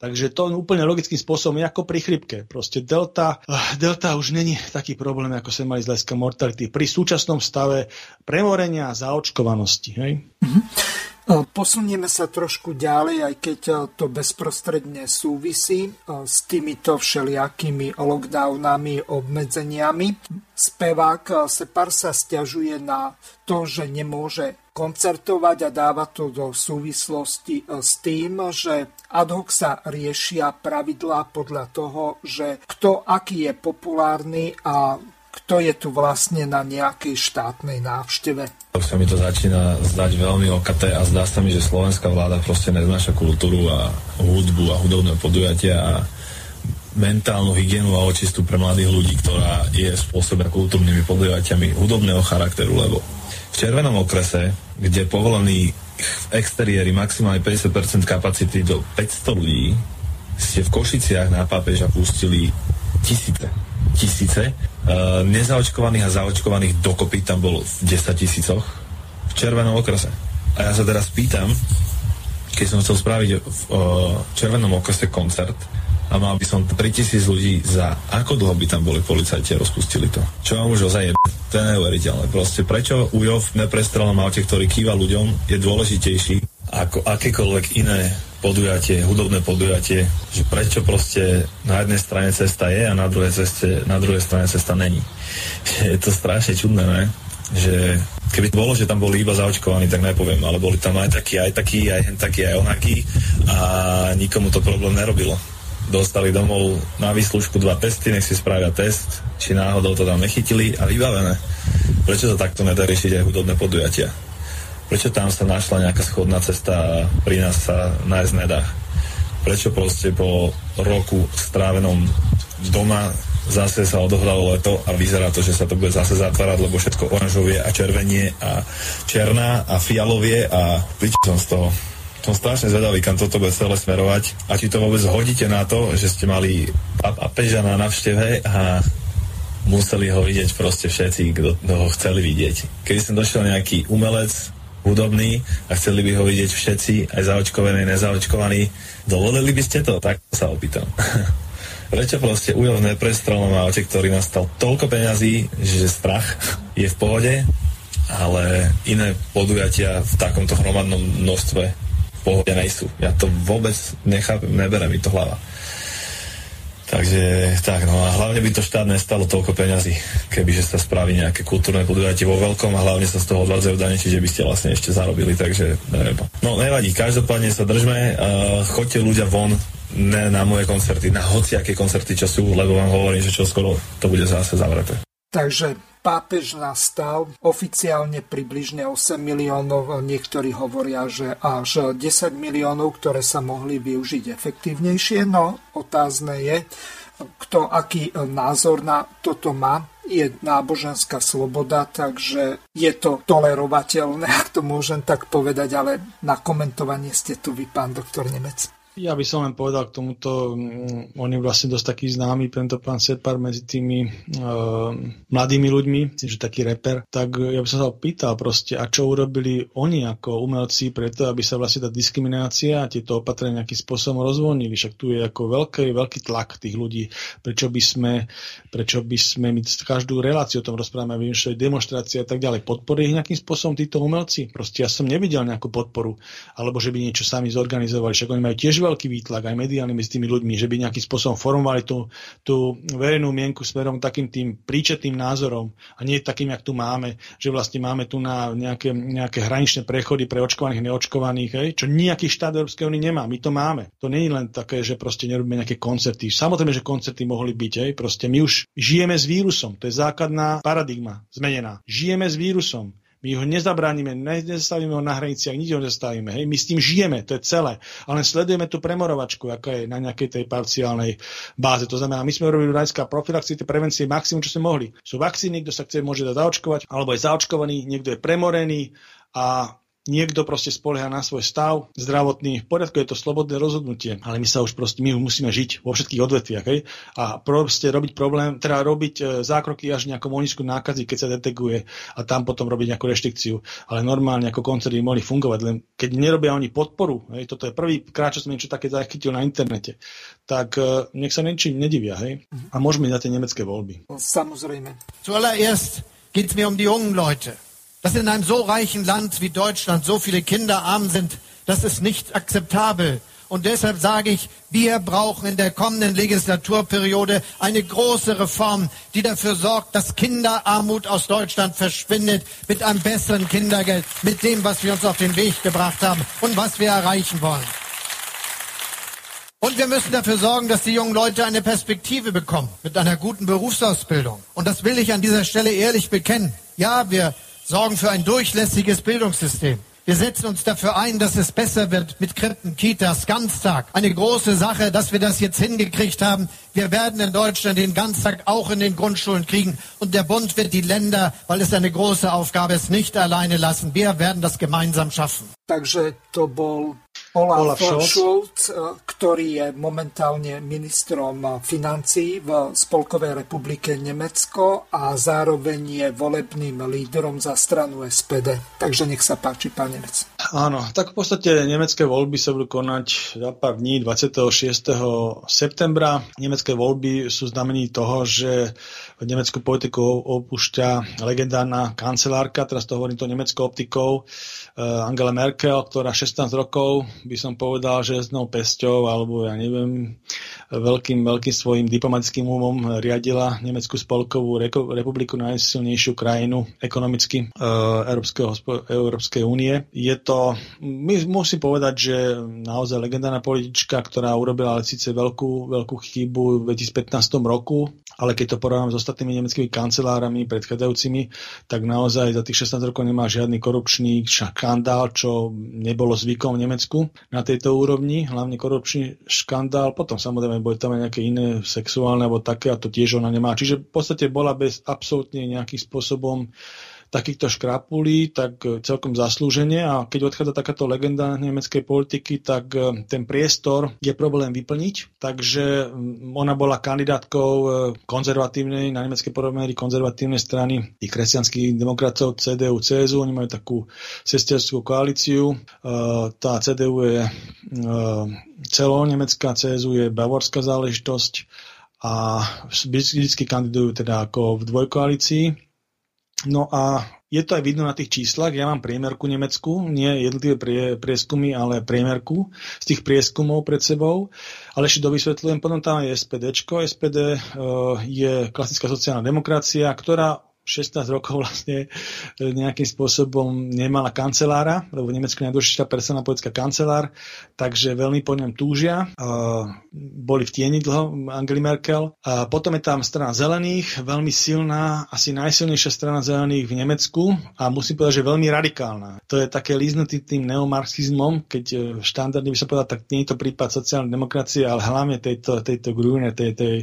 Takže to úplne logickým spôsobom je ako pri chrypke. Proste delta, uh, delta už není taký problém, ako sme mali z hľadiska mortality. Pri súčasnom stave premorenia a zaočkovanosti. Hej? Mm-hmm. Posunieme sa trošku ďalej, aj keď to bezprostredne súvisí s týmito všelijakými lockdownami, obmedzeniami. Spevák Separ sa stiažuje na to, že nemôže koncertovať a dáva to do súvislosti s tým, že ad hoc sa riešia pravidlá podľa toho, že kto aký je populárny a kto je tu vlastne na nejakej štátnej návšteve. Sa mi to začína zdať veľmi okaté a zdá sa mi, že slovenská vláda proste neznáša kultúru a hudbu a hudobné podujatia a mentálnu hygienu a očistu pre mladých ľudí, ktorá je spôsobia kultúrnymi podujatiami hudobného charakteru, lebo v Červenom okrese, kde povolený v exteriéri maximálne 50% kapacity do 500 ľudí, ste v Košiciach na pápeža pustili tisíce tisíce. Uh, nezaočkovaných a zaočkovaných dokopy tam bolo v 10 tisícoch v červenom okrese. A ja sa teraz pýtam, keď som chcel spraviť v uh, červenom okrese koncert a mal by som 3000 ľudí za ako dlho by tam boli policajti a rozpustili to. Čo vám už ozaj je, to je neuveriteľné. Proste prečo Ujo v neprestrelnom aute, ktorý kýva ľuďom, je dôležitejší ako akékoľvek iné podujatie, hudobné podujatie, že prečo proste na jednej strane cesta je a na druhej, ceste, na druhej strane cesta není. Je to strašne čudné, ne? že keby bolo, že tam boli iba zaočkovaní, tak nepoviem, ale boli tam aj takí, aj takí, aj hen takí, aj onakí a nikomu to problém nerobilo. Dostali domov na výslužku dva testy, nech si spravia test, či náhodou to tam nechytili a vybavené. Prečo to takto nedá riešiť aj hudobné podujatia? Prečo tam sa našla nejaká schodná cesta a pri nás sa nájsť nedá? Prečo proste po roku strávenom doma zase sa odohralo leto a vyzerá to, že sa to bude zase zatvárať, lebo všetko oranžovie a červenie a černá a fialovie a piči som z toho. Som strašne zvedavý, kam toto bude celé smerovať a či to vôbec hodíte na to, že ste mali papeža na navšteve a museli ho vidieť proste všetci, kto ho chceli vidieť. Keby som došiel nejaký umelec, hudobný a chceli by ho vidieť všetci, aj zaočkovaní, nezaočkovaní. Dovolili by ste to? Tak sa opýtam. Prečo proste Ujo v neprestrelnom aute, ktorý nastal toľko peňazí, že strach je v pohode, ale iné podujatia v takomto hromadnom množstve v pohode nejsú. Ja to vôbec nechápem, nebere mi to hlava. Takže tak, no a hlavne by to štát nestalo toľko peňazí, kebyže sa spraví nejaké kultúrne podujatie vo veľkom a hlavne sa z toho odvádzajú dane, čiže by ste vlastne ešte zarobili, takže neviem. No nevadí, každopádne sa držme, uh, choďte ľudia von, ne na moje koncerty, na hociaké koncerty, čo sú, lebo vám hovorím, že čo skoro to bude zase zavreté. Takže pápež nastal oficiálne približne 8 miliónov, niektorí hovoria, že až 10 miliónov, ktoré sa mohli využiť efektívnejšie, no otázne je, kto aký názor na toto má. Je náboženská sloboda, takže je to tolerovateľné, ak to môžem tak povedať, ale na komentovanie ste tu vy, pán doktor Nemec. Ja by som len povedal k tomuto, um, on je vlastne dosť taký známy, tento pán Separ medzi tými uh, mladými ľuďmi, že taký reper, tak ja by som sa opýtal proste, a čo urobili oni ako umelci preto, aby sa vlastne tá diskriminácia a tieto opatrenia nejakým spôsobom rozvolnili. Však tu je ako veľký, veľký tlak tých ľudí, prečo by sme, prečo by sme my každú reláciu o tom rozprávame, vymýšľali demonstrácie a tak ďalej. Podporí ich nejakým spôsobom títo umelci? Proste ja som nevidel nejakú podporu, alebo že by niečo sami zorganizovali. Však oni majú tiež veľký výtlak aj mediálny medzi tými ľuďmi, že by nejakým spôsobom formovali tú, tú verejnú mienku smerom takým tým príčetným názorom a nie takým, jak tu máme, že vlastne máme tu na nejaké, nejaké hraničné prechody pre očkovaných, neočkovaných, hej, čo nejaký štát Európskej únie nemá. My to máme. To nie je len také, že proste nerobíme nejaké koncerty. Samozrejme, že koncerty mohli byť, hej, proste my už žijeme s vírusom. To je základná paradigma zmenená. Žijeme s vírusom. My ho nezabránime, nezastavíme ho na hraniciach, nikde ho nezastavíme. Hej? My s tým žijeme, to je celé. Ale sledujeme tú premorovačku, aká je na nejakej tej parciálnej báze. To znamená, my sme robili rajská profilaxie, tie prevencie maximum, čo sme mohli. Sú vakcíny, kto sa chce, môže dať zaočkovať, alebo je zaočkovaný, niekto je premorený a niekto proste spolieha na svoj stav zdravotný, v poriadku je to slobodné rozhodnutie, ale my sa už proste, my musíme žiť vo všetkých odvetviach, hej? A proste robiť problém, teda robiť e, zákroky až nejakom ohnisku nákazy, keď sa detekuje a tam potom robiť nejakú reštrikciu. Ale normálne ako koncerty mohli fungovať, len keď nerobia oni podporu, hej? toto je prvý krát, čo som niečo také zachytil na internete, tak e, nech sa niečím nedivia, hej? A môžeme na tie nemecké voľby. Samozrejme. Zuallererst geht es mir um die jungen Leute. Dass in einem so reichen Land wie Deutschland so viele Kinder arm sind, das ist nicht akzeptabel. Und deshalb sage ich, wir brauchen in der kommenden Legislaturperiode eine große Reform, die dafür sorgt, dass Kinderarmut aus Deutschland verschwindet, mit einem besseren Kindergeld, mit dem, was wir uns auf den Weg gebracht haben und was wir erreichen wollen. Und wir müssen dafür sorgen, dass die jungen Leute eine Perspektive bekommen mit einer guten Berufsausbildung. Und das will ich an dieser Stelle ehrlich bekennen. Ja, wir sorgen für ein durchlässiges Bildungssystem. Wir setzen uns dafür ein, dass es besser wird mit Krippen, Kitas, Ganztag. Eine große Sache, dass wir das jetzt hingekriegt haben. Wir werden in Deutschland den Ganztag auch in den Grundschulen kriegen. Und der Bund wird die Länder, weil es eine große Aufgabe ist, nicht alleine lassen. Wir werden das gemeinsam schaffen. Bol Olaf, Olaf Scholz. Scholz, eh, ktorý je momentálne ministrom financí v Spolkovej republike Nemecko a zároveň je volebným lídrom za stranu SPD. Takže nech sa páči, pán Nemec. Áno, tak v podstate nemecké voľby sa budú konať za pár dní 26. septembra. Nemecké voľby sú znamení toho, že nemeckú politiku opúšťa legendárna kancelárka, teraz to hovorím to nemeckou optikou, eh, Angela Merkel, ktorá 16 rokov by som povedal, že s nou pesťou, alebo ja neviem, veľkým, veľkým svojim diplomatickým umom riadila Nemeckú spolkovú republiku, najsilnejšiu krajinu ekonomicky uh, Európskej únie. Je to, my musím povedať, že naozaj legendárna politička, ktorá urobila síce veľkú, veľkú chybu v 2015 roku, ale keď to porovnám s ostatnými nemeckými kancelárami predchádzajúcimi, tak naozaj za tých 16 rokov nemá žiadny korupčný škandál, čo nebolo zvykom v Nemecku na tejto úrovni, hlavne korupčný škandál, potom samozrejme boli tam aj nejaké iné sexuálne alebo také a to tiež ona nemá. Čiže v podstate bola bez absolútne nejakým spôsobom takýchto škrapulí, tak e, celkom zaslúžene. A keď odchádza takáto legenda nemeckej politiky, tak e, ten priestor je problém vyplniť, takže ona bola kandidátkou e, konzervatívnej, na nemeckej porovnej konzervatívnej strany tých kresťanských demokratov CDU, CSU, oni majú takú sesterskú koalíciu, tá CDU je celonemecká, CSU je bavorská záležitosť a vždy kandidujú teda ako v dvojkoalícii No a je to aj vidno na tých číslach. Ja mám priemerku Nemecku, nie jednotlivé prie, prieskumy, ale priemerku z tých prieskumov pred sebou. Ale ešte dovysvetľujem, potom tam je SPD. SPD uh, je klasická sociálna demokracia, ktorá 16 rokov vlastne e, nejakým spôsobom nemala kancelára, lebo v Nemecku najdôležitejšia persona politická kancelár, takže veľmi po ňom túžia. Boli v tieni dlho Angeli Merkel. Potom je tam strana zelených, veľmi silná, asi najsilnejšia strana zelených v Nemecku a musím povedať, že veľmi radikálna. To je také líznutý tým neomarxizmom, keď e, štandardne by sa povedal, tak nie je to prípad sociálnej demokracie, ale hlavne tejto, tejto Grüne, tej, tej,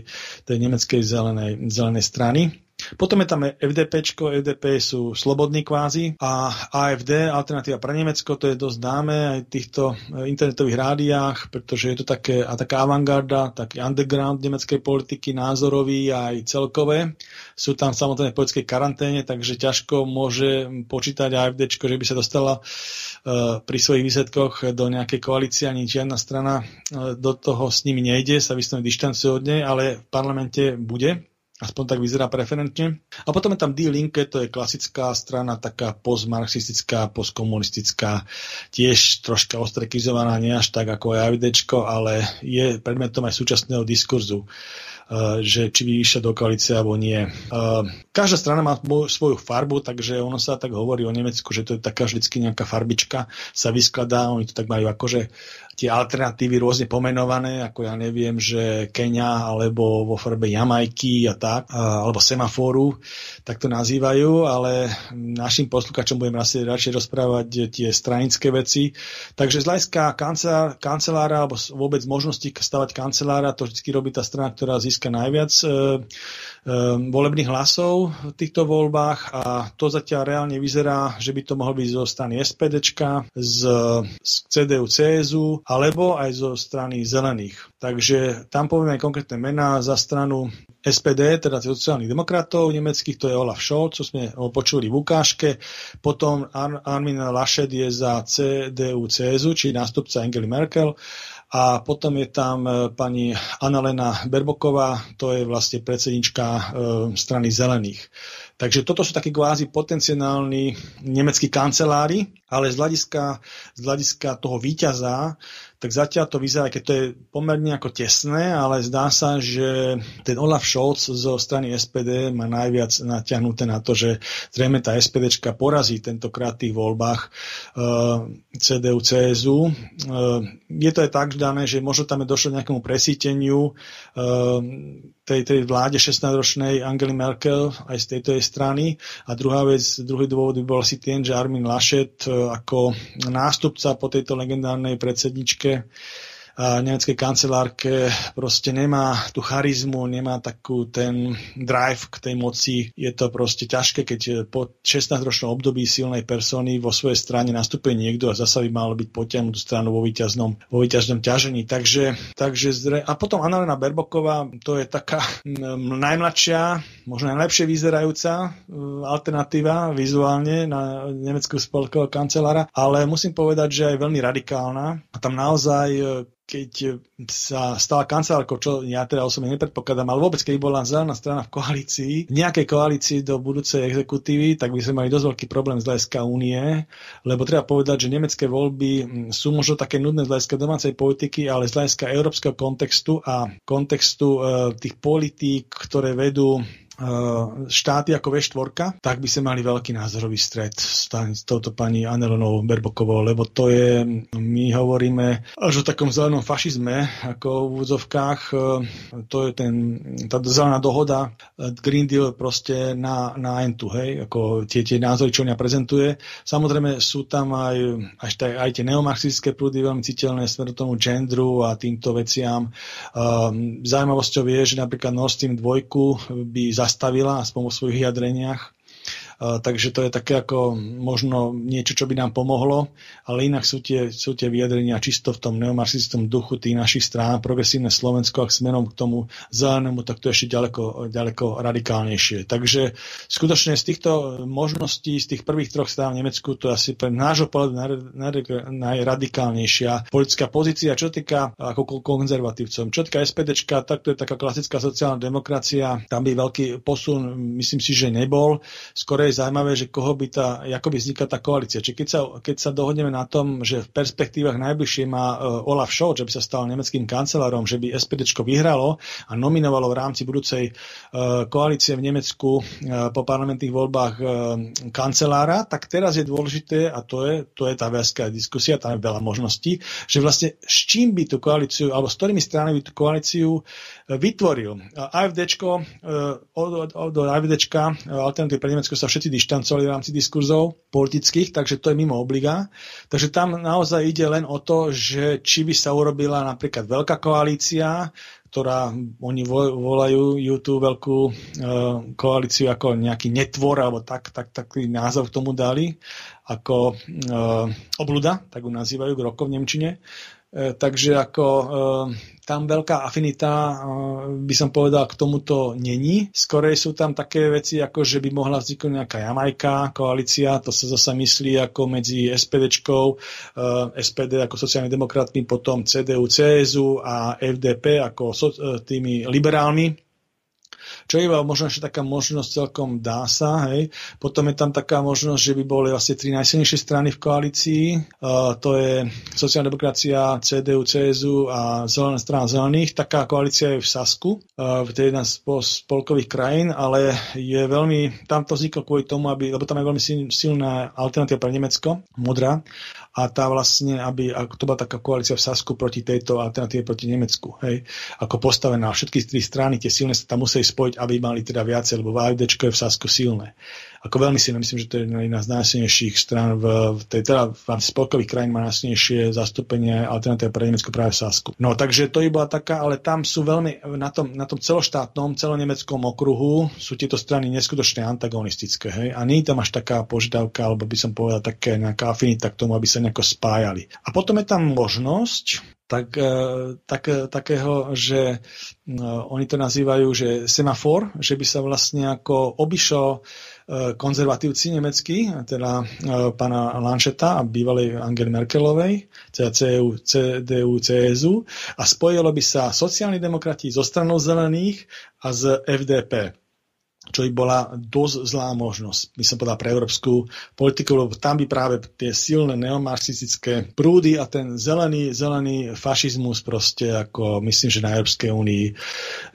tej nemeckej zelenej, zelenej strany. Potom je tam FDP, FDP sú slobodní kvázi a AFD, Alternatíva pre Nemecko, to je dosť známe aj v týchto eh, internetových rádiách, pretože je to také, a taká avantgarda, taký underground nemeckej politiky, názorový aj celkové. Sú tam samotné v politickej karanténe, takže ťažko môže počítať AFD, že by sa dostala uh, pri svojich výsledkoch do nejakej koalície, ani žiadna strana uh, do toho s nimi nejde, sa vyslovene dištancuje od nej, ale v parlamente bude Aspoň tak vyzerá preferentne. A potom je tam D-Linke, to je klasická strana, taká postmarxistická, postkomunistická, tiež troška ostrekizovaná, nie až tak ako AVDčko, ale je predmetom aj súčasného diskurzu eh, že či by išla do koalície alebo nie. Eh, každá strana má svoju farbu, takže ono sa tak hovorí o Nemecku, že to je taká vždycky nejaká farbička, sa vyskladá, oni to tak majú akože tie alternatívy rôzne pomenované, ako ja neviem, že Kenia alebo vo farbe Jamajky a tak, alebo semaforu, tak to nazývajú, ale našim posluchačom budem asi radšej rozprávať tie stranické veci. Takže z hľadiska kancelár, kancelára alebo vôbec možnosti stavať kancelára, to vždy robí tá strana, ktorá získa najviac e, Ehm, volebných hlasov v týchto voľbách a to zatiaľ reálne vyzerá, že by to mohol byť zo strany SPDčka, z, z CDU, CSU alebo aj zo strany zelených. Takže tam povieme konkrétne mená za stranu SPD, teda sociálnych demokratov nemeckých, to je Olaf Scholz, čo sme počuli v ukážke. Potom Ar- Armin Laschet je za CDU, CSU, či nástupca Angely Merkel a potom je tam e, pani Annalena Berboková, to je vlastne predsednička e, strany zelených. Takže toto sú takí kvázi potenciálni nemeckí kancelári, ale z hľadiska, z hľadiska toho víťaza tak zatiaľ to vyzerá, keď to je pomerne ako tesné, ale zdá sa, že ten Olaf Scholz zo strany SPD má najviac natiahnuté na to, že zrejme tá SPDčka porazí tentokrát v tých voľbách uh, eh, CDU, CSU. Uh, eh, je to aj tak dané, že možno tam je došlo nejakému presíteniu uh, tej, tej vláde 16-ročnej Angely Merkel aj z tejto jej strany. A druhá vec, druhý dôvod by bol si ten, že Armin Laschet ako nástupca po tejto legendárnej predsedničke nemecké nemeckej kancelárke proste nemá tú charizmu, nemá takú ten drive k tej moci. Je to proste ťažké, keď po 16-ročnom období silnej persony vo svojej strane nastupuje niekto a zasa by malo byť potiahnutú stranu vo výťaznom, vo výťaznom ťažení. Takže, takže zre... A potom Annalena Berboková, to je taká najmladšia, možno najlepšie vyzerajúca alternatíva vizuálne na nemeckú spolkového kancelára, ale musím povedať, že aj veľmi radikálna. A tam naozaj keď sa stala kancelárkou, čo ja teda osobne nepredpokladám, ale vôbec keď bola zelená strana v koalícii, v nejakej koalícii do budúcej exekutívy, tak by sme mali dosť veľký problém z hľadiska únie, lebo treba povedať, že nemecké voľby sú možno také nudné z hľadiska domácej politiky, ale z hľadiska európskeho kontextu a kontextu e, tých politík, ktoré vedú Eh, štáty ako V4, tak by sme mali veľký názorový stred s, s touto pani Anelonou Berbokovou, lebo to je, my hovoríme až o takom zelenom fašizme, ako v úvodzovkách, eh, to je ten, tá zelená dohoda, eh, Green Deal proste na, na entu, hej, ako tie, tie názory, čo mňa prezentuje. Samozrejme sú tam aj, aj, aj tie neomarxistické prúdy veľmi citeľné smer tomu gendru a týmto veciam. Zaujímavosťou je, že napríklad Nord Stream 2 by za zastavila, aspoň vo svojich vyjadreniach. Takže to je také ako možno niečo, čo by nám pomohlo, ale inak sú tie, sú tie vyjadrenia čisto v tom neomarxistickom duchu tých našich strán, progresívne Slovensko, ak smerom k tomu zelenému, tak to je ešte ďaleko, ďaleko radikálnejšie. Takže skutočne z týchto možností, z tých prvých troch strán v Nemecku, to je asi pre nášho pohľadu najradikálnejšia politická pozícia, čo týka ako konzervatívcom. Čo týka SPDčka, tak to je taká klasická sociálna demokracia, tam by veľký posun, myslím si, že nebol. Skôr je zaujímavé, že koho by tá, ako by vznikla tá koalícia. Čiže keď sa, keď sa dohodneme na tom, že v perspektívach najbližšie má uh, Olaf Scholz, že by sa stal nemeckým kancelárom, že by SPDčko vyhralo a nominovalo v rámci budúcej uh, koalície v Nemecku uh, po parlamentných voľbách kancelára, tak teraz je dôležité, a to je, to je tá veľká diskusia, tam je veľa možností, že vlastne s čím by tú koalíciu, alebo s ktorými stranami by tú koalíciu vytvoril. AFDčko, od, od, od AFDčka, alternatívy pre Nemecko sa všetci dištancovali v rámci diskurzov politických, takže to je mimo obliga. Takže tam naozaj ide len o to, že či by sa urobila napríklad veľká koalícia, ktorá oni volajú ju tú veľkú uh, koalíciu ako nejaký netvor, alebo tak, tak, taký názov k tomu dali, ako uh, obluda, tak ju nazývajú rokov v Nemčine. E, takže ako e, tam veľká afinita, e, by som povedal, k tomuto není. Skorej sú tam také veci, ako že by mohla vzniknúť nejaká Jamajka, koalícia, to sa zase myslí ako medzi SPDčkou, SPD ako sociálnymi demokratmi, potom CDU, CSU a FDP ako tými liberálmi, čo je možno ešte taká možnosť celkom dá sa, hej. Potom je tam taká možnosť, že by boli vlastne tri najsilnejšie strany v koalícii. Uh, to je sociálna demokracia, CDU, CSU a zelená strana zelených. Taká koalícia je v Sasku, uh, to je jedna z spolkových krajín, ale je veľmi, tam to vzniklo kvôli tomu, aby, lebo tam je veľmi silná alternatíva pre Nemecko, modrá, a tá vlastne, aby, ako to bola taká koalícia v Sasku proti tejto alternatíve proti Nemecku, hej, ako postavená. Všetky tri strany, tie silné sa tam museli spojiť, aby mali teda viacej, lebo v AFD je v Sasku silné ako veľmi silné. Myslím, že to je jedna z najsilnejších strán v, v tej, teda v spolkových krajín má najsilnejšie zastúpenie alternatíva pre Nemecko práve v Sasku. No takže to bola taká, ale tam sú veľmi na tom, na tom celoštátnom, celonemeckom okruhu sú tieto strany neskutočne antagonistické. Hej? A nie je tam až taká požiadavka, alebo by som povedal také nejaká afinita k tomu, aby sa nejako spájali. A potom je tam možnosť, tak, e, tak, takého, že no, oni to nazývajú, že semafor, že by sa vlastne ako obišlo konzervatívci nemeckí, teda e, pána Lanšeta a bývalej Angely Merkelovej, teda CDU, CDU, CSU a spojilo by sa sociálni demokrati zo stranou zelených a z FDP čo by bola dosť zlá možnosť, by som povedal, pre európsku politiku, lebo tam by práve tie silné neomarxistické prúdy a ten zelený, zelený fašizmus proste, ako myslím, že na Európskej únii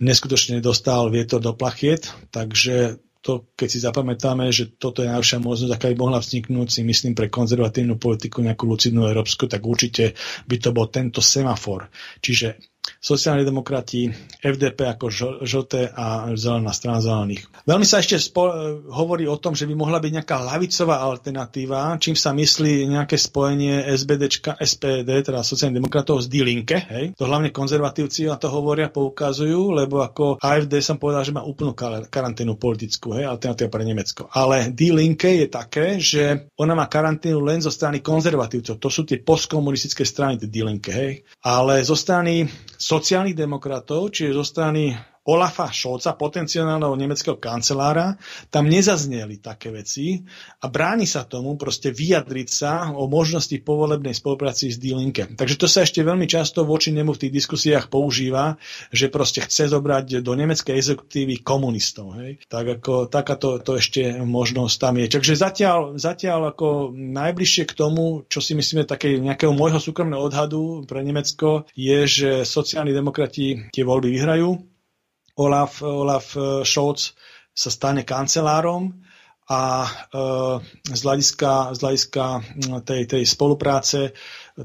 neskutočne dostal vietor do plachiet, takže to, keď si zapamätáme, že toto je najlepšia možnosť, aká by mohla vzniknúť, si myslím, pre konzervatívnu politiku nejakú lucidnú európsku, tak určite by to bol tento semafor. Čiže sociálni demokrati, FDP ako žlté a zelená strana zelených. Veľmi sa ešte spo- hovorí o tom, že by mohla byť nejaká lavicová alternatíva, čím sa myslí nejaké spojenie SBDčka, SPD, teda sociálnych demokratov z D-Linke. Hej? To hlavne konzervatívci na to hovoria, poukazujú, lebo ako AFD som povedal, že má úplnú karanténu politickú, hej? alternatíva pre Nemecko. Ale D-Linke je také, že ona má karanténu len zo strany konzervatívcov. To sú tie postkomunistické strany, D-Linke. Hej? Ale zo strany sociálnych demokratov, čiže zo strany Olafa Scholza, potenciálneho nemeckého kancelára, tam nezazneli také veci a bráni sa tomu proste vyjadriť sa o možnosti povolebnej spolupráci s D-Linke. Takže to sa ešte veľmi často voči nemu v tých diskusiách používa, že proste chce zobrať do nemeckej exekutívy komunistov. Hej? Tak ako, takáto to ešte možnosť tam je. Takže zatiaľ, zatiaľ ako najbližšie k tomu, čo si myslíme také nejakého môjho súkromného odhadu pre Nemecko, je, že sociálni demokrati tie voľby vyhrajú, Olaf, Olaf eh, Scholz sa stane kancelárom a e, z hľadiska, z hľadiska tej, tej spolupráce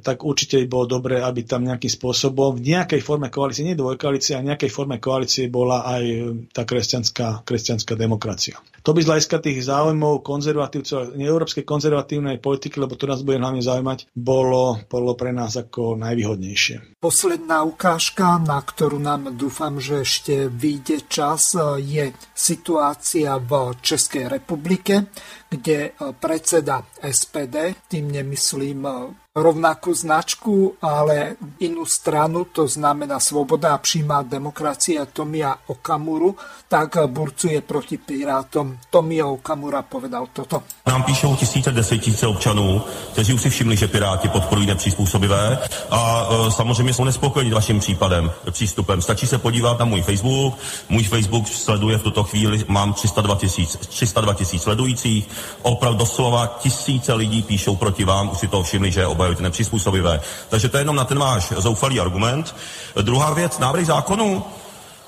tak určite bolo dobré, aby tam nejakým spôsobom v nejakej forme koalície, nie dvojkoalície, a nejakej forme koalície bola aj e, tá kresťanská, kresťanská demokracia. To by z hľadiska tých záujmov konzervatívcov, európskej konzervatívnej politiky, lebo to nás bude hlavne zaujímať, bolo, bolo pre nás ako najvýhodnejšie. Posledná ukážka, na ktorú nám dúfam, že ešte vyjde čas, je situácia v Českej republike, kde predseda SPD, tým nemyslím rovnakú značku, ale inú stranu, to znamená Svoboda a přímá demokracia Tomia Okamuru, tak burcuje proti Pirátom. Tomia Okamura povedal toto. Nám píšou tisíce, desetitisíce občanů, kteří už si všimli, že Piráti podporují nepřizpůsobivé a e, samozřejmě jsou nespokojeni vaším případem, přístupem. Stačí se podívat na můj Facebook. Můj Facebook sleduje v tuto chvíli, mám 302 tisíc 302 sledujících. Opravdu doslova tisíce lidí píšou proti vám, už si to všimli, že obhajujete nepřizpůsobivé. Takže to je jenom na ten váš zoufalý argument. Druhá věc, návrh zákonu.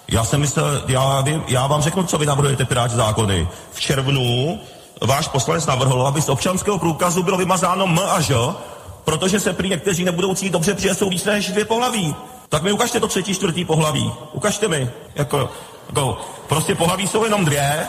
Já jsem myslel, já, já vám řeknu, co vy navrhujete Piráti zákony. V červnu váš poslanec navrhl, aby z občanského průkazu bylo vymazáno M a Ž, protože se prý někteří nebudou cítit dobře, protože jsou víc než dvě pohlaví. Tak mi ukažte to třetí, čtvrtý pohlaví. Ukažte mi. Jako, jako, prostě pohlaví jsou jenom dvě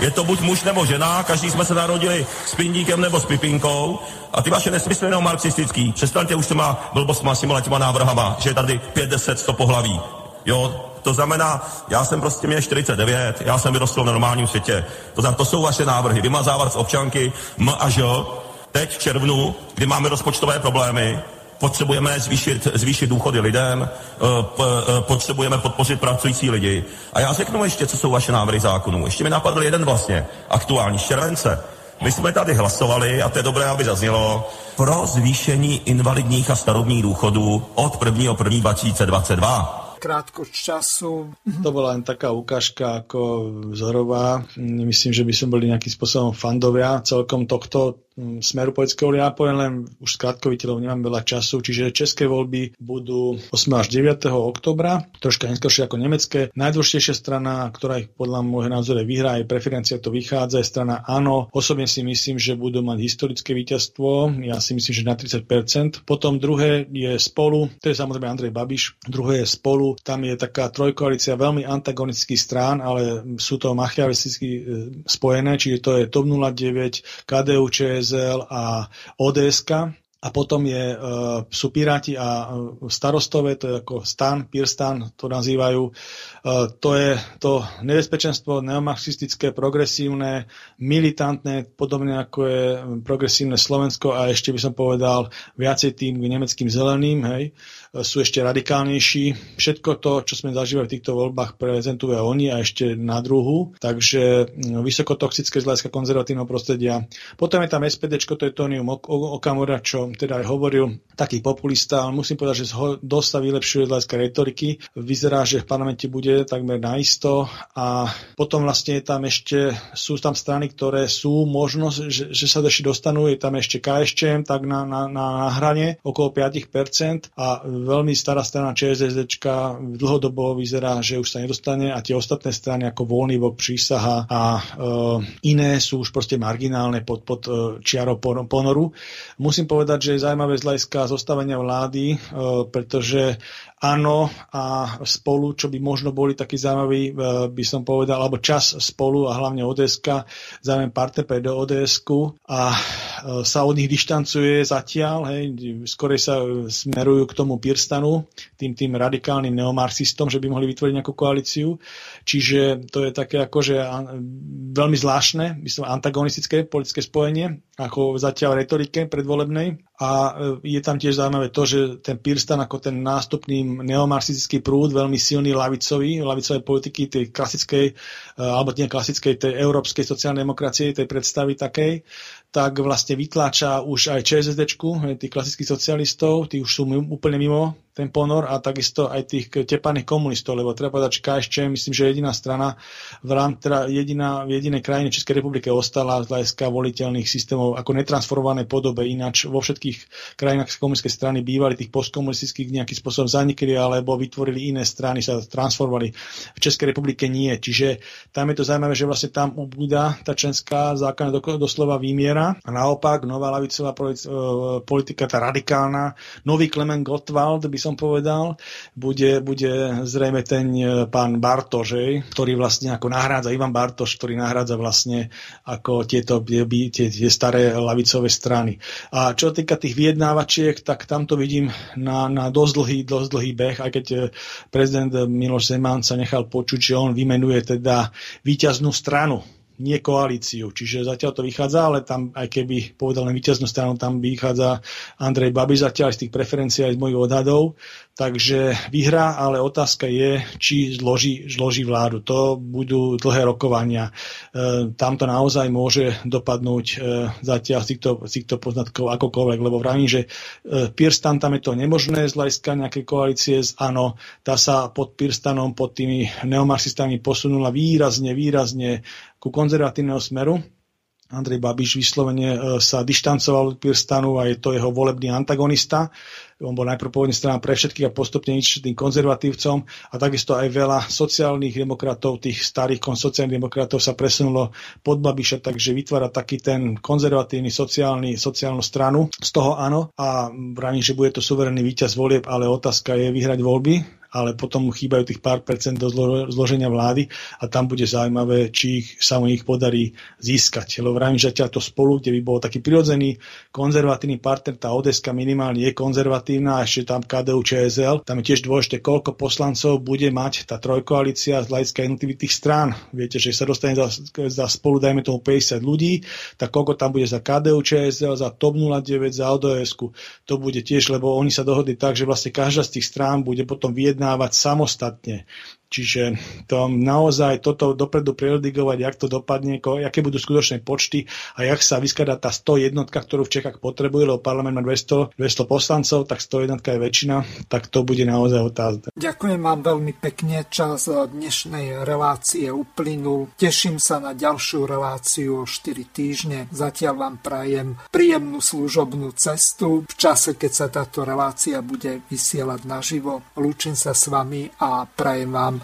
je to buď muž nebo žena, každý jsme se narodili s pindíkem nebo s pipinkou a ty vaše nesmysly jenom marxistický. Přestaňte už těma blbostma s těma těma návrhama, že je tady 50, 100 pohlaví. Jo, to znamená, já jsem prostě měl 49, já jsem vyrostl v normálním světě. To znamená, to jsou vaše návrhy. Vymazávat z občanky M a Ž, teď v červnu, kdy máme rozpočtové problémy, potřebujeme zvýšit, zvýšit důchody lidem, eh, eh, potřebujeme podpořit pracující lidi. A já řeknu ještě, co jsou vaše návrhy zákonů. Ještě mi napadl jeden vlastně, aktuální, z července. My jsme tady hlasovali, a to je dobré, aby zaznělo, pro zvýšení invalidních a starobních důchodů od 1. 1. 2022 krátko času. To bola len taká ukážka ako vzorová. Myslím, že by sme boli nejakým spôsobom fandovia celkom tohto smeru politického ja poviem len už skratkoviteľov, nemám veľa času, čiže české voľby budú 8. až 9. oktobra, troška neskôršie ako nemecké. Najdôležitejšia strana, ktorá ich podľa môjho názoru vyhrá, je preferencia to vychádza, je strana áno. Osobne si myslím, že budú mať historické víťazstvo, ja si myslím, že na 30%. Potom druhé je spolu, to je samozrejme Andrej Babiš, druhé je spolu, tam je taká trojkoalícia veľmi antagonických strán, ale sú to machiavesticky e, spojené, čiže to je TOP 09, KDU, ČS, ČSL a ODSK. A potom je, e, sú Piráti a e, starostové, to je ako stan, Pirstan, to nazývajú. E, to je to nebezpečenstvo neomarxistické, progresívne, militantné, podobne ako je progresívne Slovensko a ešte by som povedal viacej tým nemeckým zeleným, hej sú ešte radikálnejší. Všetko to, čo sme zažívali v týchto voľbách, prezentujú oni a ešte na druhu. Takže mm, vysokotoxické z hľadiska konzervatívneho prostredia. Potom je tam SPD, to je Tonium Okamura, čo teda aj hovoril, taký populista, ale musím povedať, že dosť sa vylepšuje z hľadiska retoriky. Vyzerá, že v parlamente bude takmer naisto a potom vlastne je tam ešte, sú tam strany, ktoré sú možnosť, že, že sa ešte dostanú, je tam ešte KSČM, tak na, na, na hrane okolo 5% a veľmi stará strana ČSSD dlhodobo vyzerá, že už sa nedostane a tie ostatné strany ako Voľný vok, Prísaha a e, iné sú už proste marginálne pod, pod e, čiarou ponoru. Musím povedať, že je zaujímavé z hľadiska zostavenia vlády, e, pretože áno a spolu, čo by možno boli takí zaujímaví, e, by som povedal, alebo čas spolu a hlavne ODSK, zároveň partner pre do ods a e, sa od nich dištancuje zatiaľ, hej, skorej sa smerujú k tomu Pirstanu, tým, tým radikálnym neomarxistom, že by mohli vytvoriť nejakú koalíciu. Čiže to je také akože veľmi zvláštne, myslím, antagonistické politické spojenie, ako zatiaľ retorike predvolebnej. A e, je tam tiež zaujímavé to, že ten Pirstan ako ten nástupný neomarxistický prúd, veľmi silný lavicový, lavicovej politiky tej klasickej, e, alebo nie klasickej, tej európskej sociálnej demokracie, tej predstavy takej, tak vlastne vytláča už aj ČSSD, tých klasických socialistov, tí už sú úplne mimo ten ponor a takisto aj tých tepaných komunistov, lebo treba povedať, že KSČ, myslím, že jediná strana v rám, teda jediná, v jedinej krajine Českej republike ostala z hľadiska voliteľných systémov ako netransformované podobe, ináč vo všetkých krajinách komunistickej strany bývali tých postkomunistických nejakým spôsobom zanikli alebo vytvorili iné strany, sa transformovali. V Českej republike nie. Čiže tam je to zaujímavé, že vlastne tam ubúda tá členská základná doslova výmiera a naopak nová lavicová e, politika, tá radikálna, nový Klement Gottwald by som povedal, bude, bude zrejme ten e, pán Bartoš, ktorý vlastne ako nahrádza, Ivan Bartoš, ktorý nahrádza vlastne ako tieto tie, tie, staré lavicové strany. A čo týka tých vyjednávačiek, tak tam to vidím na, na dosť dlhý, dosť dlhý beh, aj keď e, prezident Miloš Zeman sa nechal počuť, že on vymenuje teda víťaznú stranu nie koalíciu. Čiže zatiaľ to vychádza, ale tam, aj keby povedal len víťaznú stranu, tam vychádza Andrej Babi zatiaľ z tých preferencií aj z mojich odhadov. Takže vyhrá, ale otázka je, či zloží, zloží vládu. To budú dlhé rokovania. E, tam to naozaj môže dopadnúť e, zatiaľ z týchto, z týchto poznatkov akokoľvek, lebo vravím, že e, Pirstan tam je to nemožné z hľadiska nejakej koalície áno, tá sa pod Pirstanom, pod tými neomarxistami posunula výrazne, výrazne ku konzervatívneho smeru. Andrej Babiš vyslovene e, sa dištancoval od Pirstanu a je to jeho volebný antagonista. On bol najprv pôvodne strana pre všetkých a postupne nič tým konzervatívcom a takisto aj veľa sociálnych demokratov, tých starých sociálnych demokratov sa presunulo pod Babiša, takže vytvára taký ten konzervatívny sociálny, sociálnu stranu. Z toho áno a vravím, že bude to suverénny víťaz volieb, ale otázka je vyhrať voľby ale potom mu chýbajú tých pár percent do zloženia vlády a tam bude zaujímavé, či ich, sa mu ich podarí získať. Lebo vravím, že to spolu, kde by bol taký prirodzený konzervatívny partner, tá Odeska minimálne je konzervatívna a ešte tam KDU ČSL. Tam je tiež dôležité, koľko poslancov bude mať tá trojkoalícia z hľadiska jednotlivých strán. Viete, že sa dostane za, za spolu, dajme tomu 50 ľudí, tak koľko tam bude za KDU ČSL, za TOP 09, za ods To bude tiež, lebo oni sa dohodli tak, že vlastne každá z tých strán bude potom vyjednávať vyjednávať samostatne. Čiže to naozaj toto dopredu preredigovať, jak to dopadne, aké budú skutočné počty a jak sa vyskladá tá 100 jednotka, ktorú v Čechách potrebuje, lebo parlament má 200, 200 poslancov, tak 100 jednotka je väčšina, tak to bude naozaj otázne. Ďakujem vám veľmi pekne, čas dnešnej relácie uplynul. Teším sa na ďalšiu reláciu o 4 týždne. Zatiaľ vám prajem príjemnú služobnú cestu v čase, keď sa táto relácia bude vysielať naživo. Lúčim sa s vami a prajem vám